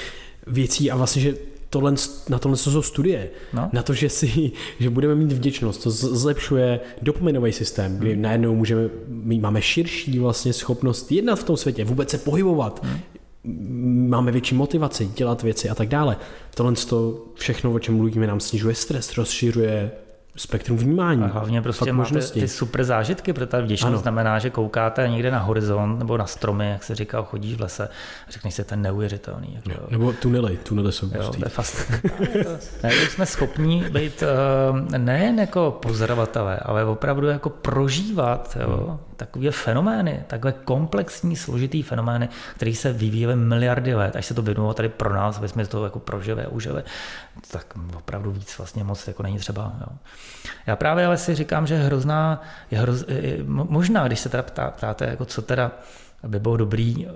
věcí a vlastně, že tohle, na tohle jsou studie. No? Na to, že, si, že budeme mít vděčnost, to zlepšuje dopaminový systém, kdy hmm. najednou můžeme, my máme širší vlastně schopnost jednat v tom světě, vůbec se pohybovat, hmm. máme větší motivaci, dělat věci a tak dále. Tohle to všechno, o čem mluvíme, nám snižuje stres, rozšiřuje spektrum vnímání. A hlavně prostě máte možnosti. ty super zážitky, protože ta vděčnost ano. znamená, že koukáte někde na horizont nebo na stromy, jak se říká, chodíš v lese a řekneš si, ten neuvěřitelný. Jako, nebo tunely, tunely jsou jo, to je fast. *laughs* ne, jsme schopni být uh, nejen jako pozorovatelé, ale opravdu jako prožívat jo. Takové fenomény, takové komplexní, složitý fenomény, které se vyvíjely miliardy let, až se to vyvinulo tady pro nás, aby jsme to jako prožili a tak opravdu víc vlastně moc jako není třeba. Jo. Já právě ale si říkám, že hrozná, je hroz, možná, když se teda ptá, ptáte, jako co teda by bylo dobrý eh,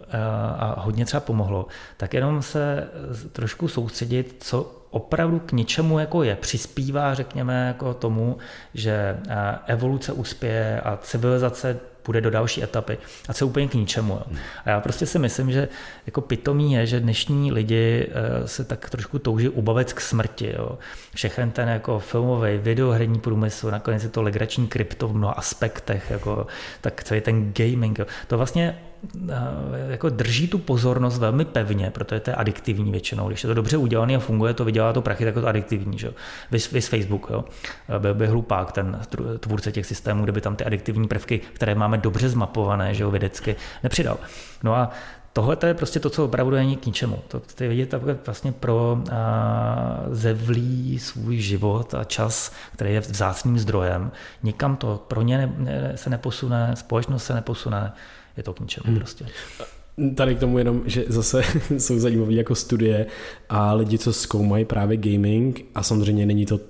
a hodně třeba pomohlo, tak jenom se trošku soustředit, co opravdu k něčemu jako je, přispívá, řekněme, jako tomu, že eh, evoluce uspěje a civilizace půjde do další etapy a co úplně k ničemu. Jo. A já prostě si myslím, že jako pitomí je, že dnešní lidi eh, se tak trošku touží ubavit k smrti. Jo. Všechen ten jako filmový, videoherní průmysl, nakonec je to legrační krypto v mnoha aspektech, jako, tak je ten gaming. Jo. To vlastně eh, jako drží tu pozornost velmi pevně, protože to je adiktivní většinou. Když je to dobře udělané a funguje, to vydělá to prachy, tak je to adiktivní. Že? Vys, vys Facebook. Jo? Byl by hlupák ten tvůrce těch systémů, kdyby tam ty adiktivní prvky, které máme dobře zmapované, že jo, vědecky, nepřidal. No a Tohle to je prostě to, co opravdu není k ničemu. To ty vidět vlastně pro a, zevlí svůj život a čas, který je vzácným zdrojem. Nikam to pro ně ne, ne, se neposune, společnost se neposune, je to k ničemu hmm. prostě. Tady k tomu jenom, že zase *laughs* jsou zajímavé jako studie a lidi, co zkoumají právě gaming a samozřejmě není to,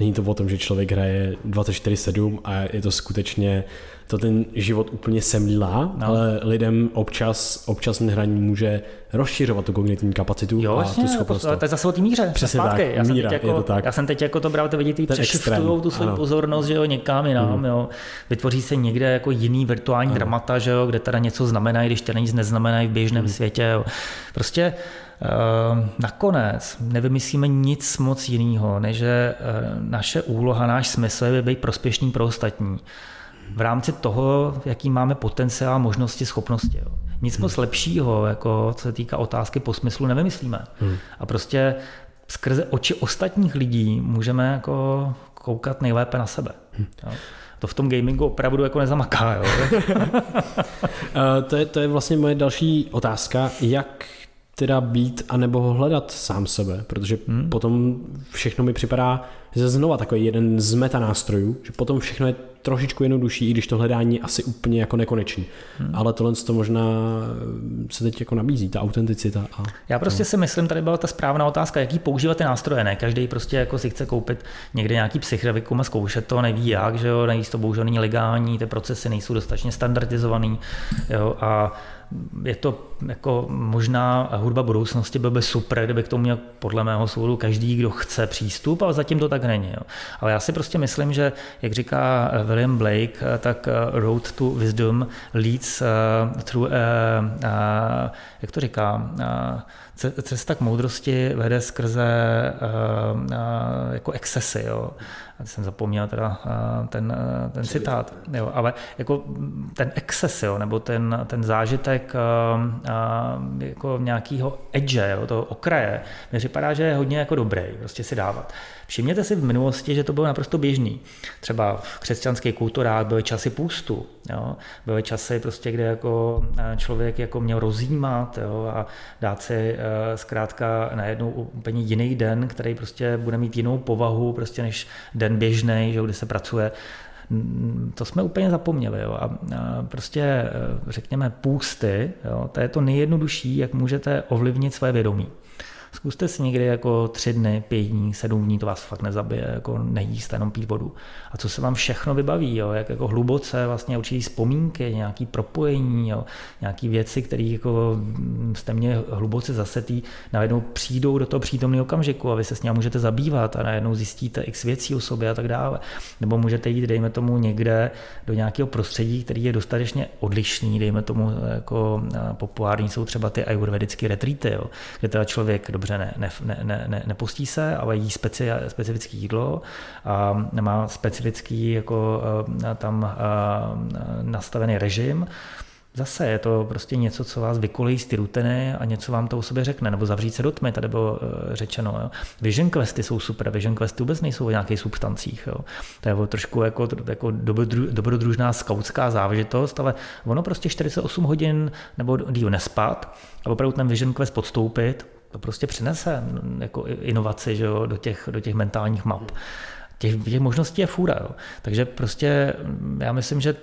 není to o tom, že člověk hraje 24-7 a je to skutečně to ten život úplně semlílá, no. ale lidem občas, občas hraní může rozšiřovat tu kognitivní kapacitu jo, a tu schopnost. To, to je zase o té míře. Přesně tak, já jsem míra, jako, je to tak. Já jsem teď jako to bral, to vidíte, přešiftují tu svou pozornost, že jo, někam jinam, mm. jo. Vytvoří se někde jako jiný virtuální mm. dramata, že jo, kde teda něco znamená, když teda nic neznamená v běžném mm. světě. Jo. Prostě nakonec nevymyslíme nic moc jiného, než že uh, naše úloha, náš smysl je být prospěšný pro ostatní v rámci toho, jaký máme potenciál, možnosti, schopnosti. Jo. Nic hmm. moc lepšího, jako co se týká otázky po smyslu, nevymyslíme. Hmm. A prostě skrze oči ostatních lidí můžeme jako koukat nejlépe na sebe. Hmm. Jo. To v tom gamingu opravdu jako nezamaká. Jo. *laughs* Eh, to, je, to je vlastně moje další otázka. Jak teda být anebo hledat sám sebe, protože hmm. potom všechno mi připadá že znova takový jeden z metanástrojů, že potom všechno je trošičku jednodušší, i když to hledání je asi úplně jako nekonečný. Hmm. Ale tohle to možná se teď jako nabízí, ta autenticita. A Já prostě to. si myslím, tady byla ta správná otázka, jaký používat ty nástroje. Ne každý prostě jako si chce koupit někde nějaký psychravikum a zkoušet to, neví jak, že jo, neví, to bohužel není legální, ty procesy nejsou dostatečně standardizovaný. Jo, a je to jako možná hudba budoucnosti, by, by super, kdyby k tomu měl podle mého soudu každý, kdo chce přístup, ale zatím to tak není. Jo. Ale já si prostě myslím, že, jak říká William Blake, tak Road to Wisdom leads through, uh, uh, jak to říká, uh, cesta k moudrosti vede skrze uh, uh, jako excesy. Jo. Jsem zapomněl teda uh, ten, uh, ten citát, jo, ale jako ten exces, jo, nebo ten, ten zážitek uh, jako nějakého edge, jo, toho okraje, mi připadá, že je hodně jako dobrý, prostě si dávat. Všimněte si v minulosti, že to bylo naprosto běžný. Třeba v křesťanských kulturách byly časy půstu, jo? byly časy, prostě, kde jako eh, člověk jako měl rozjímat jo? a dát si zkrátka najednou úplně jiný den, který prostě bude mít jinou povahu prostě než den běžný, že, kde se pracuje To jsme úplně zapomněli. Jo. A prostě eh, řekněme půsty, jo, to je to nejjednodušší, jak můžete ovlivnit své vědomí. Zkuste si někdy jako tři dny, pět dní, sedm dní, to vás fakt nezabije, jako nejíst, jenom pít vodu. A co se vám všechno vybaví, jo? jak jako hluboce vlastně určitý vzpomínky, nějaký propojení, jo? nějaký věci, které jako jste mě hluboce zasetý, najednou přijdou do toho přítomného okamžiku a vy se s ním můžete zabývat a najednou zjistíte x věcí o sobě a tak dále. Nebo můžete jít, dejme tomu, někde do nějakého prostředí, který je dostatečně odlišný, dejme tomu, jako populární jsou třeba ty ayurvedické retreaty, jo? kde teda člověk dobře ne, ne, ne, ne, nepustí se, ale jí speci, specifické jídlo a má specifický jako eh, tam eh, nastavený režim, Zase je to prostě něco, co vás vykolejí z ty rutiny a něco vám to o sobě řekne, nebo zavřít se do tmy, tady bylo eh, řečeno. Jo. Vision questy jsou super, vision questy vůbec nejsou o nějakých substancích. Jo. To je trošku jako, jako dobrodružná skautská záležitost, ale ono prostě 48 hodin nebo díl nespat a opravdu ten vision quest podstoupit, to prostě přinese jako inovaci že jo, do, těch, do těch mentálních map. Těch, těch možností je fůra. Jo. Takže prostě mm, já myslím, že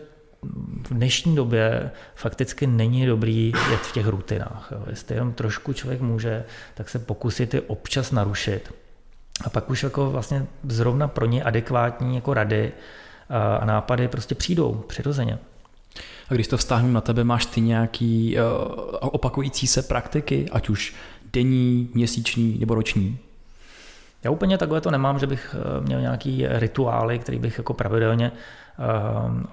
v dnešní době fakticky není dobrý jet v těch rutinách. Jo. Jestli jenom trošku člověk může, tak se pokusit je občas narušit. A pak už jako vlastně zrovna pro ně adekvátní jako rady a nápady prostě přijdou přirozeně. A když to vztáhnu na tebe, máš ty nějaký uh, opakující se praktiky, ať už denní, měsíční nebo roční? Já úplně takhle to nemám, že bych eh, měl nějaký rituály, který bych jako pravidelně uh,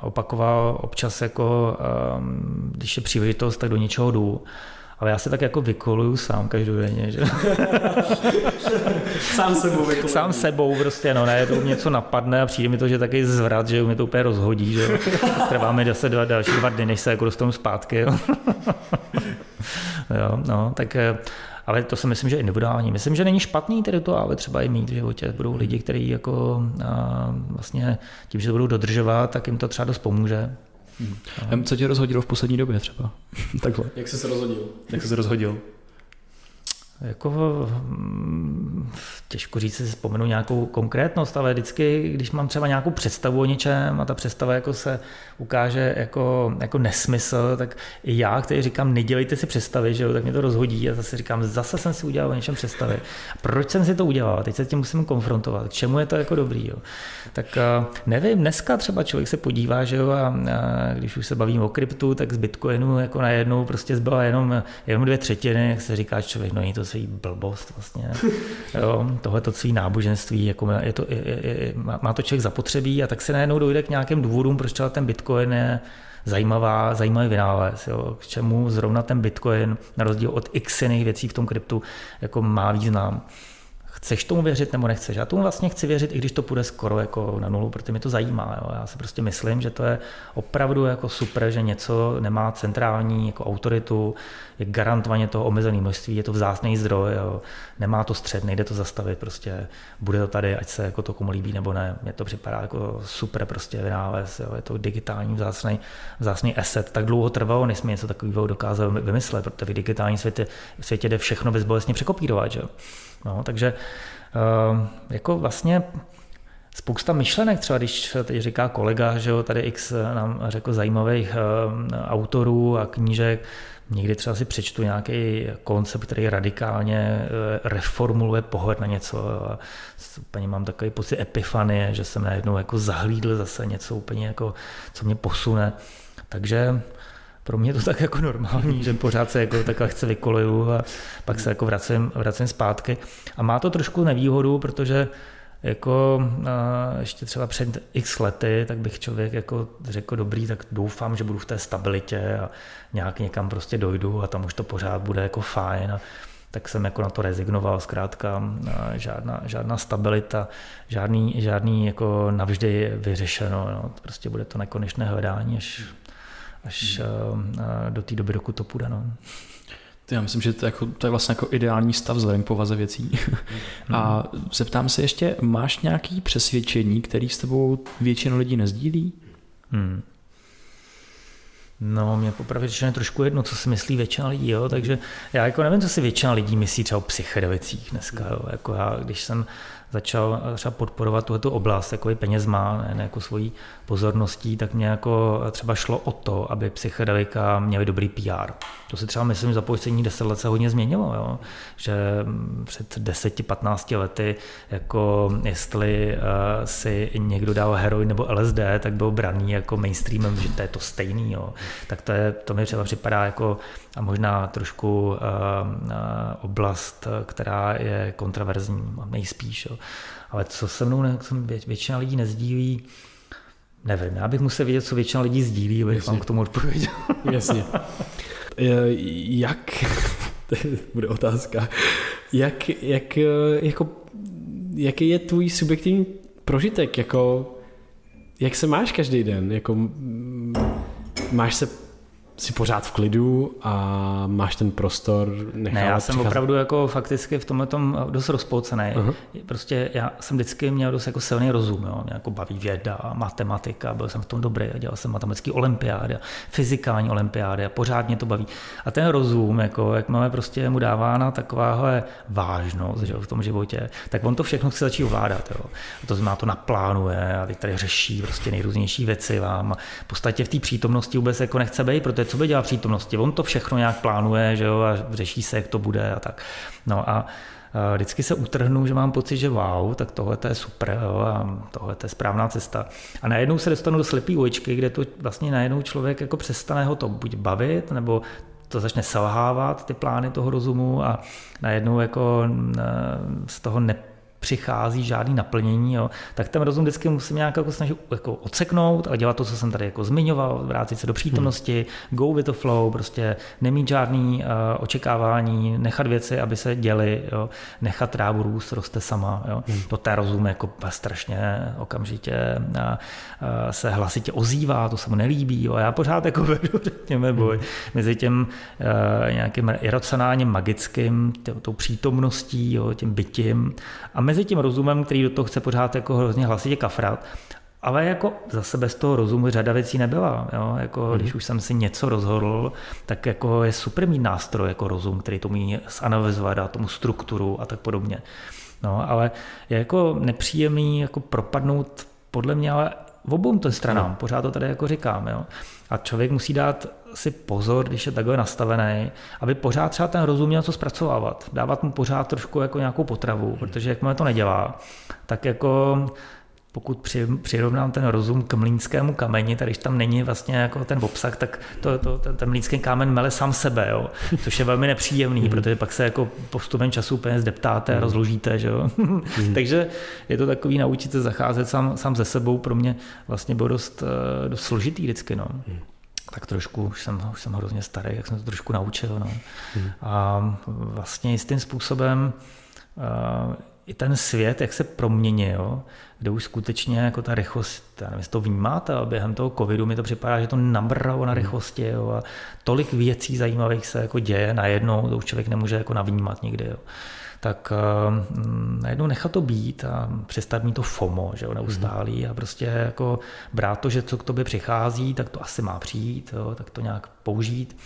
opakoval občas jako, um, když je příležitost, tak do něčeho jdu. Ale já se tak jako vykoluju sám každodenně, že? *laughs* sám sebou vykoluju. Sám sebou prostě, no, najednou mě něco napadne a přijde mi to, že taky zvrat, že mě to úplně rozhodí, že *laughs* trvá mi zase dva, další dva dny, než se jako dostanu zpátky, jo. *laughs* jo, no, tak ale to si myslím, že individuální. Myslím, že není špatný ty rituály třeba i mít v životě. Budou lidi, kteří jako a, vlastně tím, že to budou dodržovat, tak jim to třeba dost pomůže. Hmm. Co tě rozhodilo v poslední době třeba? *laughs* Takhle. Jak jsi se rozhodil? Jak jsi se rozhodil? Jako těžko říct, si vzpomenu nějakou konkrétnost, ale vždycky, když mám třeba nějakou představu o něčem a ta představa jako se ukáže jako, jako nesmysl, tak i já, který říkám, nedělejte si představy, že jo, tak mě to rozhodí a zase říkám, zase jsem si udělal o něčem představy. Proč jsem si to udělal? Teď se tím musím konfrontovat. K čemu je to jako dobrý? Jo? Tak nevím, dneska třeba člověk se podívá, že jo, a, a když už se bavím o kryptu, tak z Bitcoinu jako najednou prostě zbyla jenom, jenom dvě třetiny, jak se říká člověk, no to svý blbost vlastně. *laughs* Tohle to svý náboženství, jako je to, je, je, má to člověk zapotřebí a tak se najednou dojde k nějakým důvodům, proč ten Bitcoin je zajímavá, zajímavý vynález. Jo. K čemu zrovna ten Bitcoin, na rozdíl od x jiných věcí v tom kryptu, jako má význam. Chceš tomu věřit nebo nechceš? Já tomu vlastně chci věřit, i když to půjde skoro jako na nulu, protože mě to zajímá. Jo. Já si prostě myslím, že to je opravdu jako super, že něco nemá centrální jako autoritu, je garantovaně to omezené množství, je to vzácný zdroj, jo. nemá to střed, nejde to zastavit, prostě bude to tady, ať se jako to komu líbí nebo ne. Mně to připadá jako super prostě vynález, jo. je to digitální vzácný, vzácný asset. Tak dlouho trvalo, než jsme něco takového dokázali vymyslet, protože v digitálním světě, světě jde všechno bezbolestně překopírovat. Že? No, takže uh, jako vlastně spousta myšlenek, třeba když teď říká kolega, že jo, tady X nám řekl zajímavých uh, autorů a knížek, někdy třeba si přečtu nějaký koncept, který radikálně uh, reformuluje pohled na něco a úplně mám takový pocit epifanie, že jsem najednou jako zahlídl zase něco úplně jako, co mě posune. Takže pro mě to tak jako normální, že pořád se jako takhle chce vykoluju a pak se jako vracím, vracím zpátky. A má to trošku nevýhodu, protože jako ještě třeba před x lety, tak bych člověk jako řekl dobrý, tak doufám, že budu v té stabilitě a nějak někam prostě dojdu a tam už to pořád bude jako fajn. A tak jsem jako na to rezignoval, zkrátka žádná, žádná stabilita, žádný, žádný jako navždy vyřešeno, no. prostě bude to nekonečné hledání, až až hmm. do té doby, dokud to půjde. No. Já myslím, že to je, jako, to je vlastně jako ideální stav vzhledem k povaze věcí. Hmm. *laughs* A zeptám se ještě, máš nějaký přesvědčení, který s tebou většina lidí nezdílí? Hmm. No, mě popravdě řečeno trošku jedno, co si myslí většina lidí, jo? takže já jako nevím, co si většina lidí myslí třeba o psychedelicích dneska. Jo? Jako já, když jsem začal třeba podporovat tuto oblast jako penězma, ne, ne jako svojí pozorností, tak mě jako třeba šlo o to, aby psychedelika měly dobrý PR. To si třeba myslím, za poslední deset let se hodně změnilo, jo? že před 10-15 lety, jako jestli uh, si někdo dal heroin nebo LSD, tak byl braný jako mainstreamem, že to je to stejný. Jo? Tak to, je, to mi třeba připadá jako a možná trošku uh, uh, oblast, která je kontroverzní, nejspíš. Jo? Ale co se mnou ne, většina lidí nezdílí, nevím, já bych musel vědět, co většina lidí sdílí, abych vám k tomu odpověděl. *laughs* Jasně. Jak, *laughs* to bude otázka, jak, jak, jako, jaký je tvůj subjektivní prožitek, jako, jak se máš každý den, jako, máš se jsi pořád v klidu a máš ten prostor Ne, já jsem přicházet... opravdu jako fakticky v tomhle tom dost rozpolcený. Uh-huh. Prostě já jsem vždycky měl dost jako silný rozum, jo. Mě jako baví věda, matematika, byl jsem v tom dobrý, a dělal jsem matematický olympiády, fyzikální olympiády a pořád mě to baví. A ten rozum, jako, jak máme prostě mu dávána takováhle vážnost že, v tom životě, tak on to všechno chce začít ovládat. Jo. A to znamená, to naplánuje a teď tady řeší prostě nejrůznější věci vám. V podstatě v té přítomnosti vůbec jako nechce být, protože co by dělal přítomnosti? On to všechno nějak plánuje, že jo, a řeší se, jak to bude a tak. No a vždycky se utrhnu, že mám pocit, že wow, tak tohle je super jo, a tohle je správná cesta. A najednou se dostanu do slepý uličky, kde to vlastně najednou člověk jako přestane ho to buď bavit, nebo to začne selhávat, ty plány toho rozumu a najednou jako z toho ne, přichází žádný naplnění, jo, tak ten rozum vždycky musím nějak jako snažit jako odseknout a dělat to, co jsem tady jako zmiňoval, vrátit se do přítomnosti, hmm. go with the flow, prostě nemít žádný uh, očekávání, nechat věci, aby se děly, jo, nechat trávu růst, roste sama. Jo. Hmm. To ten rozum jako strašně okamžitě uh, uh, se hlasitě ozývá, to se mu nelíbí. Jo. A já pořád jako *laughs* vedu, řekněme, boj hmm. mezi tím uh, nějakým iracionálním magickým, tou přítomností, jo, tím bytím a mezi tím rozumem, který do toho chce pořád jako hrozně hlasitě kafrat, ale jako zase bez toho rozumu řada věcí nebyla. Jo? Jako, mm-hmm. Když už jsem si něco rozhodl, tak jako je super mít nástroj jako rozum, který to umí zanalizovat, dát tomu strukturu a tak podobně. No, ale je jako nepříjemný jako propadnout podle mě ale v obou to stranám, no. pořád to tady jako říkám. Jo? A člověk musí dát si pozor, když je takhle nastavený, aby pořád třeba ten rozum měl co zpracovávat. Dávat mu pořád trošku jako nějakou potravu, protože jakmile to nedělá, tak jako pokud při, přirovnám ten rozum k mlínskému kameni, tak když tam není vlastně jako ten obsah, tak to, to, ten, ten mlínský kámen mele sám sebe, jo? což je velmi nepříjemný, mm. protože pak se jako postupem času úplně zdeptáte a mm. rozložíte. Že jo? mm. *laughs* Takže je to takový naučit se zacházet sám, sám ze sebou, pro mě vlastně bylo dost, eh, dost složitý vždycky. No. Mm tak trošku, už jsem, už jsem hrozně starý, jak jsem to trošku naučil. No. A vlastně jistým způsobem uh, i ten svět, jak se proměnil, kde už skutečně jako ta rychlost, já nevím, to vnímáte, a během toho covidu mi to připadá, že to nabralo na hmm. rychlosti jo, a tolik věcí zajímavých se jako děje najednou, to už člověk nemůže jako navnímat nikdy. Jo tak uh, najednou nechat to být a přestat mít to FOMO, že jo, neustálý a prostě jako brát to, že co k tobě přichází, tak to asi má přijít, jo, tak to nějak použít.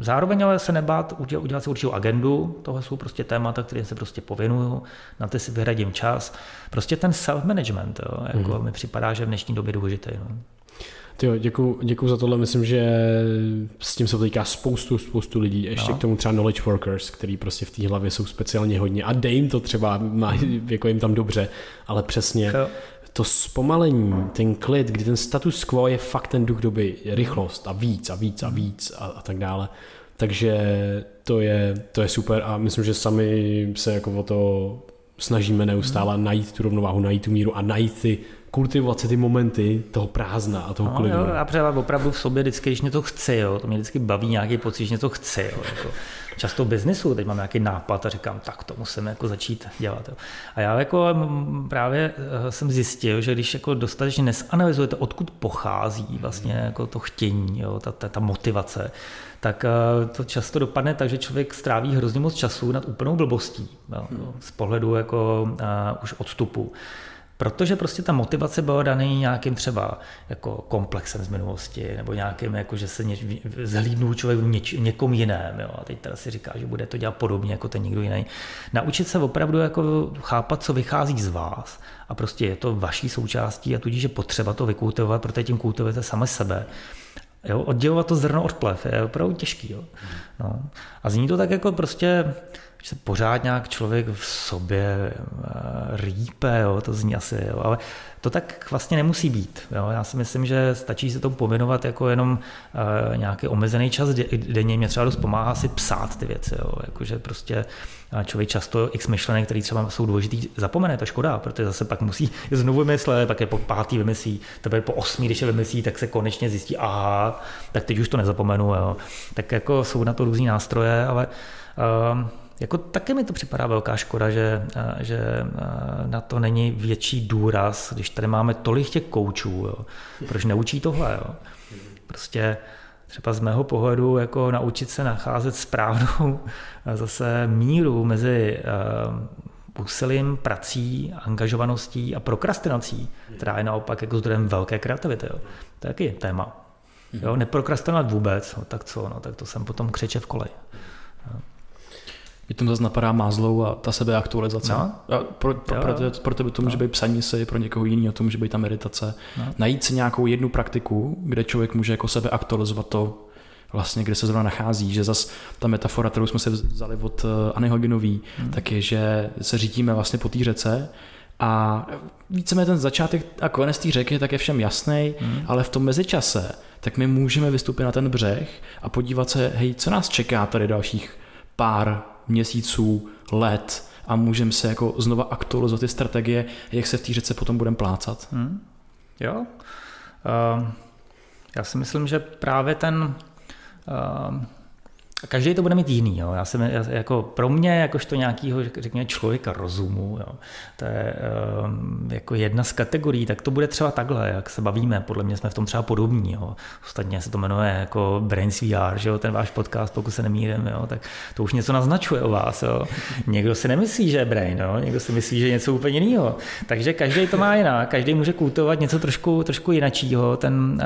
Zároveň ale se nebát udělat, udělat si určitou agendu, tohle jsou prostě témata, kterým se prostě pověnuju, na ty si vyhradím čas. Prostě ten self-management, jo, jako mm. mi připadá, že v dnešní době důležitý. No. Jo, děkuji, děkuji za tohle. Myslím, že s tím se potýká spoustu, spoustu lidí. Ještě no. k tomu třeba knowledge workers, který prostě v té hlavě jsou speciálně hodně. A dej jim to třeba, má, *laughs* jako jim tam dobře, ale přesně jo. to zpomalení, ten klid, kdy ten status quo je fakt ten duch doby, rychlost a víc a víc a víc a, a tak dále. Takže to je, to je super a myslím, že sami se jako o to snažíme neustále hmm. najít tu rovnováhu, najít tu míru a najít ty kultivovat si ty momenty toho prázdna a toho no, klidu. Jo, já třeba opravdu v sobě vždycky, když něco chci, jo, to mě vždycky baví nějaký pocit, že něco chci. Jo, jako často v biznisu, teď mám nějaký nápad a říkám, tak to musím jako začít dělat. Jo. A já jako právě eh, jsem zjistil, že když jako dostatečně nesanalizujete, odkud pochází vlastně jako to chtění, jo, ta, ta, ta motivace, tak eh, to často dopadne tak, že člověk stráví hrozně moc času nad úplnou blbostí jo, z pohledu jako uh, už odstupu. Protože prostě ta motivace byla daný nějakým třeba jako komplexem z minulosti, nebo nějakým, jako že se zhlídnul člověk v něč, někom jiném. Jo? A teď teda si říká, že bude to dělat podobně jako ten někdo jiný. Naučit se opravdu jako chápat, co vychází z vás. A prostě je to vaší součástí a tudíž je potřeba to vykultivovat, protože tím kultivujete sami sebe. Jo? Oddělovat to zrno od plev je opravdu těžký. Jo? No. A zní to tak jako prostě že se pořád nějak člověk v sobě eh, rýpe, jo, to zní asi, jo, ale to tak vlastně nemusí být. Jo. Já si myslím, že stačí se tomu povinovat jako jenom uh, nějaký omezený čas denně. Mě třeba dost pomáhá si psát ty věci. Jo. Jakože prostě eh, člověk často x myšlenek, které třeba jsou důležitý, zapomene, to škoda, protože zase pak musí znovu myslet, pak je po pátý vymyslí, teprve po osmý, když je vymyslí, tak se konečně zjistí, aha, tak teď už to nezapomenu. Jo. Tak jako jsou na to různý nástroje, ale uh, jako taky mi to připadá velká škoda, že, že na to není větší důraz, když tady máme tolik těch koučů. Jo. Proč neučí tohle? Jo? Prostě třeba z mého pohledu jako naučit se nacházet správnou zase míru mezi úsilím, prací, angažovaností a prokrastinací, která je naopak jako zdrojem velké kreativity. Jo. To je taky téma. Jo, neprokrastinovat vůbec, no, tak co, no, tak to jsem potom křeče v koleji. Mě tam zase napadá Mázlou a ta sebeaktualizace. No. A pro, pro, pro, pro, pro tebe to může no. být psaní si, pro někoho jiného to může být ta meditace. No. Najít si nějakou jednu praktiku, kde člověk může jako sebe aktualizovat to, vlastně, kde se zrovna nachází, že zas ta metafora, kterou jsme si vzali od eh, Anny Hoginový, hmm. tak je, že se řítíme vlastně po té řece a víceméně ten začátek a konec té řeky tak je všem jasný, hmm. ale v tom mezičase tak my můžeme vystoupit na ten břeh a podívat se, hej, co nás čeká tady dalších pár měsíců, let a můžeme se jako znova aktualizovat ty strategie, jak se v té řece potom budeme plácat. Hmm. Jo. Uh, já si myslím, že právě ten uh, každý to bude mít jiný. Jo. Já jsem, jako pro mě, jakožto nějakého, řekněme, člověka rozumu, jo, to je um, jako jedna z kategorií, tak to bude třeba takhle, jak se bavíme, podle mě jsme v tom třeba podobní. Jo. Ostatně se to jmenuje jako Brains VR, že jo, ten váš podcast, pokud se nemýlím, jo, tak to už něco naznačuje o vás. Jo. Někdo si nemyslí, že je brain, jo, někdo si myslí, že je něco úplně jiného. Takže každý to má jinak, každý může kultivovat něco trošku, trošku jinačího, ten,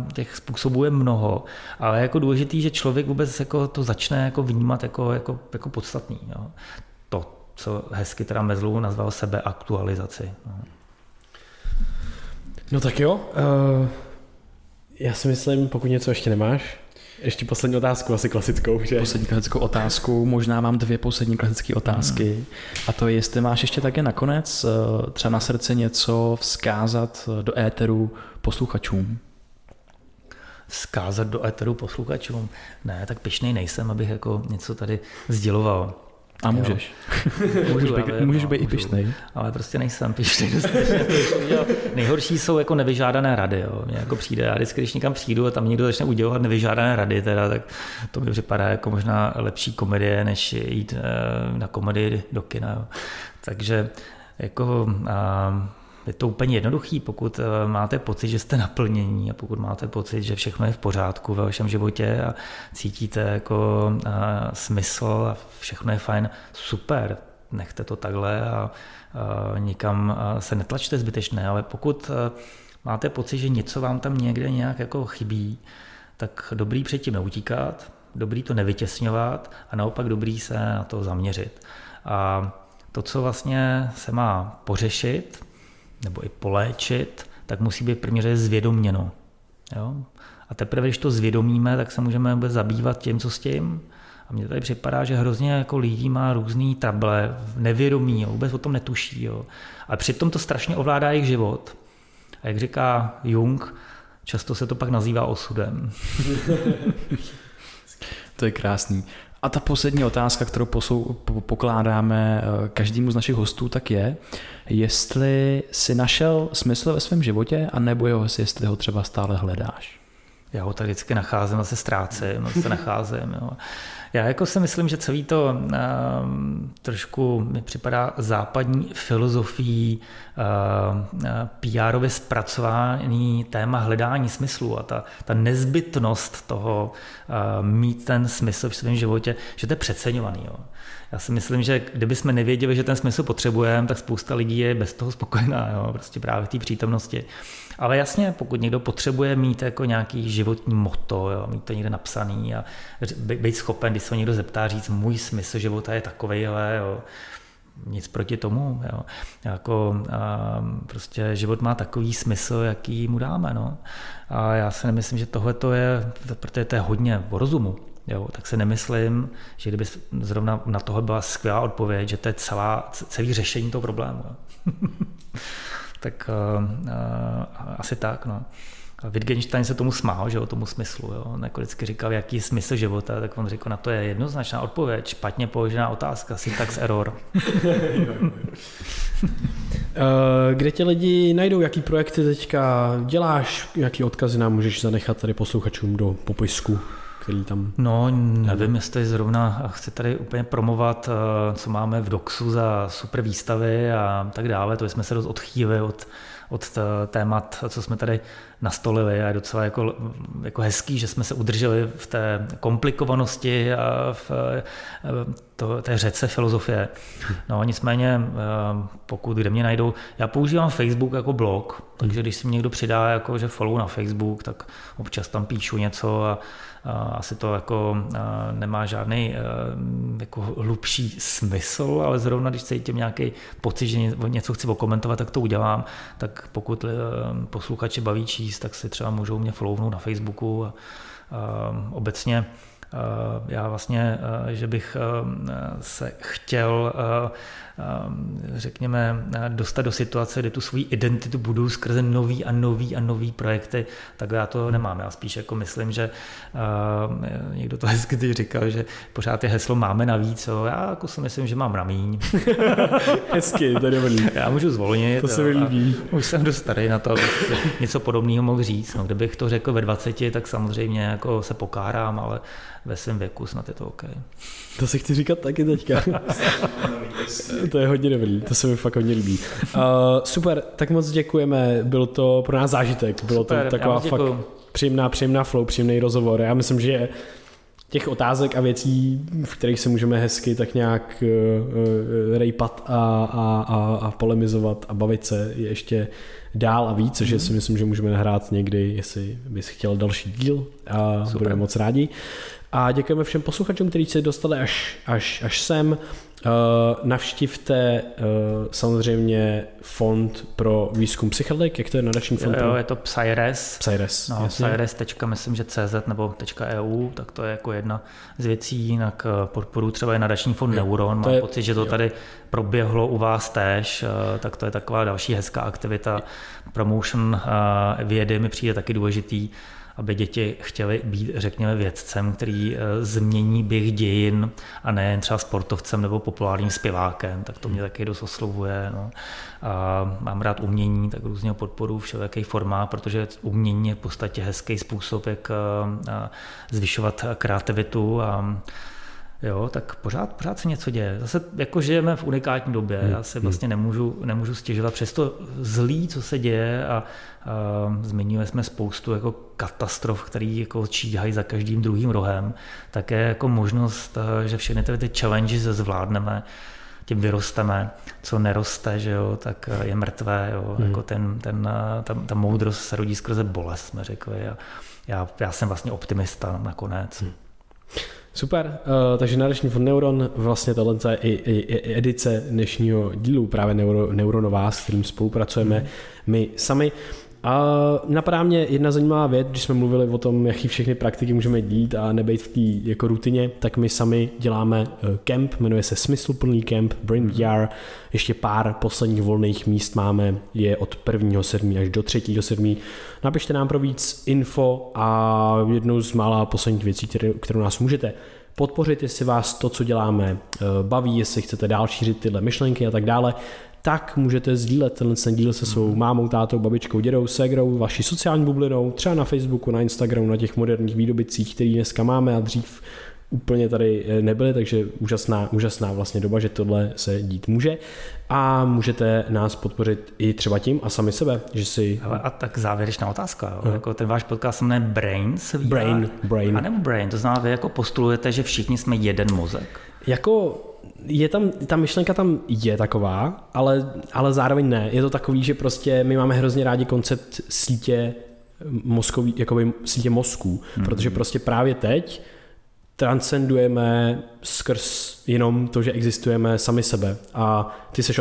uh, těch způsobů je mnoho, ale jako důležitý, že člověk vůbec jako to začne jako vnímat jako, jako, jako podstatný. Jo. To, co hezky teda Mezlou nazval sebeaktualizaci. No. no tak jo, uh, já si myslím, pokud něco ještě nemáš, ještě poslední otázku, asi klasickou. Že? Poslední klasickou otázku, možná mám dvě poslední klasické otázky. Hmm. A to je, jestli máš ještě také nakonec eh, třeba na srdce něco vzkázat do éteru posluchačům zkázat do éteru posluchačům. Ne, tak pišnej nejsem, abych jako něco tady sděloval. A můžeš. *laughs* Můžu, být, ale, můžeš no, být i pišnej. Ale prostě nejsem pišnej. Nejhorší jsou jako nevyžádané rady. Jo. Mně jako přijde, já vždycky, když někam přijdu a tam někdo začne udělovat nevyžádané rady, teda, tak to mi připadá jako možná lepší komedie, než jít eh, na komedii do kina. Jo. Takže jako... A, je to úplně jednoduchý, pokud eh, máte pocit, že jste naplnění a pokud máte pocit, že všechno je v pořádku ve vašem životě a cítíte jako eh, smysl a všechno je fajn, super, nechte to takhle a, a nikam se netlačte zbytečné, ale pokud eh, máte pocit, že něco vám tam někde nějak jako chybí, tak dobrý předtím neutíkat, dobrý to nevytěsňovat a naopak dobrý se na to zaměřit. A to, co vlastně se má pořešit, nebo i poléčit, tak musí být první zvědoměno. Jo? A teprve, když to zvědomíme, tak se můžeme vůbec zabývat tím, co s tím. A mně tady připadá, že hrozně jako lidí má různý trable, nevědomí, jo, vůbec o tom netuší. Jo. Ale přitom to strašně ovládá jejich život. A jak říká Jung, často se to pak nazývá osudem. *laughs* to je krásný. A ta poslední otázka, kterou posou, pokládáme eh, každému z našich hostů, tak je, jestli si našel smysl ve svém životě, anebo jeho, jestli ho třeba stále hledáš. já ho tady vždycky nacházím, zase ztrácím, zase nacházím. Jo. Já jako si myslím, že celý to um, trošku mi připadá západní filozofií uh, PR-ově zpracování téma hledání smyslu a ta, ta nezbytnost toho uh, mít ten smysl v svém životě, že to je přeceňovaný. Jo. Já si myslím, že kdybychom nevěděli, že ten smysl potřebujeme, tak spousta lidí je bez toho spokojená, jo, prostě právě v té přítomnosti. Ale jasně, pokud někdo potřebuje mít jako nějaký životní moto, jo, mít to někde napsaný a být schopen, když se někdo zeptá, říct, můj smysl života je takovejhle, jo, nic proti tomu. Jo. Jako, a, prostě život má takový smysl, jaký mu dáme. No. A já si nemyslím, že tohle to je, protože to je hodně o rozumu. Jo, tak si nemyslím, že kdyby zrovna na tohle byla skvělá odpověď, že to je celá, celý řešení toho problému. *laughs* tak uh, uh, asi tak. No. Wittgenstein se tomu smál, že o tomu smyslu. Jo. Jako vždycky říkal, jaký je smysl života, tak on řekl, na to je jednoznačná odpověď, špatně položená otázka, syntax error. *laughs* Eh, kde tě lidi najdou, jaký projekty teďka děláš, jaký odkazy nám můžeš zanechat tady posluchačům do popisku? Který tam... No, nevím, jestli zrovna chci tady úplně promovat, eh, co máme v Doxu za super výstavy a tak dále. To jsme se dost odchýlili od, od témat, co jsme tady nastolili a je docela jako, jako hezký, že jsme se udrželi v té komplikovanosti a v eh, to, té řece filozofie. No nicméně, eh, pokud kde mě najdou, já používám Facebook jako blog, takže když si mě někdo přidá jako, že follow na Facebook, tak občas tam píšu něco a asi to jako nemá žádný jako hlubší smysl, ale zrovna když cítím nějaký pocit, že něco chci okomentovat, tak to udělám. Tak pokud posluchače baví číst, tak si třeba můžou mě follownout na Facebooku a, obecně já vlastně, že bych se chtěl řekněme, dostat do situace, kde tu svoji identitu budu skrze nový a nový a nový projekty, tak já to nemám. Já spíš jako myslím, že ehm, někdo to *laughs* hezky teď říkal, že pořád je heslo máme navíc, jo. já jako si myslím, že mám ramíň. *laughs* hezky, to je dobrý. Já můžu zvolnit. To se mi líbí. Už jsem dost starý na to, abych něco podobného mohl říct. No, kdybych to řekl ve 20, tak samozřejmě jako se pokárám, ale ve svém věku snad je to OK. To si chci říkat taky teďka. *laughs* *laughs* to je hodně dobrý, to se mi fakt hodně líbí. Uh, super, tak moc děkujeme, byl to pro nás zážitek, bylo super, to taková fakt příjemná, příjemná flow, příjemný rozhovor. Já myslím, že těch otázek a věcí, v kterých se můžeme hezky tak nějak uh, uh, rejpat a, a, a, a polemizovat a bavit se je ještě dál a víc, což mm. si myslím, že můžeme nahrát někdy, jestli bys chtěl další díl a Super. budeme moc rádi. A děkujeme všem posluchačům, kteří se dostali až, až, až sem. Uh, navštivte uh, samozřejmě fond pro výzkum psychedelik, jak to je nadační fond? Jo, jo, je to Psyres. Psyres, no, Psyres. myslím, že CZ nebo .eu, tak to je jako jedna z věcí, jinak eh, podporu třeba je nadační fond jo, Neuron, mám je, pocit, že to jo. tady proběhlo u vás též, tak to je taková další hezká aktivita. Promotion vědy mi přijde taky důležitý, aby děti chtěly být, řekněme, vědcem, který eh, změní běh dějin a ne jen třeba sportovcem nebo populárním zpěvákem, tak to mě taky dost oslovuje. No. A mám rád umění, tak různě podporu všelijakých formách, protože umění je v podstatě hezký způsob, jak eh, zvyšovat kreativitu a jo, tak pořád, pořád se něco děje. Zase jako žijeme v unikátní době, hmm. já se hmm. vlastně nemůžu, nemůžu stěžovat přes to zlý, co se děje a, a zmiňujeme jsme spoustu jako katastrof, který jako číhají za každým druhým rohem, tak je jako možnost, že všechny ty, ty challenges zvládneme, tím vyrosteme, co neroste, že jo, tak je mrtvé, jo, hmm. jako ten, ten, ta, ta moudrost se rodí skrze bolest, jsme řekli. A já, já jsem vlastně optimista nakonec. Hmm. Super, uh, takže nadační fond Neuron, vlastně tohle je i, i, i edice dnešního dílu, právě Neuro, Neuronová, s kterým spolupracujeme mm. my sami. A napadá mě jedna zajímavá věc, když jsme mluvili o tom, jaký všechny praktiky můžeme dít a nebejt v té jako rutině, tak my sami děláme eh, kemp, jmenuje se Smysluplný kemp, Brain VR, ještě pár posledních volných míst máme, je od 1.7. až do 3.7. Napište nám pro víc info a jednou z mála posledních věcí, kterou nás můžete podpořit, jestli vás to, co děláme, eh, baví, jestli chcete dál šířit tyhle myšlenky a tak dále, tak můžete sdílet tenhle ten díl se svou mámou, tátou, babičkou, dědou, segrou, vaší sociální bublinou, třeba na Facebooku, na Instagramu, na těch moderních výdobicích, který dneska máme a dřív úplně tady eh, nebyly, takže úžasná, úžasná vlastně doba, že tohle se dít může a můžete nás podpořit i třeba tím a sami sebe, že si... Ale a tak závěrečná otázka, jo. Jako ten váš podcast se jmenuje Brains? Brain, Brain. A nebo Brain, to znamená, vy jako postulujete, že všichni jsme jeden mozek. Jako je tam, ta myšlenka tam je taková, ale, ale zároveň ne. Je to takový, že prostě my máme hrozně rádi koncept sítě mozkový, jakoby sítě mozků, mm-hmm. protože prostě právě teď transcendujeme skrz jenom to, že existujeme sami sebe. A ty jsi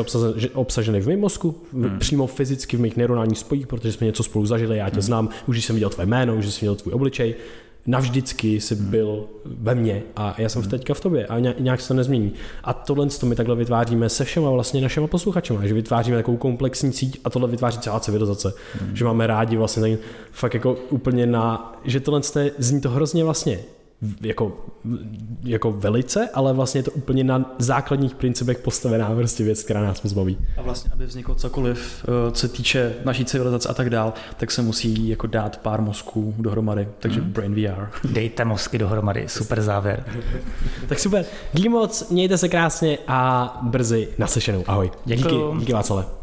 obsažený v mém mozku, hmm. přímo fyzicky v mých neuronálních spojích, protože jsme něco spolu zažili, já tě hmm. znám, už jsem viděl tvé jméno, už jsem viděl tvůj obličej, navždycky jsi hmm. byl ve mně a já jsem hmm. teďka v tobě a nějak se to nezmění. A tohle to my takhle vytváříme se všema vlastně našima posluchačema, že vytváříme takovou komplexní síť a tohle vytváří celá civilizace. Hmm. Že máme rádi vlastně tak, fakt jako úplně na, že tohle zní to hrozně vlastně jako, jako velice, ale vlastně je to úplně na základních principech postavená prostě věc, která nás moc baví. A vlastně, aby vzniklo cokoliv, eh, co se týče naší civilizace a tak dál, tak se musí jako dát pár mozků dohromady, takže hmm. Brain VR. Dejte mozky dohromady, super závěr. *laughs* tak super, díky moc, mějte se krásně a brzy naslyšenou. Ahoj. Děkuji. Díky, díky Václav.